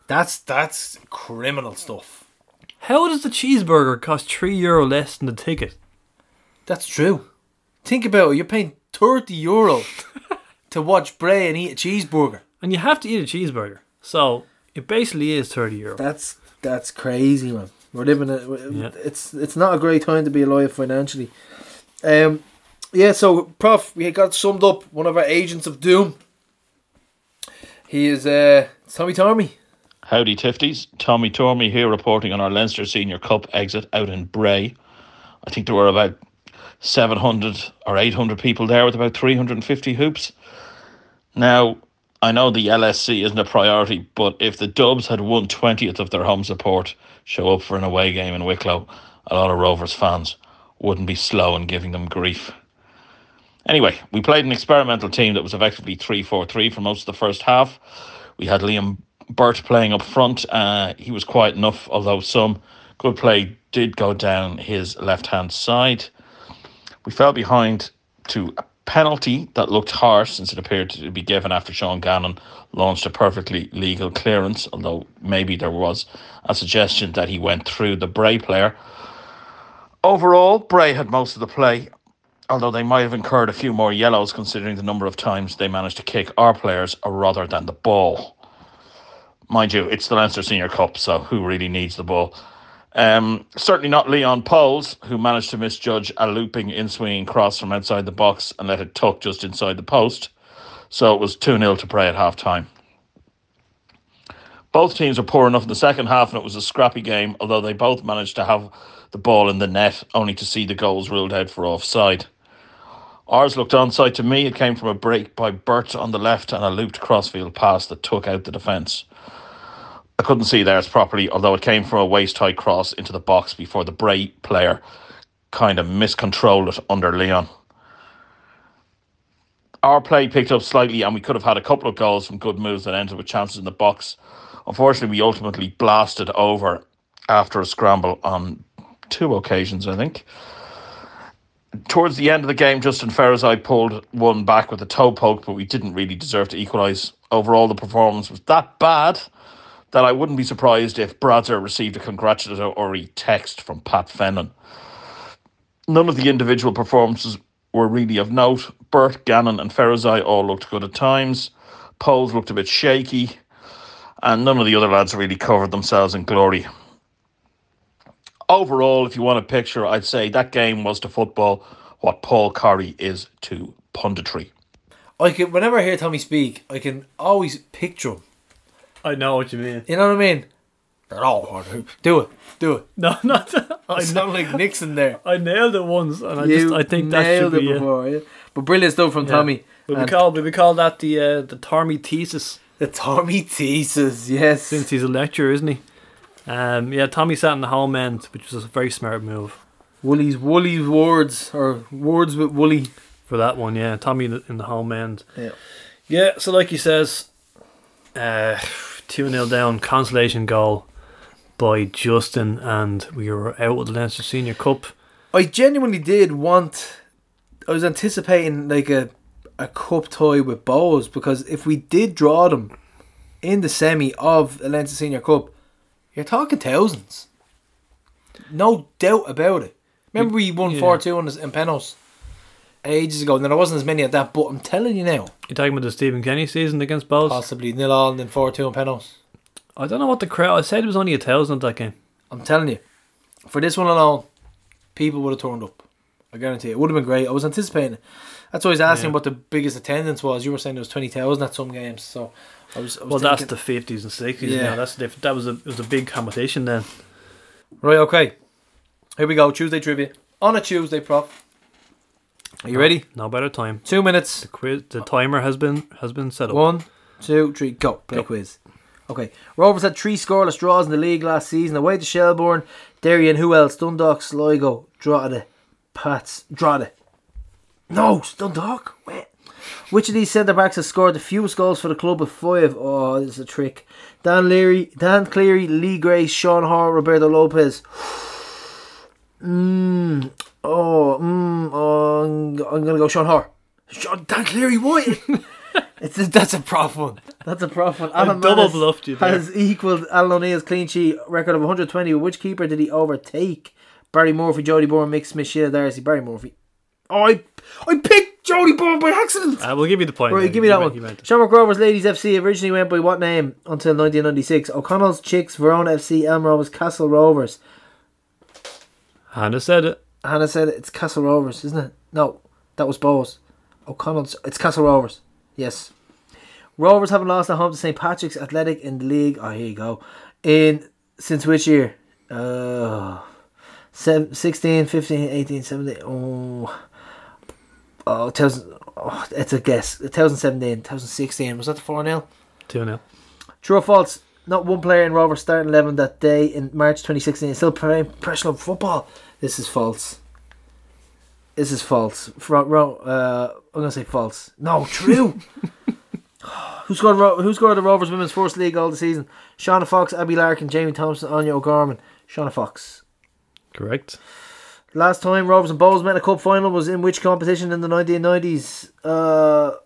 That's that's criminal stuff. How does the cheeseburger cost 3 euro less than the ticket? That's true. Think about it. You're paying thirty euro [LAUGHS] to watch Bray and eat a cheeseburger. And you have to eat a cheeseburger. So it basically is 30 euro. That's that's crazy, man. We're living it. Yeah. It's it's not a great time to be alive financially. Um, yeah. So, Prof, we got summed up one of our agents of doom. He is uh, Tommy Tormy. Howdy Tifties, Tommy Tormy here reporting on our Leinster Senior Cup exit out in Bray. I think there were about 700 or 800 people there with about 350 hoops. Now, I know the LSC isn't a priority, but if the Dubs had one twentieth of their home support show up for an away game in Wicklow, a lot of Rovers fans wouldn't be slow in giving them grief. Anyway, we played an experimental team that was effectively 3 4 3 for most of the first half. We had Liam Burt playing up front. Uh, he was quiet enough, although some good play did go down his left hand side. We fell behind to a penalty that looked harsh since it appeared to be given after Sean Gannon launched a perfectly legal clearance, although maybe there was a suggestion that he went through the Bray player. Overall, Bray had most of the play, although they might have incurred a few more yellows considering the number of times they managed to kick our players rather than the ball. Mind you, it's the Leinster Senior Cup, so who really needs the ball? Um, certainly not Leon Pohls, who managed to misjudge a looping in swinging cross from outside the box and let it tuck just inside the post. So it was 2 0 to Bray at half time. Both teams were poor enough in the second half, and it was a scrappy game, although they both managed to have the ball in the net, only to see the goals ruled out for offside. Ours looked onside to me. It came from a break by Burt on the left and a looped crossfield pass that took out the defence. I couldn't see theirs properly, although it came from a waist high cross into the box before the Bray player kind of miscontrolled it under Leon. Our play picked up slightly, and we could have had a couple of goals from good moves that ended with chances in the box. Unfortunately, we ultimately blasted over after a scramble on two occasions, I think. Towards the end of the game, Justin Ferizaj pulled one back with a toe poke, but we didn't really deserve to equalise. Overall, the performance was that bad that I wouldn't be surprised if Bradzer received a congratulatory text from Pat Fennon. None of the individual performances were really of note. Burt, Gannon, and Ferrazai all looked good at times. Pohls looked a bit shaky, and none of the other lads really covered themselves in glory. Overall, if you want a picture, I'd say that game was to football what Paul Corey is to punditry. I can whenever I hear Tommy speak, I can always picture him. I know what you mean. You know what I mean? Oh, do it, do it. No, [LAUGHS] not. I I sound like Nixon there. I nailed it once, and I You just I think that should nailed be it it. before, yeah. But brilliant stuff from Yeah. Tommy. Will we call we call that the uh, the Tommy thesis? The Tommy thesis, yes. Since he's a lecturer, isn't he? Um, yeah, Tommy sat in the home end, which was a very smart move Woolly's Woolly's Wards, or Wards with Woolly. for that one. Yeah, Tommy in the, in the home end. Yeah. Yeah, so like he says, uh, 2 0 down, consolation goal by Justin, and we were out with the Leinster Senior Cup. I genuinely did want. I was anticipating like a a cup tie with Bohs because if we did draw them in the semi of the Leinster Senior Cup, you're talking thousands. No doubt about it. Remember we won four two in, in Penos ages ago. Now there wasn't as many at that, but I'm telling you now, You're talking about the Stephen Kenny season against Bohs? possibly nil all and then four two in Penos. I don't know what the crowd. I said it was only a thousand at that game. I'm telling you, for this one alone, people would have turned up. I guarantee it. it would have been great. I was anticipating it. That's why I was asking Yeah. what the biggest attendance was. You were saying there was twenty thousand at some games, so I was. I was Well, that's the fifties and sixties. Yeah. Yeah, that's different. That was a it was a big competition then. right. Okay, here we go. Tuesday trivia on a Tuesday, prof. Are you ready? No better time. Two minutes. The quiz, the timer has been has been set up. One, two, three, go. Play Go. quiz. Okay. Rovers had three scoreless draws in the league last season. Away to Shelbourne, Derry, and who else? Dundalk, Sligo, Drogheda, Pats, Drogheda. No, Dundalk. Wait. Which of these centre backs has scored the fewest goals for the club with five? Oh, this is a trick. Dan Leary, Dan Cleary, Lee Gray, Sean Hart, Roberto Lopes. Mmm. Oh, mmm. Oh, I'm, I'm gonna go Sean Hart. Sean, Dan Cleary, what? [LAUGHS] It's a, that's a prof one. That's a prof one. I Alan double Mannus bluffed you there. Has equalled Alan O'Neill's clean sheet record of 120. Which keeper did he overtake? Barry Murphy, Jody Bourne, Mick Smith, Sheila Darcy, Barry Murphy. Oh, I, I picked Jody Bourne by accident. Uh, we'll give you the point. Right, then. give me that you one. Shamrock Rovers Ladies FC originally went by what name until 1996? O'Connell's Chicks, Verona FC, Elm Rovers, Castle Rovers. Hannah said it. Hannah said it. it's Castle Rovers, isn't it? No, that was Bohs. O'Connell's. It's Castle Rovers. Yes. Rovers haven't lost at home to St Patrick's Athletic in the league. Oh, here you go. In since which year? Uh, 16, 15, 18, 17. Oh, oh, 2000, oh, it's a guess. 2017, 2016. Was that the 4 0? Two 0 True or false? Not one player in Rovers starting 11 that day in March 2016 is still playing professional football. This is false. This is false. Ro- uh, I'm gonna say false. No, true. [LAUGHS] who scored? Ro- who scored the Rovers women's first league all the season? Shauna Fox, Abby Larkin, Jamie Thompson, Aine O'Gorman. Shauna Fox. Correct. Last time Rovers and Bohs met in a cup final was in which competition in the 1990s? Uh,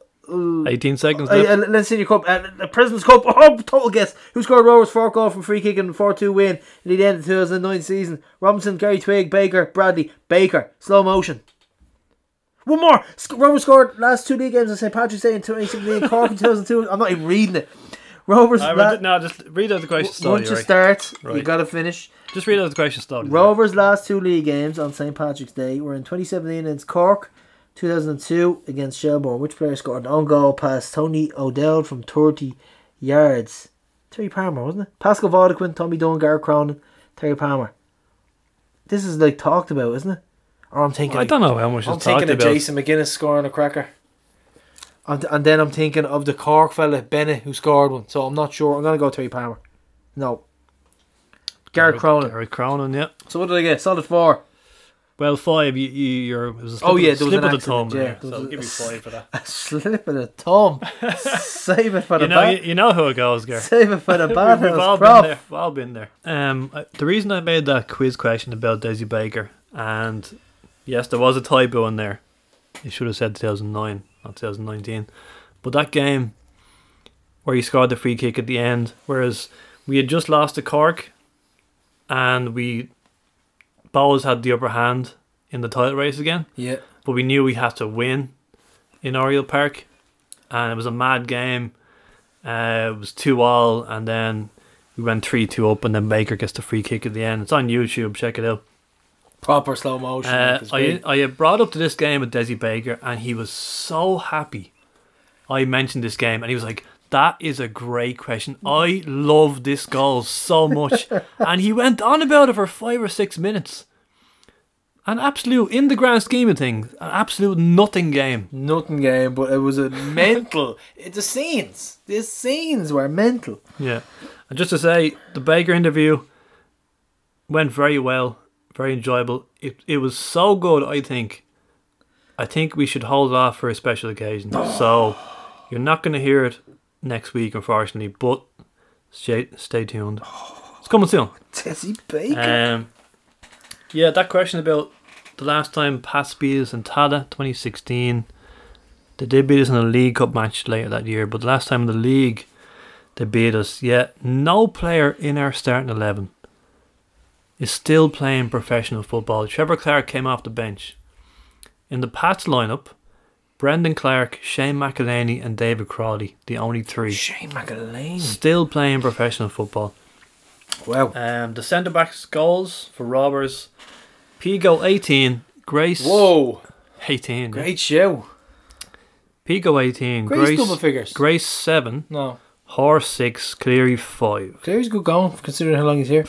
18 seconds Uh, left. uh, let's see your cup. Uh, the President's Cup. [LAUGHS] Oh, total guess. Who scored Rovers' four goal from free kick and 4 2 win in the end of the 2009 season? Robinson, Gary Twigg, Baker, Bradley, Baker. Slow motion. One more. Sc- Rovers scored last two league games on St. Patrick's Day in 2016, Cork in 2002. I'm not even reading it. Rovers. I la- read, no, just read out the question slowly. once you right? start, you got to finish. Just read out the question slowly. Rovers' last two league games on St Patrick's Day were in 2017 against Cork, 2002 against Shelbourne. Which player scored an own goal past Tony O'Dell from 30 yards? Terry Palmer, wasn't it? Pascal Vaudequin, Tommy Dunn, Gareth Cronin, Terry Palmer. This is like talked about, isn't it? Or I'm thinking. I don't know how much I'm thinking of about. Jason McGuinness scoring a cracker. And, and then I'm thinking of the Cork fella, Bennett, who scored one. So I'm not sure. I'm going to go Terry Palmer. No. Gareth Cronin. Gareth Cronin, yeah. So what did I get? Solid four. Well, five. You, you, you're. It was a slip Oh, yeah, of, there was slip an of the thumb. yeah. there, There so I'll give you five for that. [LAUGHS] A slip of the thumb. Save it for [LAUGHS] the You know, bad. you, you know how it goes, Gareth. Save it for the [LAUGHS] bad We've all prof. been there. We've all been there. Um, I- the reason I made that quiz question about Dessie Baker, and yes, there was a typo in there. You should have said 2009, not 2019. But that game where he scored the free kick at the end, whereas we had just lost to Cork, and we Bohs had the upper hand in the title race again. Yeah. But we knew we had to win in Oriel Park, and it was a mad game. Uh, it was two all, and then we went three two up, and then Baker gets the free kick at the end. It's on YouTube. Check it out. Proper slow motion. Uh, like, I. I brought up to this game with Dessie Baker, and he was so happy. I mentioned this game, and he was like, "That is a great question. I love this goal so much," [LAUGHS] and he went on about it for five or six minutes. An absolute, in the grand scheme of things, an absolute nothing game. Nothing game, but it was a mental. It, the scenes, the scenes were mental. Yeah. And just to say, the Baker interview went very well, very enjoyable. It it was so good, I think. I think we should hold it off for a special occasion. so you're not going to hear it next week, unfortunately, but stay, stay tuned. It's coming soon. Dessie Baker. Um, yeah, that question about the last time Pats beat us in Tallaght 2016. They did beat us in a League Cup match later that year, but the last time in the league they beat us, yeah, no player in our starting 11 is still playing professional football. Trevor Clarke came off the bench. In the Pats lineup, Brendan Clark, Shane McElhaney, and David Crawley, the only three. Shane McElhaney. Still playing professional football. Wow. Um, the centre backs goals for Robbers. Pico 18, Grace. Whoa. 18. yeah. Great show. Pico 18. Grace Grace, double figures. Grace 7. No. Horse 6. Cleary 5. Clary's good going, considering how long he's here.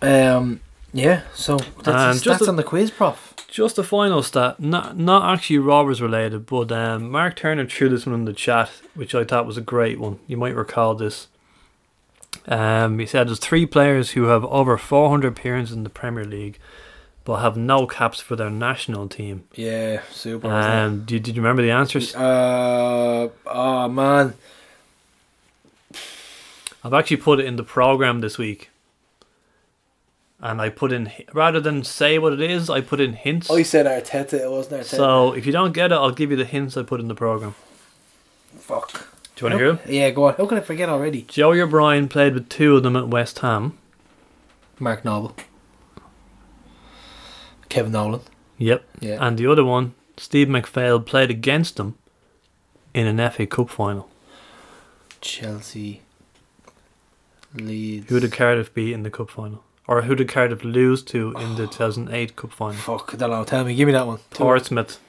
Um, yeah, so that's And his just stats a- on the quiz, prof. Just a final stat, not not actually robbers related, but um, Mark Turner threw this one in the chat, which I thought was a great one. You might recall this. Um, he said there's three players who have over 400 appearances in the Premier League, but have no caps for their national team. Yeah, super. Um, did, did you remember the answers? Uh, oh man, I've actually put it in the program this week, and I put in rather than say what it is, I put in hints. Oh, I said Arteta. It wasn't Arteta. So if you don't get it, I'll give you the hints I put in the program. fuck. Do you want to hear them? Yeah, go on. How can I forget already? Joey O'Brien played with two of them at West Ham. Mark Noble, Kevin Nolan. Yep. Yeah. And the other one, Steve McPhail, played against them in an FA Cup final. Chelsea, Leeds. Who did Cardiff beat in the cup final? Or who did Cardiff lose to in the [SIGHS] 2008 cup final? Fuck, I don't know. Tell me, give me that one. Portsmouth,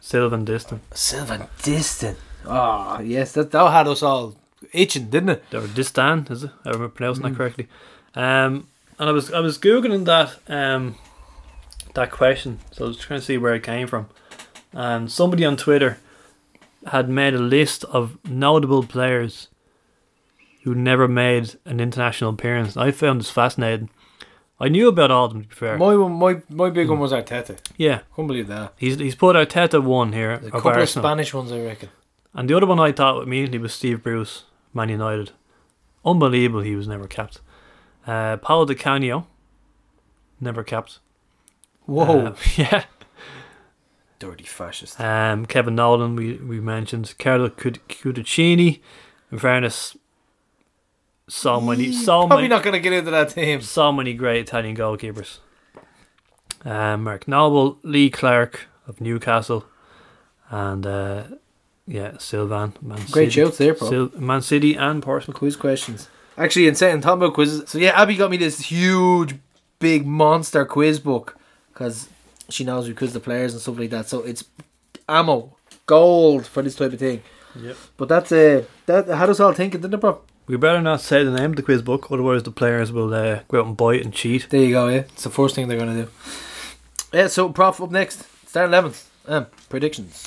Sylvain Distin. Sylvain Distin. Oh, yes, that, that had us all itching, didn't it? Or Distin, is it? I remember pronouncing Mm. that correctly. Um, and I was I was googling that um that question, so I was trying to see where it came from. And somebody on Twitter had made a list of notable players who never made an international appearance. I found this fascinating. I knew about all of them to be fair. My one, my my big one was Arteta. yeah, Couldn't believe that. he's he's put Arteta one here A of couple of Arsenal. Spanish ones, I reckon. And the other one I thought immediately was Steve Bruce, Man United. Unbelievable he was never capped. Uh, Paolo Di Canio, never capped. Whoa, Uh, [LAUGHS] yeah. dirty fascist. Um, Kevin Nolan, we, we mentioned. Carlo Cud- Cudicini. In fairness, so many, so Probably many, not going to get into that team. so many great Italian goalkeepers. Um, Mark Noble, Lee Clark of Newcastle, and uh, yeah, Sylvain. Man Great City. shouts there, bro. Sil- Man City and Portsmouth. Quiz questions. Actually, in saying talking about quizzes, so yeah, Abby got me this huge, big monster quiz book because she knows we quiz the players and stuff like that. So it's ammo, gold for this type of thing. Yep. But that's uh, that had us all thinking, didn't it, bro? We better not say the name of the quiz book, otherwise the players will uh, go out and buy it and cheat. There you go. Yeah, it's the first thing they're gonna do. Yeah. So, prof, up next, start eleventh. Um, predictions.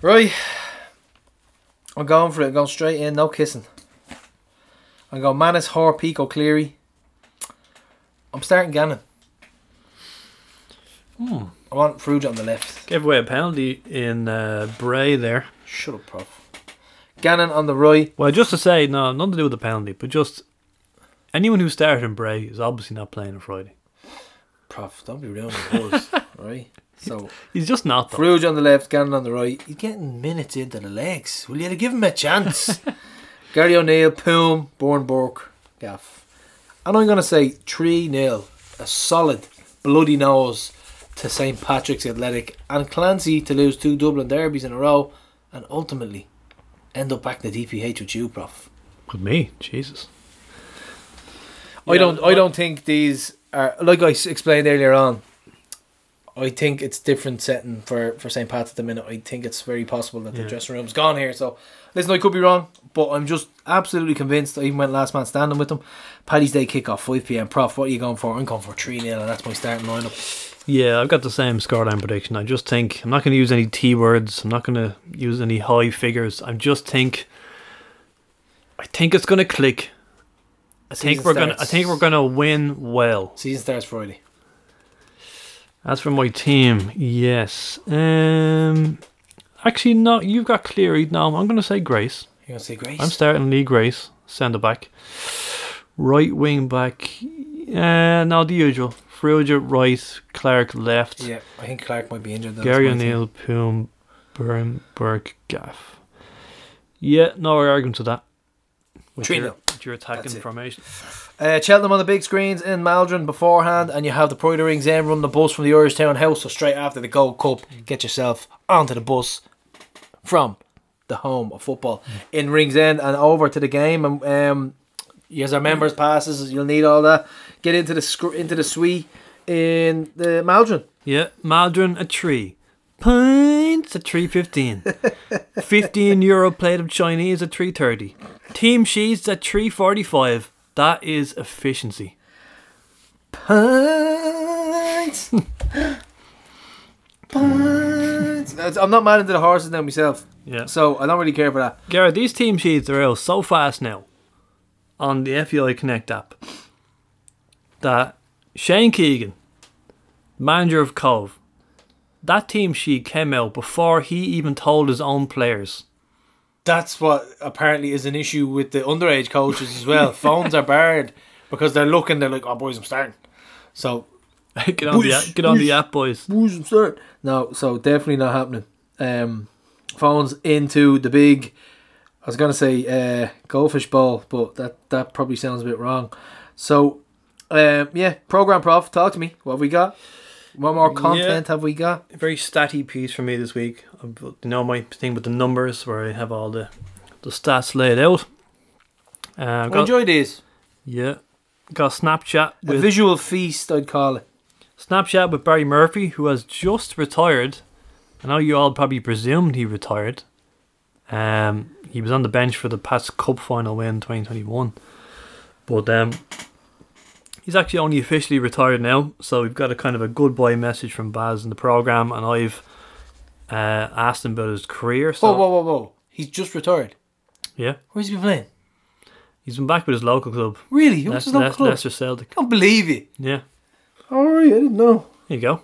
Right. I'm going for it. I'm going straight in, no kissing. I'm going Mannus, Hor, Pico, Cleary. I'm starting Gannon. Hmm. I want Fruge on the left. Gave away a penalty in uh, Bray there. Shut up, prof. Gannon on the right. Well, just to say, no, nothing to do with the penalty, but just anyone who started in Bray is obviously not playing on Friday. Prof, don't be ruining the buzz, [LAUGHS] right? So, He's just not. Though. Fruge on the left, Gannon on the right. He's getting minutes into the legs. Will you give him a chance? [LAUGHS] Gary O'Neill, Poom, Bourne Bork, Gaff. And I'm going to say 3 0. A solid, bloody nose to St. Patrick's Athletic. And Clancy to lose two Dublin derbies in a row. And ultimately end up back in the DPH with you, Prof. With me, Jesus. I don't. I don't think these are like I explained earlier on. I think it's different setting for for St. Pat's at the minute. I think it's very possible that the dressing room's gone here. So listen, I could be wrong, but I'm just absolutely convinced. I even went last man standing with them. Paddy's Day kickoff five pm. Prof, what are you going for? I'm going for three 0 and that's my starting lineup. Yeah, I've got the same scoreline prediction. I just think I'm not going to use any T words. I'm not going to use any high figures. I just think. I think it's going to click. I think we're gonna. I think we're gonna win well. Season starts Friday. As for my team, yes. Um, actually, no. You've got Cleary. No, I'm going to say Grace. You're gonna say Grace? I'm starting Lee Grace, centre back. Right wing back. Uh, now the usual. Fruger right, Clarke left. yeah, I think Clarke might be injured. That's Gary. O'Neill, Poom, Byrne, Burke, Gaff. Yeah, no argument to that. With Three your, your attacking formation. Uh, Cheltenham on the big screens in Maldron beforehand, and you have the Pride Rings then run the bus from the Irish Town House. So straight after the Gold Cup, get yourself onto the bus from the home of football in Ringsend and over to the game. And um, You guys are members passes. You'll need all that. Get into the scr- into the suite in the Maldron. Yeah, Maldron a tree. Pints at three fifteen. [LAUGHS] Fifteen euro plate of Chinese at three thirty. Team sheets at three forty five. That is efficiency. Pints. [LAUGHS] Pints. I'm not mad into the horses now myself. Yeah. So I don't really care for that. Garrett, these team sheets are out so fast now on the FAI Connect app that Shane Keegan, manager of Cobh, that team sheet came out before he even told his own players. That's what apparently is an issue with the underage coaches as well. Phones are barred because they're looking. They're like, "Oh, boys, I'm starting." So [LAUGHS] get on the app, get on the app, boys. Boys, I'm starting. No, so definitely not happening. Um, phones into the big. I was gonna say uh, goldfish bowl, but that that probably sounds a bit wrong. So, um, yeah, program prof, talk to me. What have we got? What more content have we got? A very statty piece for me this week. Um, You know my thing with the numbers, where I have all the the stats laid out. Uh, I got, enjoy these. yeah, got Snapchat A visual feast, I'd call it. Snapchat with Barry Murphy, who has just retired. I know you all probably presumed he retired. Um, he was on the bench for the Pats Cup final win 2021, but um, he's actually only officially retired now. So we've got a kind of a goodbye message from Baz in the program, and I've uh, asked him about his career. So whoa, whoa, whoa, whoa! He's just retired. yeah, Where's he been playing? he's been back with his local club. Really? Les- his local Les- club? Leicester Celtic. I can't believe it. Yeah. Right, I didn't know. There you go.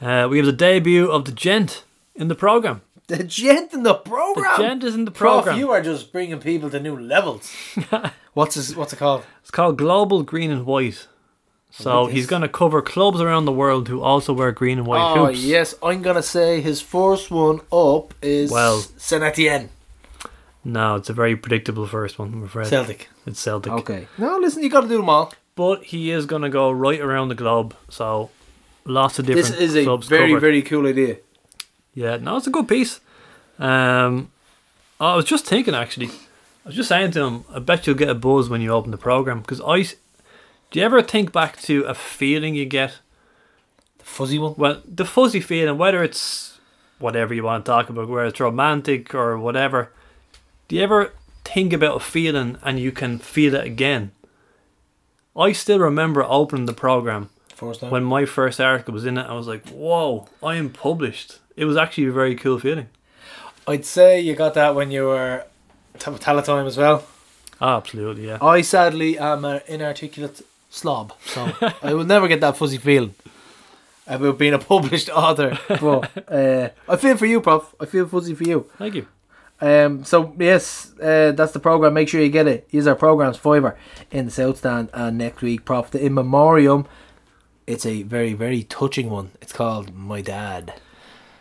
Uh, we have the debut of the gent in the program. The gent in the program. The gent is in the Prof, program. you are just bringing people to new levels. [LAUGHS] what's his, What's it called? It's called Global Green and White. So he's going to cover clubs around the world who also wear green and white oh hoops. yes, I'm gonna say his first one up is Well- Saint Etienne. No, it's a very predictable first one, I'm afraid. Celtic. It's Celtic. Okay. No, listen, you got to do them all. But he is going to go right around the globe. So lots of different. This different is a very covered. very cool idea. Yeah, no, it's a good piece. Um, I was just thinking actually. I was just saying to him, I bet you'll get a buzz when you open the program because I. Do you ever think back to a feeling you get? The fuzzy one. Well, the fuzzy feeling, whether it's whatever you want to talk about, whether it's romantic or whatever. Do you ever think about a feeling and you can feel it again? I still remember opening the program First time. when my first article was in it. I was like, "Whoa, I am published." It was actually a very cool feeling. I'd say you got that when you were t- Talatime as well. Absolutely, yeah. I sadly am an inarticulate slob, so [LAUGHS] I will never get that fuzzy feeling about being a published [LAUGHS] author. But uh, I feel for you, Prof. I feel fuzzy for you. Thank you. Um, so yes, uh, that's the program. Make sure you get it. Use our programs fiver in the South Stand and next week, Prof. The in memoriam. It's a very very touching one. It's called My Dad.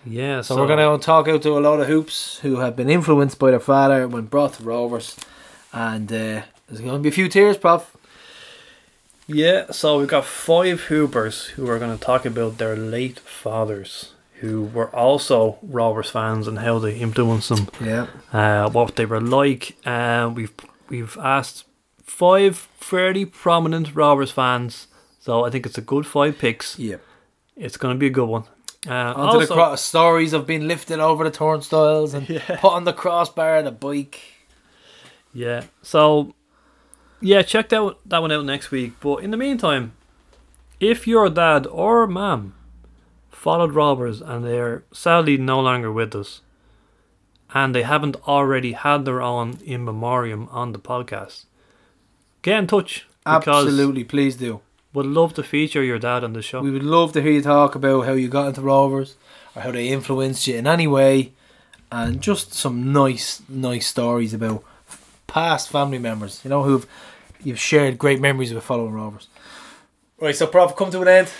Yeah, So, we're going to talk out to a lot of hoops who have been influenced by their father when brought to Rovers, and uh, there's going to be a few tears, Prof. Yeah, so we've got five Hoopers who are going to talk about their late fathers who were also Rovers fans and how they influenced them. Yeah. Uh, what they were like. Uh, we've we've asked five fairly prominent Rovers fans, so I think it's a good five picks. Yeah. It's going to be a good one. Uh, Onto the also- cro- stories of being lifted over the turnstiles and [LAUGHS] put on the crossbar of the bike. Yeah. So, yeah, check that that one out next week. But in the meantime, if your dad or mum followed Rovers and they're sadly no longer with us, and they haven't already had their own in memoriam on the podcast, get in touch. Absolutely, please do. Would love to feature your dad on the show. We would love to hear you talk about how you got into Rovers or how they influenced you in any way, and just some nice, nice stories about past family members. You know who've you've shared great memories with following Rovers. Right, so Prof, come to an end.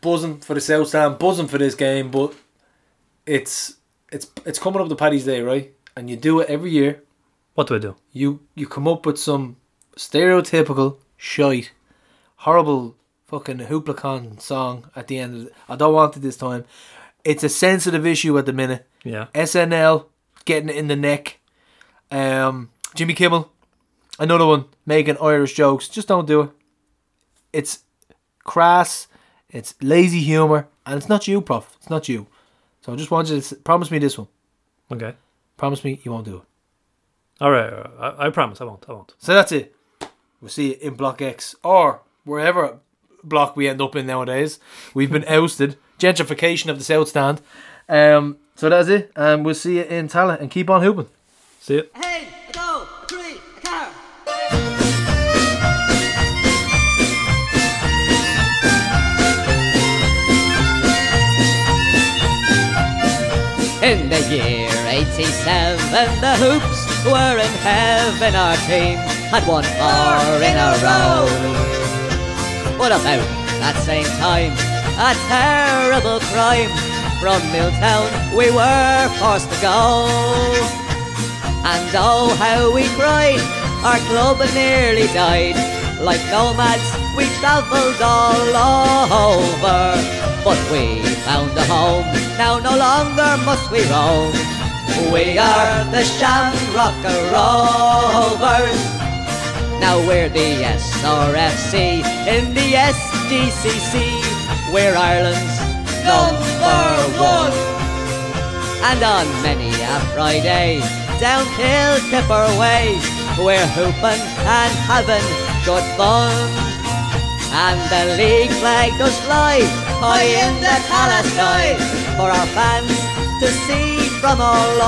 Buzzing for the South Stand, buzzing for this game, but it's it's it's coming up to Paddy's Day, right? And you do it every year. What do I do? You you come up with some stereotypical shite, horrible fucking hooplicon song at the end. I don't want it this time. It's a sensitive issue at the minute. Yeah. SNL getting it in the neck. Um, Jimmy Kimmel another one making Irish jokes. Just don't do it. It's crass. It's lazy humor, and it's not you, Prof. It's not you. So I just want you to promise me this one. Okay. Promise me you won't do it. All right. all right. I, I promise I won't. I won't. So that's it. We'll see you in Block X or wherever block we end up in nowadays. We've been ousted. Gentrification of the South Stand. Um, so that's it. And we'll see you in Tallaght and keep on hooping. See you. Hey, a go, a three, a car. In the year 87, the Hoops were in heaven. Our team had won four in a row. But about that same time, a terrible crime from Milltown we were forced to go. And oh, how we cried, our club nearly died. Like nomads, we travelled all over. But we found a home, now no longer must we roam. We are the Shamrock Rovers. Now we're the SRFC in the SDCC. We're Ireland's number one. And on many a Friday, down Kilkipper Way, we're hooping and having good fun. And the league flag does fly high in the Tallaght sky for our fans to see from all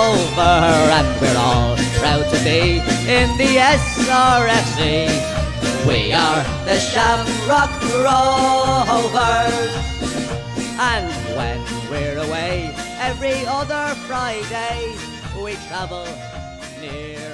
over. And we're all proud to be in the SRFC. We are the Shamrock Rovers. And when we're away every other Friday, we travel near